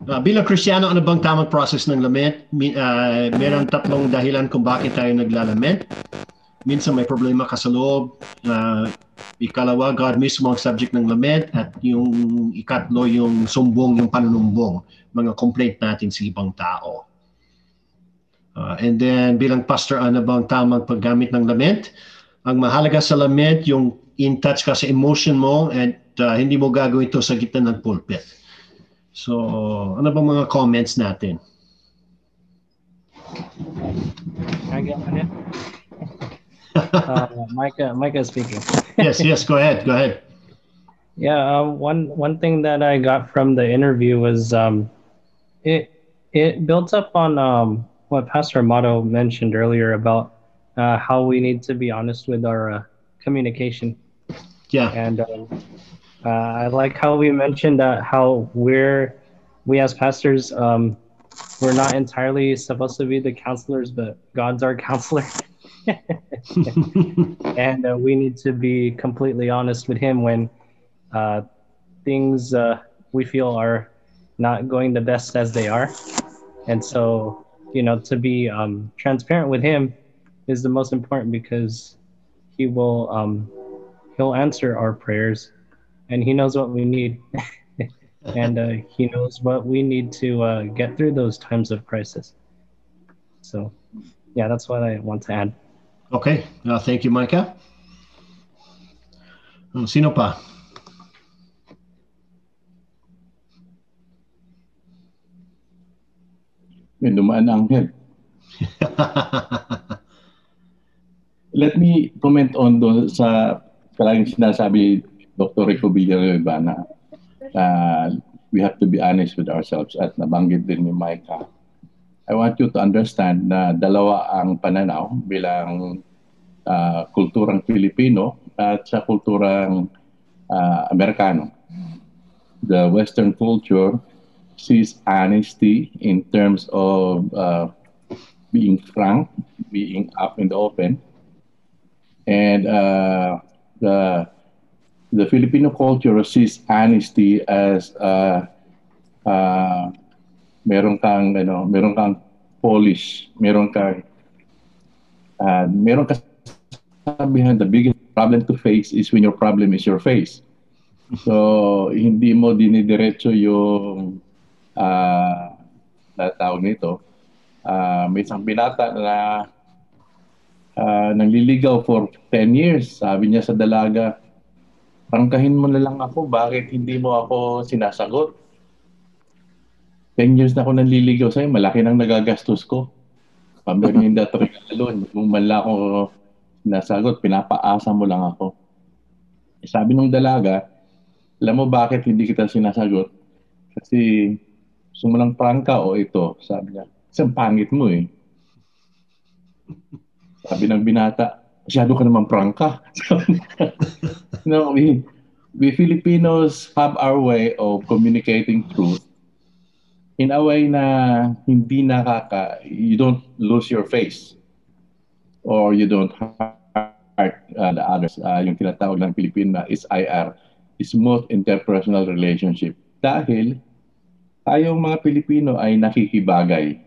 [SPEAKER 1] ah, bilang Kristiyano, ano bang tamang process ng lament? Mi, uh, meron tatlong dahilan kung bakit tayo naglalament. Minsan may problema ka sa loob. Ah, ikalawa, God mismo ang subject ng lament. At yung ikatlo, yung sumbong, yung panunumbong. Mga complaint natin sa ibang tao. Ah, and then, bilang pastor, ano bang tamang paggamit ng lament? Ang mahalaga sa lament, yung in touch ka sa emotion mo at uh, hindi mo gagawin ito sa gitna ng pulpit. So, ano bang mga comments natin?
[SPEAKER 10] Can I get one in? uh, Micah, Micah speaking.
[SPEAKER 1] yes, yes, go ahead, go ahead.
[SPEAKER 10] Yeah, um, one one thing that I got from the interview was um, it it builds up on um, what Pastor Amato mentioned earlier about uh, how we need to be honest with our uh, communication.
[SPEAKER 1] Yeah.
[SPEAKER 10] And um, uh, I like how we mentioned that how we're we as pastors um, we're not entirely supposed to be the counselors, but God's our counselor. and uh, we need to be completely honest with Him when uh, things uh, we feel are not going the best as they are. And so, you know, to be um, transparent with Him is the most important because He will um, He'll answer our prayers, and He knows what we need. and uh, he knows what we need to uh, get through those times of crisis. So, yeah, that's what I want to add.
[SPEAKER 1] Okay. Uh, thank you, Micah. Um, sino pa?
[SPEAKER 2] May dumaan na anghel. Let me comment on do sa parang sinasabi Dr. Rico Villanueva na uh, we have to be honest with ourselves at nabanggit din ni Micah. I want you to understand na dalawa ang pananaw bilang uh, kulturang Pilipino at sa kulturang uh, Amerikano. The Western culture sees honesty in terms of uh, being frank, being up in the open, and uh, the the Filipino culture sees honesty as uh, uh, meron kang ano, meron kang polish, meron kang uh, meron ka sabihan the biggest problem to face is when your problem is your face. So, hindi mo dinidiretso yung uh, na tawag nito. Uh, may isang binata na uh, nangliligaw for 10 years. Sabi niya sa dalaga, Prangkahin mo na lang ako, bakit hindi mo ako sinasagot? 10 years na ako nanliligaw sa'yo, malaki nang nagagastos ko. Pamerinda at regalo, kung man lang ako sinasagot, pinapaasa mo lang ako. Eh, sabi ng dalaga, alam mo bakit hindi kita sinasagot? Kasi gusto mo prangka o ito, sabi niya. Isang pangit mo eh. Sabi ng binata, masyado ka naman prangka. no, we, we Filipinos have our way of communicating truth in a way na hindi nakaka, you don't lose your face or you don't hurt uh, the others. Uh, yung tinatawag ng Pilipino na is IR, smooth interpersonal relationship. Dahil tayong mga Pilipino ay nakikibagay.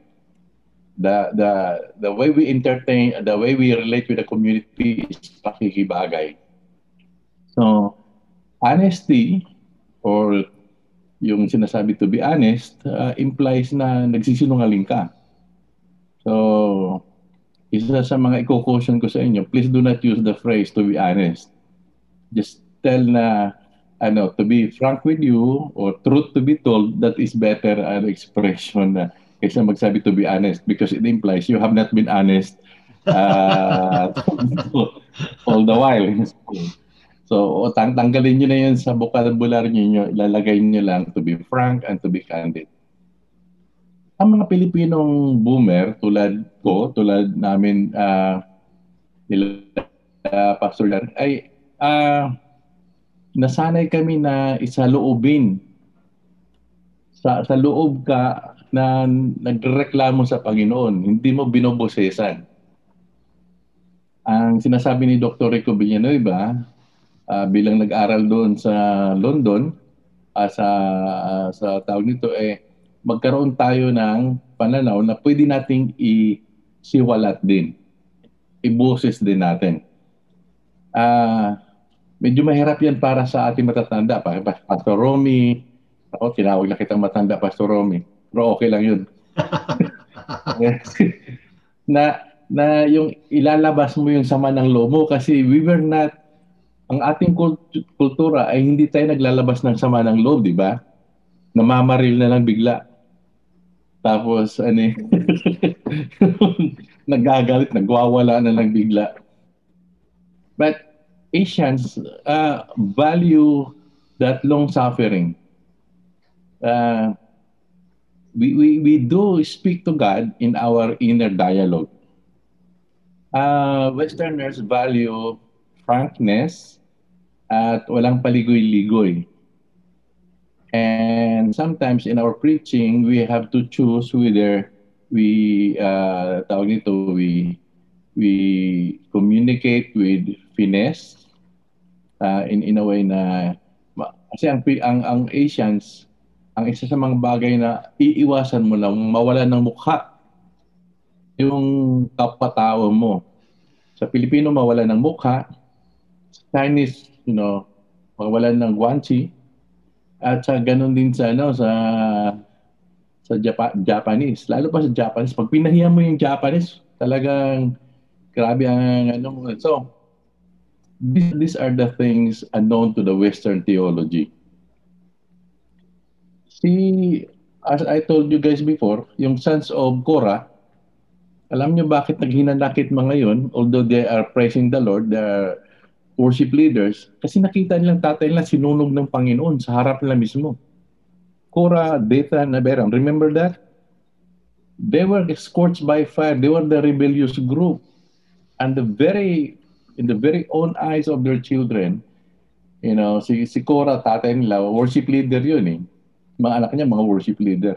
[SPEAKER 2] The, the, the way we entertain, the way we relate with the community is pakikibagay. So, honesty or yung sinasabi to be honest uh, implies na nagsisinungaling ka. So, isa sa mga i-caution ko sa inyo, please do not use the phrase to be honest. Just tell na ano, to be frank with you or truth to be told, that is better an expression na kaysa magsabi to be honest because it implies you have not been honest uh, all the while. So, tang tanggalin nyo na yun sa vocabulary nyo, ilalagay nyo lang to be frank and to be candid. Ang mga Pilipinong boomer, tulad ko, tulad namin, uh, uh, Pastor Jan, ay uh, nasanay kami na isaloobin sa, sa loob ka na nagreklamo sa Panginoon, hindi mo binobosesan. Ang sinasabi ni Dr. Rico Villanueva, uh, bilang nag-aral doon sa London, uh, sa, uh, sa tawag nito, eh, magkaroon tayo ng pananaw na pwede nating isiwalat din. Iboses din natin. Uh, medyo mahirap yan para sa ating matatanda. Pa, Pastor Romy, ako tinawag na kitang matanda, Pastor Romy. Pero okay lang yun. na na yung ilalabas mo yung sama ng lomo kasi we were not ang ating kultura ay hindi tayo naglalabas ng sama ng loob, di ba? Namamaril na lang bigla. Tapos, ano eh, nagagalit, nagwawala na lang bigla. But Asians uh, value that long suffering. Uh, we, we, we do speak to God in our inner dialogue. uh, Westerners value frankness at walang paligoy-ligoy. And sometimes in our preaching, we have to choose whether we, uh, tawag nito, we, we communicate with finesse uh, in, in a way na, kasi ang, ang, ang Asians, ang isa sa mga bagay na iiwasan mo na mawala ng mukha yung kapatao mo. Sa Pilipino, mawala ng mukha. Sa Chinese, you know, mawala ng guanchi. At sa ganun din sa ano sa sa Japa- Japanese. Lalo pa sa Japanese, pag pinahiya mo yung Japanese, talagang grabe ang ano. So, these, these are the things unknown to the Western theology. Si, as I told you guys before, yung sons of Korah, alam niyo bakit naghinanakit mga ngayon, although they are praising the Lord, they are worship leaders kasi nakita nilang tatay nila sinunog ng Panginoon sa harap nila mismo. Korah, Dathan, Abiram. Remember that? They were scorched by fire. They were the rebellious group. And the very, in the very own eyes of their children, you know, si, si Korah, tatay nila, worship leader yun eh. Mga anak niya, mga worship leader.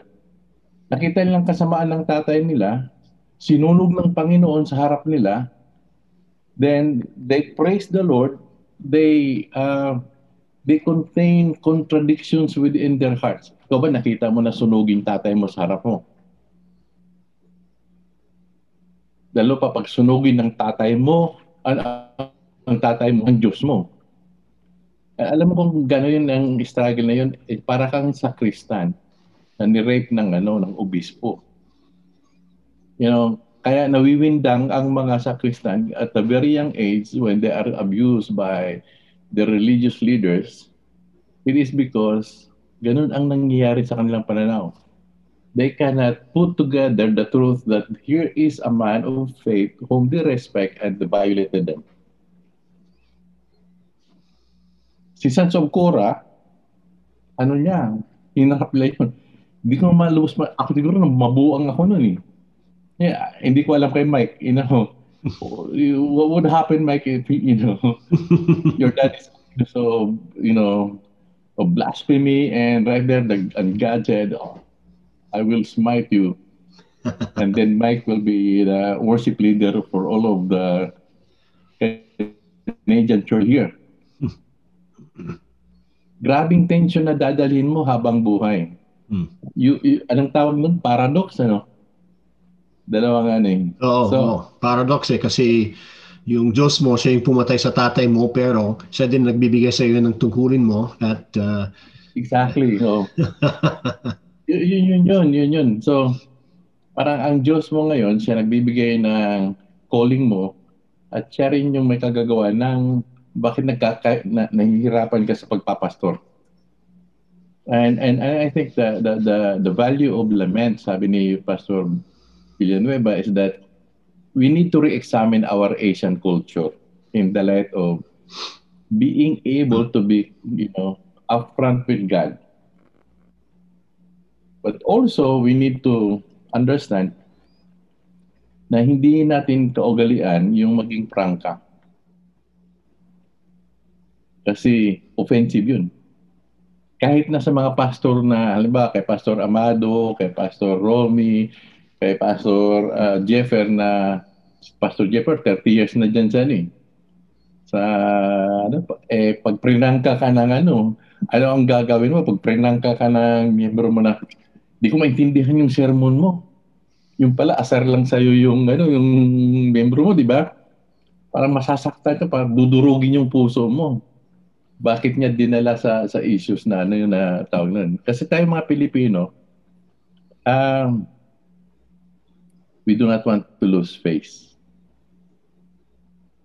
[SPEAKER 2] Nakita nilang kasamaan ng tatay nila, sinunog ng Panginoon sa harap nila, then they praise the Lord. They uh, they contain contradictions within their hearts. Ikaw ba nakita mo na sunugin tatay mo sa harap mo? Lalo pa pag sunugin ng tatay mo, ang, ang tatay mo, ang Diyos mo. Alam mo kung gano'n yun ang struggle na yun, eh, para kang sa Kristan na ni-rape ng, ano, ng obispo. You know, kaya nawiwindang ang mga sakristan at a very young age when they are abused by the religious leaders, it is because ganun ang nangyayari sa kanilang pananaw. They cannot put together the truth that here is a man of faith whom they respect and they violated them. Si Sons of Korah, ano niya, hinarap nila yun. Hindi ko malubos, ako siguro mabuang ako nun eh yeah, hindi ko alam kay Mike, you know, what would happen, Mike, if, you know, your dad is so, you know, of blasphemy and right there, the, and God said, oh, I will smite you. and then Mike will be the worship leader for all of the Canadian church here. Grabing tension na dadalhin mo habang buhay. Hmm. You, you, anong tawag nun? Paradox, ano? Dalawang ano eh.
[SPEAKER 1] Oo, so, oo. paradox eh kasi yung Diyos mo, siya yung pumatay sa tatay mo pero siya din nagbibigay sa iyo ng tungkulin mo at uh,
[SPEAKER 2] Exactly. So, yun, yun, yun, yun, yun. So, parang ang Diyos mo ngayon, siya nagbibigay ng calling mo at siya rin yung may kagagawa ng bakit nagkaka, na, nahihirapan ka sa pagpapastor. And and I think the the the, the value of lament, sabi ni Pastor Villanueva is that we need to re-examine our Asian culture in the light of being able to be, you know, upfront with God. But also, we need to understand na hindi natin kaugalian yung maging prangka. Kasi offensive yun. Kahit na sa mga pastor na, halimbawa kay Pastor Amado, kay Pastor Romy, kay Pastor uh, Jeffer na Pastor Jeffer 30 years na diyan sa ni. Sa ano eh pag prinangka ka ng ano, ano ang gagawin mo pag prinangka ka ng miyembro mo na di ko maintindihan yung sermon mo. Yung pala asar lang sa iyo yung ano yung miyembro mo, di ba? Para masasaktan ka, para dudurugin yung puso mo. Bakit niya dinala sa sa issues na ano yung na tawag nun? Kasi tayo mga Pilipino, um, we do not want to lose face.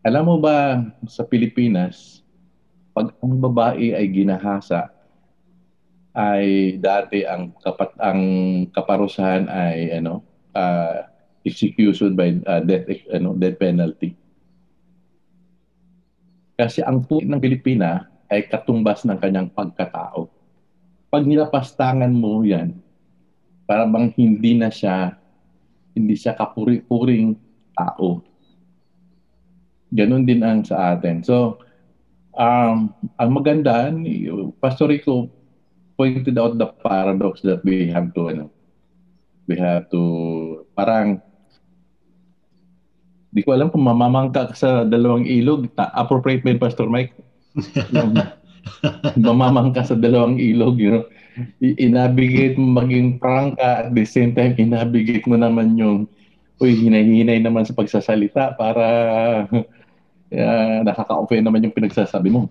[SPEAKER 2] Alam mo ba sa Pilipinas, pag ang babae ay ginahasa, ay dati ang kapat ang kaparusahan ay ano uh, execution by uh, death ano death penalty. Kasi ang puwit ng Pilipina ay katumbas ng kanyang pagkatao. Pag nilapastangan mo yan, para bang hindi na siya hindi siya kapuri-puring tao. Ganun din ang sa atin. So, um, ang maganda, Pastor Rico pointed out the paradox that we have to, ano, we have to, parang, di ko alam kung mamamangka ka sa dalawang ilog. Appropriate ba Pastor Mike? Mamamangka sa dalawang ilog, you know? I- inabigate mo maging prangka at the same time inabigate mo naman yung uy, hinay-hinay naman sa pagsasalita para uh, nakaka-offend naman yung pinagsasabi mo.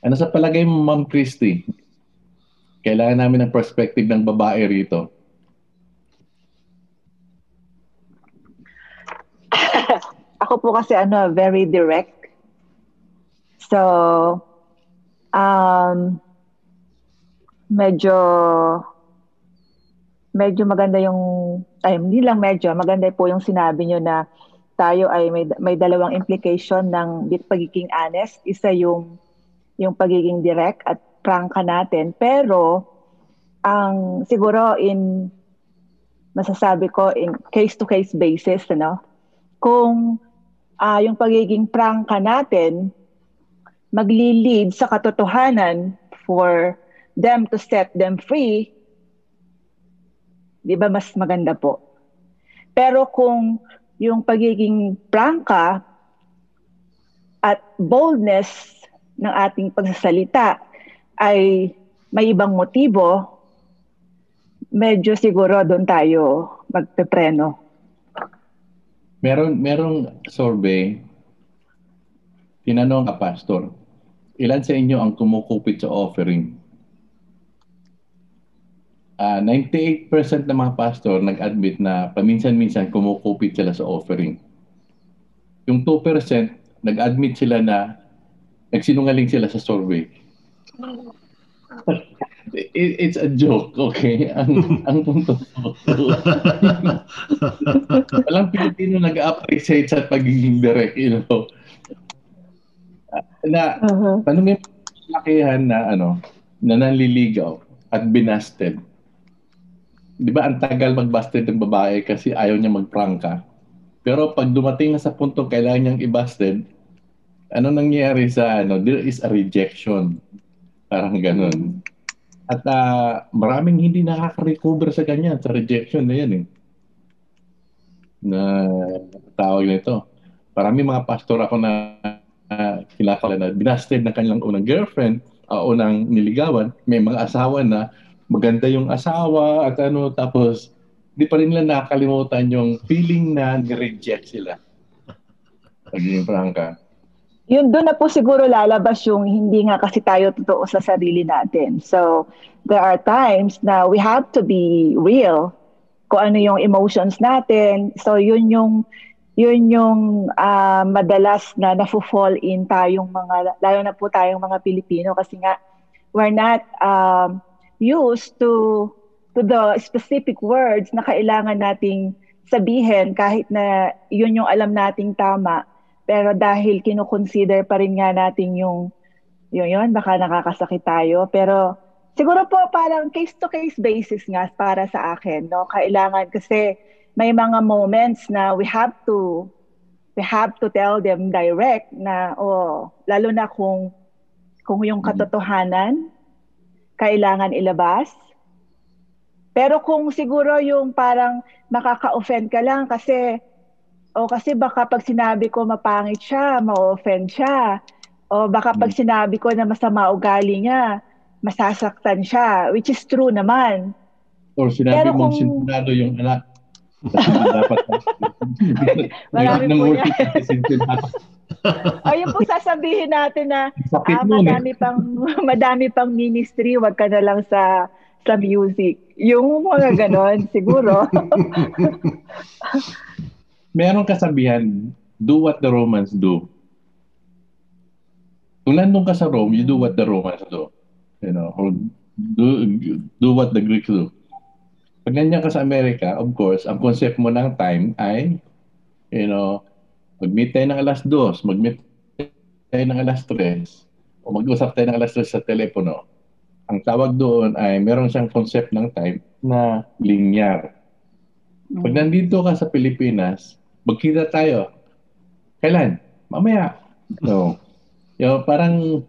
[SPEAKER 2] Ano sa palagay mo, Ma'am Christy? Kailangan namin ng perspective ng babae rito.
[SPEAKER 3] Ako po kasi ano, very direct. So, um, medyo medyo maganda yung ay hindi lang medyo maganda po yung sinabi nyo na tayo ay may may dalawang implication ng pagiging honest. Isa yung yung pagiging direct at prangka natin. Pero ang siguro in masasabi ko in case to case basis ano? Kung ah, yung pagiging prangka natin magli-lead sa katotohanan for them to set them free, di ba mas maganda po? Pero kung yung pagiging prangka at boldness ng ating pagsasalita ay may ibang motibo, medyo siguro doon tayo magpepreno.
[SPEAKER 2] Meron merong survey tinanong ka pastor, ilan sa inyo ang kumukupit sa offering? Ah, 98% ng mga pastor nag-admit na paminsan-minsan kumukupit sila sa offering. Yung 2% nag-admit sila na nagsinungaling sila sa survey. It, it's a joke, okay? Ang ang punto ko. Walang Pilipino nag-appreciate sa pagiging direct, you know. Na
[SPEAKER 3] Uh-huh.
[SPEAKER 2] ano may lakihan na ano na nanliligaw at binasted. 'Di ba ang tagal magbasted ng babae kasi ayaw niya magprangka. Pero pag dumating na sa puntong kailangan niyang ibasted, ano nangyayari sa ano, there is a rejection. Parang ganun. At ah, maraming hindi nakaka-recover sa ganyan, sa rejection na yan eh. Na tawag nito. Marami mga pastor ako na uh, kilakala na binasted ng kanilang unang girlfriend, uh, unang niligawan, may mga asawa na maganda yung asawa at ano, tapos di pa rin nila nakakalimutan yung feeling na nireject sila. Pagiging prangka.
[SPEAKER 3] Yun doon na po siguro lalabas yung hindi nga kasi tayo totoo sa sarili natin. So, there are times na we have to be real kung ano yung emotions natin. So, yun yung yun yung ah, madalas na nafo-fall in tayong mga lalo na po tayong mga Pilipino kasi nga we're not um, used to to the specific words na kailangan nating sabihin kahit na yun yung alam nating tama. Pero dahil kino-consider pa rin nga natin yung yun yun baka nakakasakit tayo. Pero siguro po parang case to case basis nga para sa akin no? Kailangan kasi may mga moments na we have to we have to tell them direct na oh lalo na kung kung yung katotohanan kailangan ilabas pero kung siguro yung parang makaka-offend ka lang kasi o kasi baka pag sinabi ko mapangit siya, ma-offend siya. O baka pag sinabi ko na masama ugali niya, masasaktan siya, which is true naman.
[SPEAKER 2] Or sinabi
[SPEAKER 3] Pero
[SPEAKER 2] mong
[SPEAKER 3] kung-
[SPEAKER 2] sinunado yung anak. Dapat
[SPEAKER 3] Marami
[SPEAKER 2] Ng
[SPEAKER 3] po yan. O yun po sasabihin natin na
[SPEAKER 2] Sakit
[SPEAKER 3] ah,
[SPEAKER 2] nun eh.
[SPEAKER 3] madami pang madami pang ministry, wag ka na lang sa sa music. Yung mga ganon, siguro.
[SPEAKER 2] Meron kasabihan, do what the Romans do. Kung nandun ka sa Rome, you do what the Romans do. You know, or do, do what the Greeks do. Pag nandiyan ka sa Amerika, of course, ang concept mo ng time ay, you know, mag-meet tayo ng alas 2, mag-meet tayo ng alas 3, o mag-usap tayo ng alas 3 sa telepono. Ang tawag doon ay meron siyang concept ng time na linear. Pag nandito ka sa Pilipinas, magkita tayo. Kailan? Mamaya. So, yung parang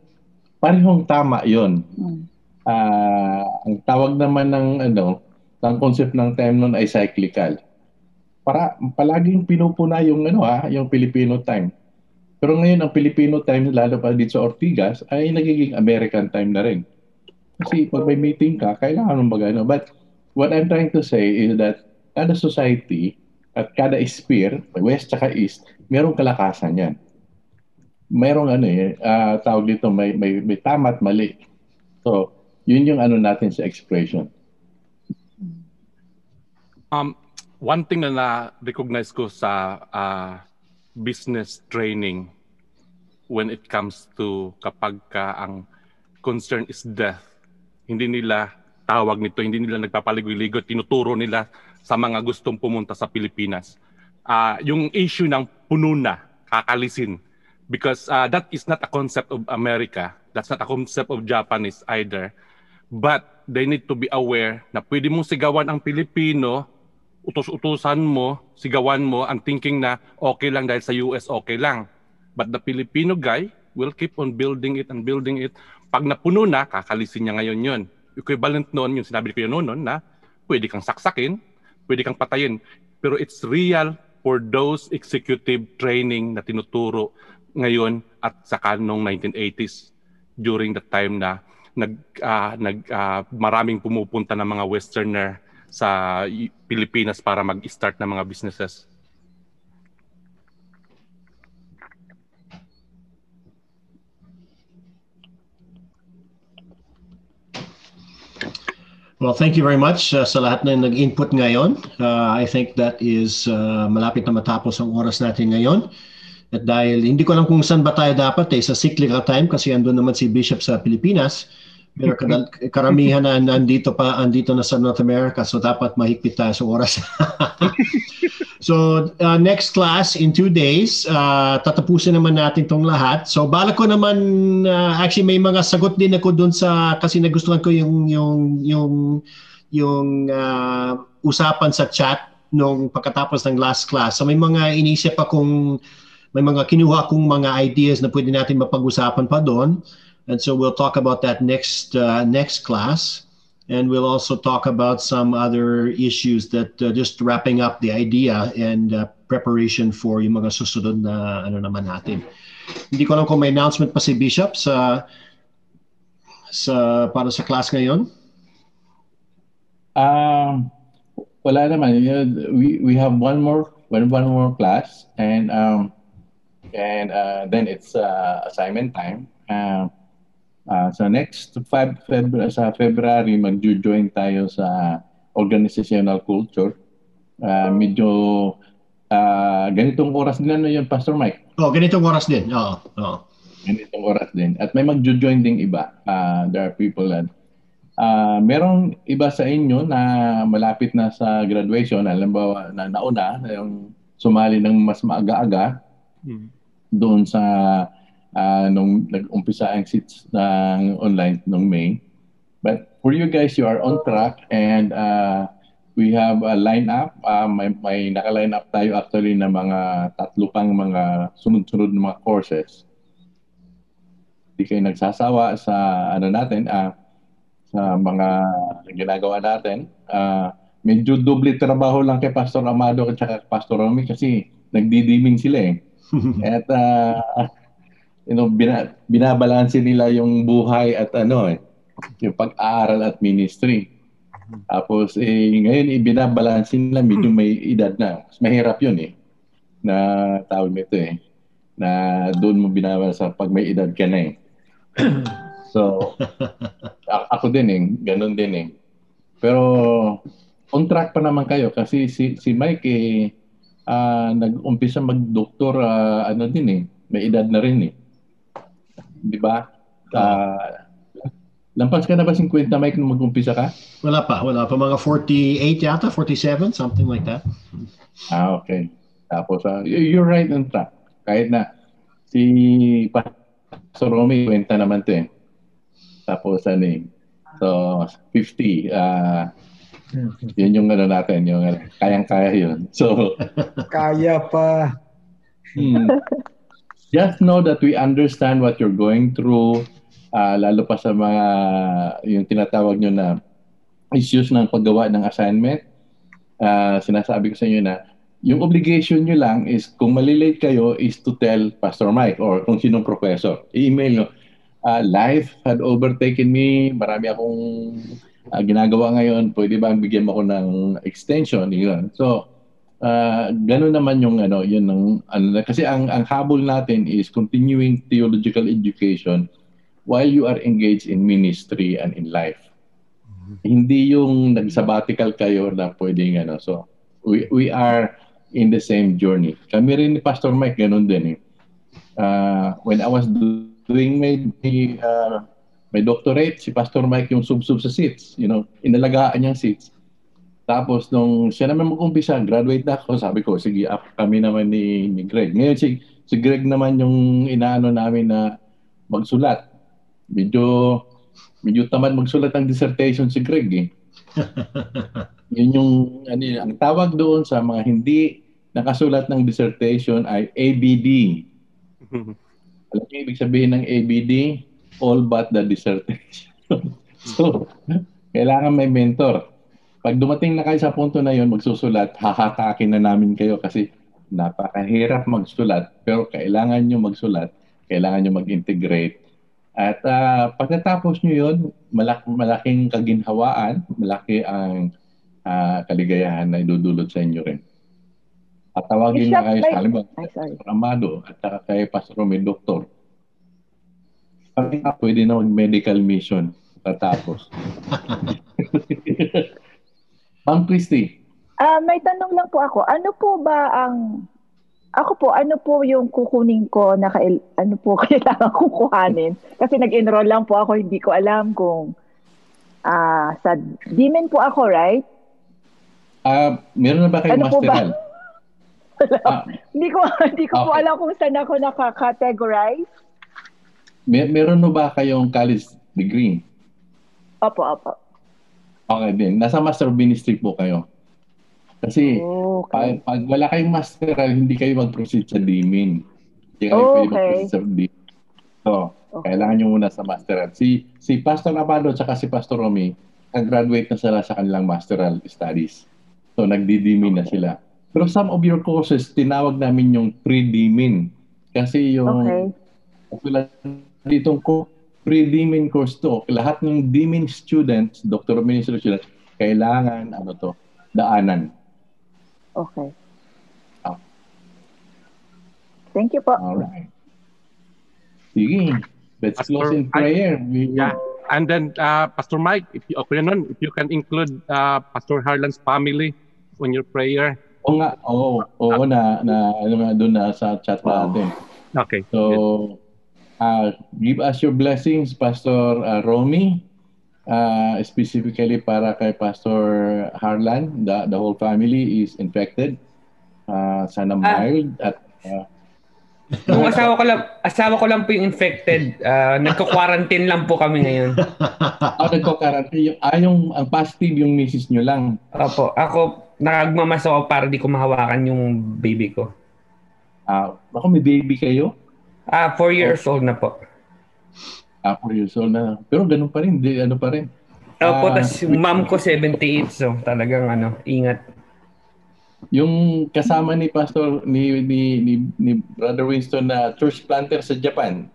[SPEAKER 2] parehong tama yon. Ah, ang tawag naman ng ano, ang concept ng time noon ay cyclical. Para palaging pinupuna yung ano ah, yung Filipino time. Pero ngayon ang Filipino time lalo pa dito sa Ortigas ay nagiging American time na rin. Kasi pag may meeting ka, kailangan mong magano. But what I'm trying to say is that kada society at kada sphere, west at east, merong kalakasan yan. Merong ano eh, ah, tawag dito, may, may, may tama at mali. So, yun yung ano natin sa expression.
[SPEAKER 7] Um, one thing na na-recognize ko sa ah, business training when it comes to kapag ka ang concern is death, hindi nila tawag nito, hindi nila nagpapaligoy-ligo, tinuturo nila sa mga gustong pumunta sa Pilipinas. Ah, yung issue ng puno na, kakalisin. Because ah, that is not a concept of America. That's not a concept of Japanese either. But they need to be aware na pwede mong sigawan ang Pilipino, utos-utusan mo, sigawan mo, ang thinking na okay lang dahil sa US okay lang. But the Filipino guy will keep on building it and building it. Pag napuno na, kakalisin niya ngayon yun. Equivalent noon, yung sinabi ko yun noon, na pwede kang saksakin, pwede kang patayin. Pero it's real for those executive training na tinuturo ngayon at saka noong 1980s during the time na nag ah, nag ah, maraming pumupunta ng mga westerner sa Pilipinas para mag-start ng mga businesses.
[SPEAKER 1] Well, thank you very much uh, sa lahat na nag-input ngayon. Uh, I think that is uh, malapit na matapos ang oras natin ngayon. At dahil hindi ko alam kung saan ba tayo dapat eh, sa cyclical time kasi andun naman si Bishop sa Pilipinas. Pero karamihan na nandito pa, andito na sa North America. So dapat mahigpit tayo sa oras. so uh, next class in two days, uh, tatapusin naman natin tong lahat. So balak ko naman, uh, actually may mga sagot din ako dun sa, kasi nagustuhan ko yung, yung, yung, yung uh, usapan sa chat nung pagkatapos ng last class. So may mga inisip akong, may mga kinuha kong mga ideas na pwede natin mapag-usapan pa doon. And so we'll talk about that next uh, next class, and we'll also talk about some other issues that uh, just wrapping up the idea and uh, preparation for yung mga susunod na ano naman natin. Hindi ko alam kung may announcement pa si Bishop sa sa para sa class ngayon.
[SPEAKER 2] Um, wala naman. We we have one more one one more class and um and uh, then it's uh, assignment time. Uh, uh, so next five February sa February magjo-join tayo sa organizational culture. Uh, medyo uh, ganitong oras din ano yun Pastor Mike.
[SPEAKER 1] Oh, ganitong oras din. Oo. Oo.
[SPEAKER 2] ganitong oras din. At may magjo-join ding iba. Uh, there are people that uh, merong iba sa inyo na malapit na sa graduation, halimbawa na nauna, na yung sumali ng mas maaga-aga doon sa uh, nung nag-umpisa ang seats ng online nung May. But for you guys, you are on track and uh, we have a line-up. Uh, may, may naka-line up tayo actually na mga tatlo pang mga sunod-sunod na mga courses. Hindi kayo nagsasawa sa ano natin, ah, sa mga ginagawa natin. Ah, medyo doble trabaho lang kay Pastor Amado at saka Pastor Romy kasi nagdidiming sila eh. at ah, you know, bina, binabalanse nila yung buhay at ano eh, yung pag-aaral at ministry. Tapos eh, ngayon ibinabalanse nila medyo may edad na. Mas mahirap yun eh. Na tawag nito eh. Na doon mo binabalanse pag may edad ka na eh. so, ako din eh, ganun din eh. Pero on track pa naman kayo kasi si si Mike eh ah, nag-umpisa mag-doktor ah, ano din eh, may edad na rin eh. 'Di ba? Ah, lampas ka na ba 50 Mike nung mag-umpisa ka?
[SPEAKER 1] Wala pa, wala pa. Mga 48 yata, 47, something like that.
[SPEAKER 2] Ah, okay. Tapos ah, y- you're right on track. Kahit na si Pastor Romy kwenta naman 'to eh. Tapos ano eh. So 50 ah yun yung ano natin, yung kayang-kaya yun. So,
[SPEAKER 8] Kaya pa.
[SPEAKER 2] Hmm. Just know that we understand what you're going through, uh, lalo pa sa mga yung tinatawag nyo na issues ng paggawa ng assignment. Uh, sinasabi ko sa inyo na yung obligation nyo lang is kung malilate kayo is to tell Pastor Mike or kung sinong professor. I-email nyo, uh, life had overtaken me, marami akong uh, ginagawa ngayon, pwede ba bigyan mo ako ng extension? Yun. So, uh, ganun naman yung ano, yun ng ano, kasi ang ang habol natin is continuing theological education while you are engaged in ministry and in life. Mm-hmm. Hindi yung nag-sabbatical kayo na pwedeng ano. So, we we are in the same journey. Kami rin ni Pastor Mike ganun din eh. Uh, when I was doing my uh, my doctorate, si Pastor Mike yung sub-sub sa seats, you know, inalagaan niyang seats. Tapos nung siya naman mag-umpisa, graduate na ako, sabi ko, sige, up kami naman ni, ni Greg. Ngayon si, si Greg naman yung inaano namin na magsulat. Medyo, medyo tamad magsulat ng dissertation si Greg eh. Yun yung, ano, ang tawag doon sa mga hindi nakasulat ng dissertation ay ABD. Alam niyo ibig sabihin ng ABD? All but the dissertation. so, kailangan may mentor pag dumating na kayo sa punto na yon magsusulat, hahatakin na namin kayo kasi napakahirap magsulat. Pero kailangan nyo magsulat, kailangan nyo mag-integrate. At uh, pagkatapos nyo yon malak- malaking kaginhawaan, malaki ang uh, kaligayahan na idudulot sa inyo rin. At tawagin na kayo sa halimbawa, Pastor Amado at saka kay Pastor Romeo, Doktor. Pwede na mag-medical mission katapos. Ma'am Christy.
[SPEAKER 3] Ah, uh, may tanong lang po ako. Ano po ba ang ako po, ano po yung kukunin ko na kail, ano po kailangan kukuhanin? Kasi nag-enroll lang po ako, hindi ko alam kung ah uh, sa Dimen po ako, right?
[SPEAKER 2] Ah, uh, meron na ba kayong ano masteral?
[SPEAKER 3] ah, hindi ko hindi ko okay. po alam kung saan ako nakaka-categorize.
[SPEAKER 2] Mer meron na ba kayong college degree?
[SPEAKER 3] Opo, opo.
[SPEAKER 2] Okay din. Nasa master ministry po kayo. Kasi oh, okay. pag, pag wala kayong master, hindi kayo mag-proceed sa DMIN. Hindi kayo oh, pwede okay. mag-proceed sa DMIN. So, okay. kailangan nyo muna sa masteral. Si, si Pastor Abado at si Pastor Romy, nag-graduate na sila sa kanilang masteral studies. So, nagdi-DMIN na sila. Pero some of your courses, tinawag namin yung pre-DMIN. Kasi yung okay. ditong ko, pre-DMIN course to. Lahat ng DMIN students, Doctor of Ministry students, kailangan, ano to, daanan.
[SPEAKER 3] Okay. Ah. Thank you po.
[SPEAKER 2] Alright. Sige. Let's Pastor, close in prayer.
[SPEAKER 7] I, yeah. And then, uh, Pastor Mike, if you, okay nun, if you can include uh, Pastor Harlan's family on your prayer.
[SPEAKER 2] Oo nga, oo, oo na, na, ano nga doon na sa chat natin.
[SPEAKER 7] Okay.
[SPEAKER 2] So, yes uh, give us your blessings, Pastor uh, Romy, uh, specifically para kay Pastor Harlan. The, the whole family is infected. Uh, sana mild ah. at uh,
[SPEAKER 6] Yung asawa ko lang, asawa ko lang po yung infected. Uh, nagko-quarantine lang po kami ngayon.
[SPEAKER 2] oh, nagko-quarantine. Ah, yung ang positive yung misis nyo lang.
[SPEAKER 6] Opo. Ako, nagmamas ako para di ko mahawakan yung baby ko.
[SPEAKER 2] Ah, ako may baby kayo?
[SPEAKER 6] Ah, 4 years old na po.
[SPEAKER 2] Ah, 4 years old na. Pero ganun pa rin, di, ano pa rin.
[SPEAKER 6] Opo, uh, tas mom ko 78, so talagang ano, ingat.
[SPEAKER 2] Yung kasama ni Pastor, ni, ni, ni, ni Brother Winston na church planter sa Japan,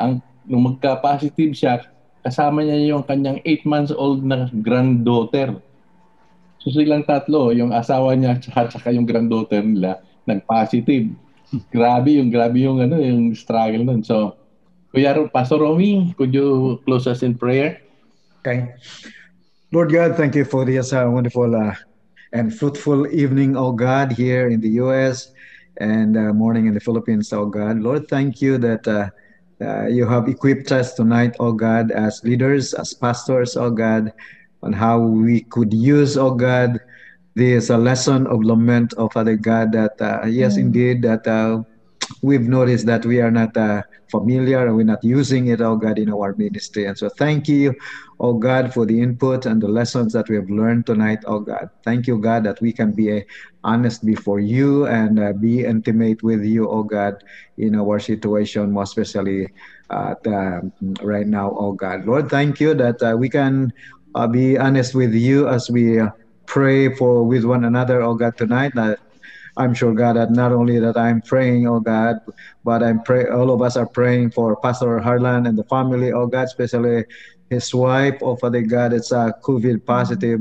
[SPEAKER 2] ang nung magka-positive siya, kasama niya yung kanyang 8 months old na granddaughter. So silang tatlo, yung asawa niya at saka yung granddaughter nila, nag-positive grabe yung grabe yung ano yung struggle nun. So, Kuya Pastor Romy, could you close us in prayer?
[SPEAKER 8] Okay. Lord God, thank you for this uh, wonderful uh, and fruitful evening, oh God, here in the U.S. and uh, morning in the Philippines, oh God. Lord, thank you that uh, uh, you have equipped us tonight, oh God, as leaders, as pastors, oh God, on how we could use, oh God, this a lesson of lament of Father God that uh, yes, mm. indeed, that uh, we've noticed that we are not uh, familiar and we're not using it, oh God, in our ministry. And so thank you, oh God, for the input and the lessons that we have learned tonight, oh God. Thank you, God, that we can be uh, honest before you and uh, be intimate with you, oh God, in our situation, more especially uh, the, right now, oh God. Lord, thank you that uh, we can uh, be honest with you as we uh, pray for with one another, oh God, tonight. That I'm sure, God, that not only that I'm praying, oh God, but I'm pray. All of us are praying for Pastor Harlan and the family, oh God, especially his wife, oh Father God, it's a uh, COVID positive.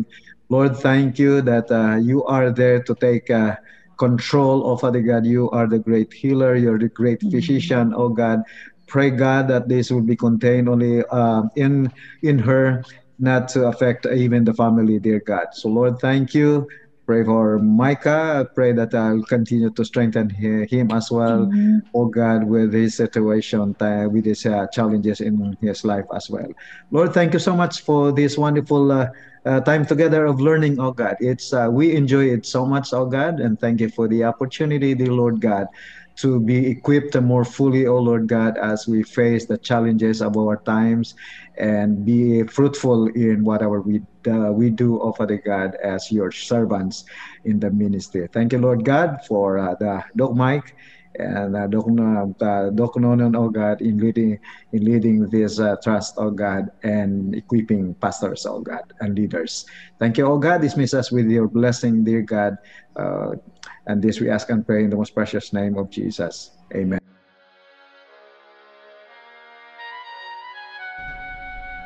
[SPEAKER 8] Lord, thank you that uh, you are there to take uh, control, oh Father God. You are the great healer. You're the great physician, oh God. Pray, God, that this will be contained only uh, in in her, not to affect even the family, dear God. So, Lord, thank you pray for Micah. I pray that I'll continue to strengthen him as well, mm-hmm. oh God, with his situation, with his uh, challenges in his life as well. Lord, thank you so much for this wonderful uh, uh time together of learning, oh God. It's uh, we enjoy it so much, oh God, and thank you for the opportunity, dear Lord God, to be equipped more fully, oh Lord God, as we face the challenges of our times and be fruitful in whatever we uh, we do, oh Father God, as your servants in the ministry. Thank you, Lord God, for uh, the Doc Mike and uh, Doc, uh, Doc Nonon, oh God, in leading in leading this uh, trust, oh God, and equipping pastors, oh God, and leaders. Thank you, oh God. Dismiss us with your blessing, dear God. And this we ask and pray in the most precious name of Jesus. Amen.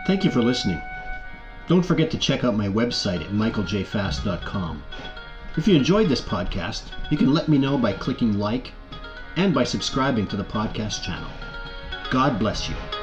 [SPEAKER 1] Thank you for listening. Don't forget to check out my website at michaeljfast.com. If you enjoyed this podcast, you can let me know by clicking like and by subscribing to the podcast channel. God bless you.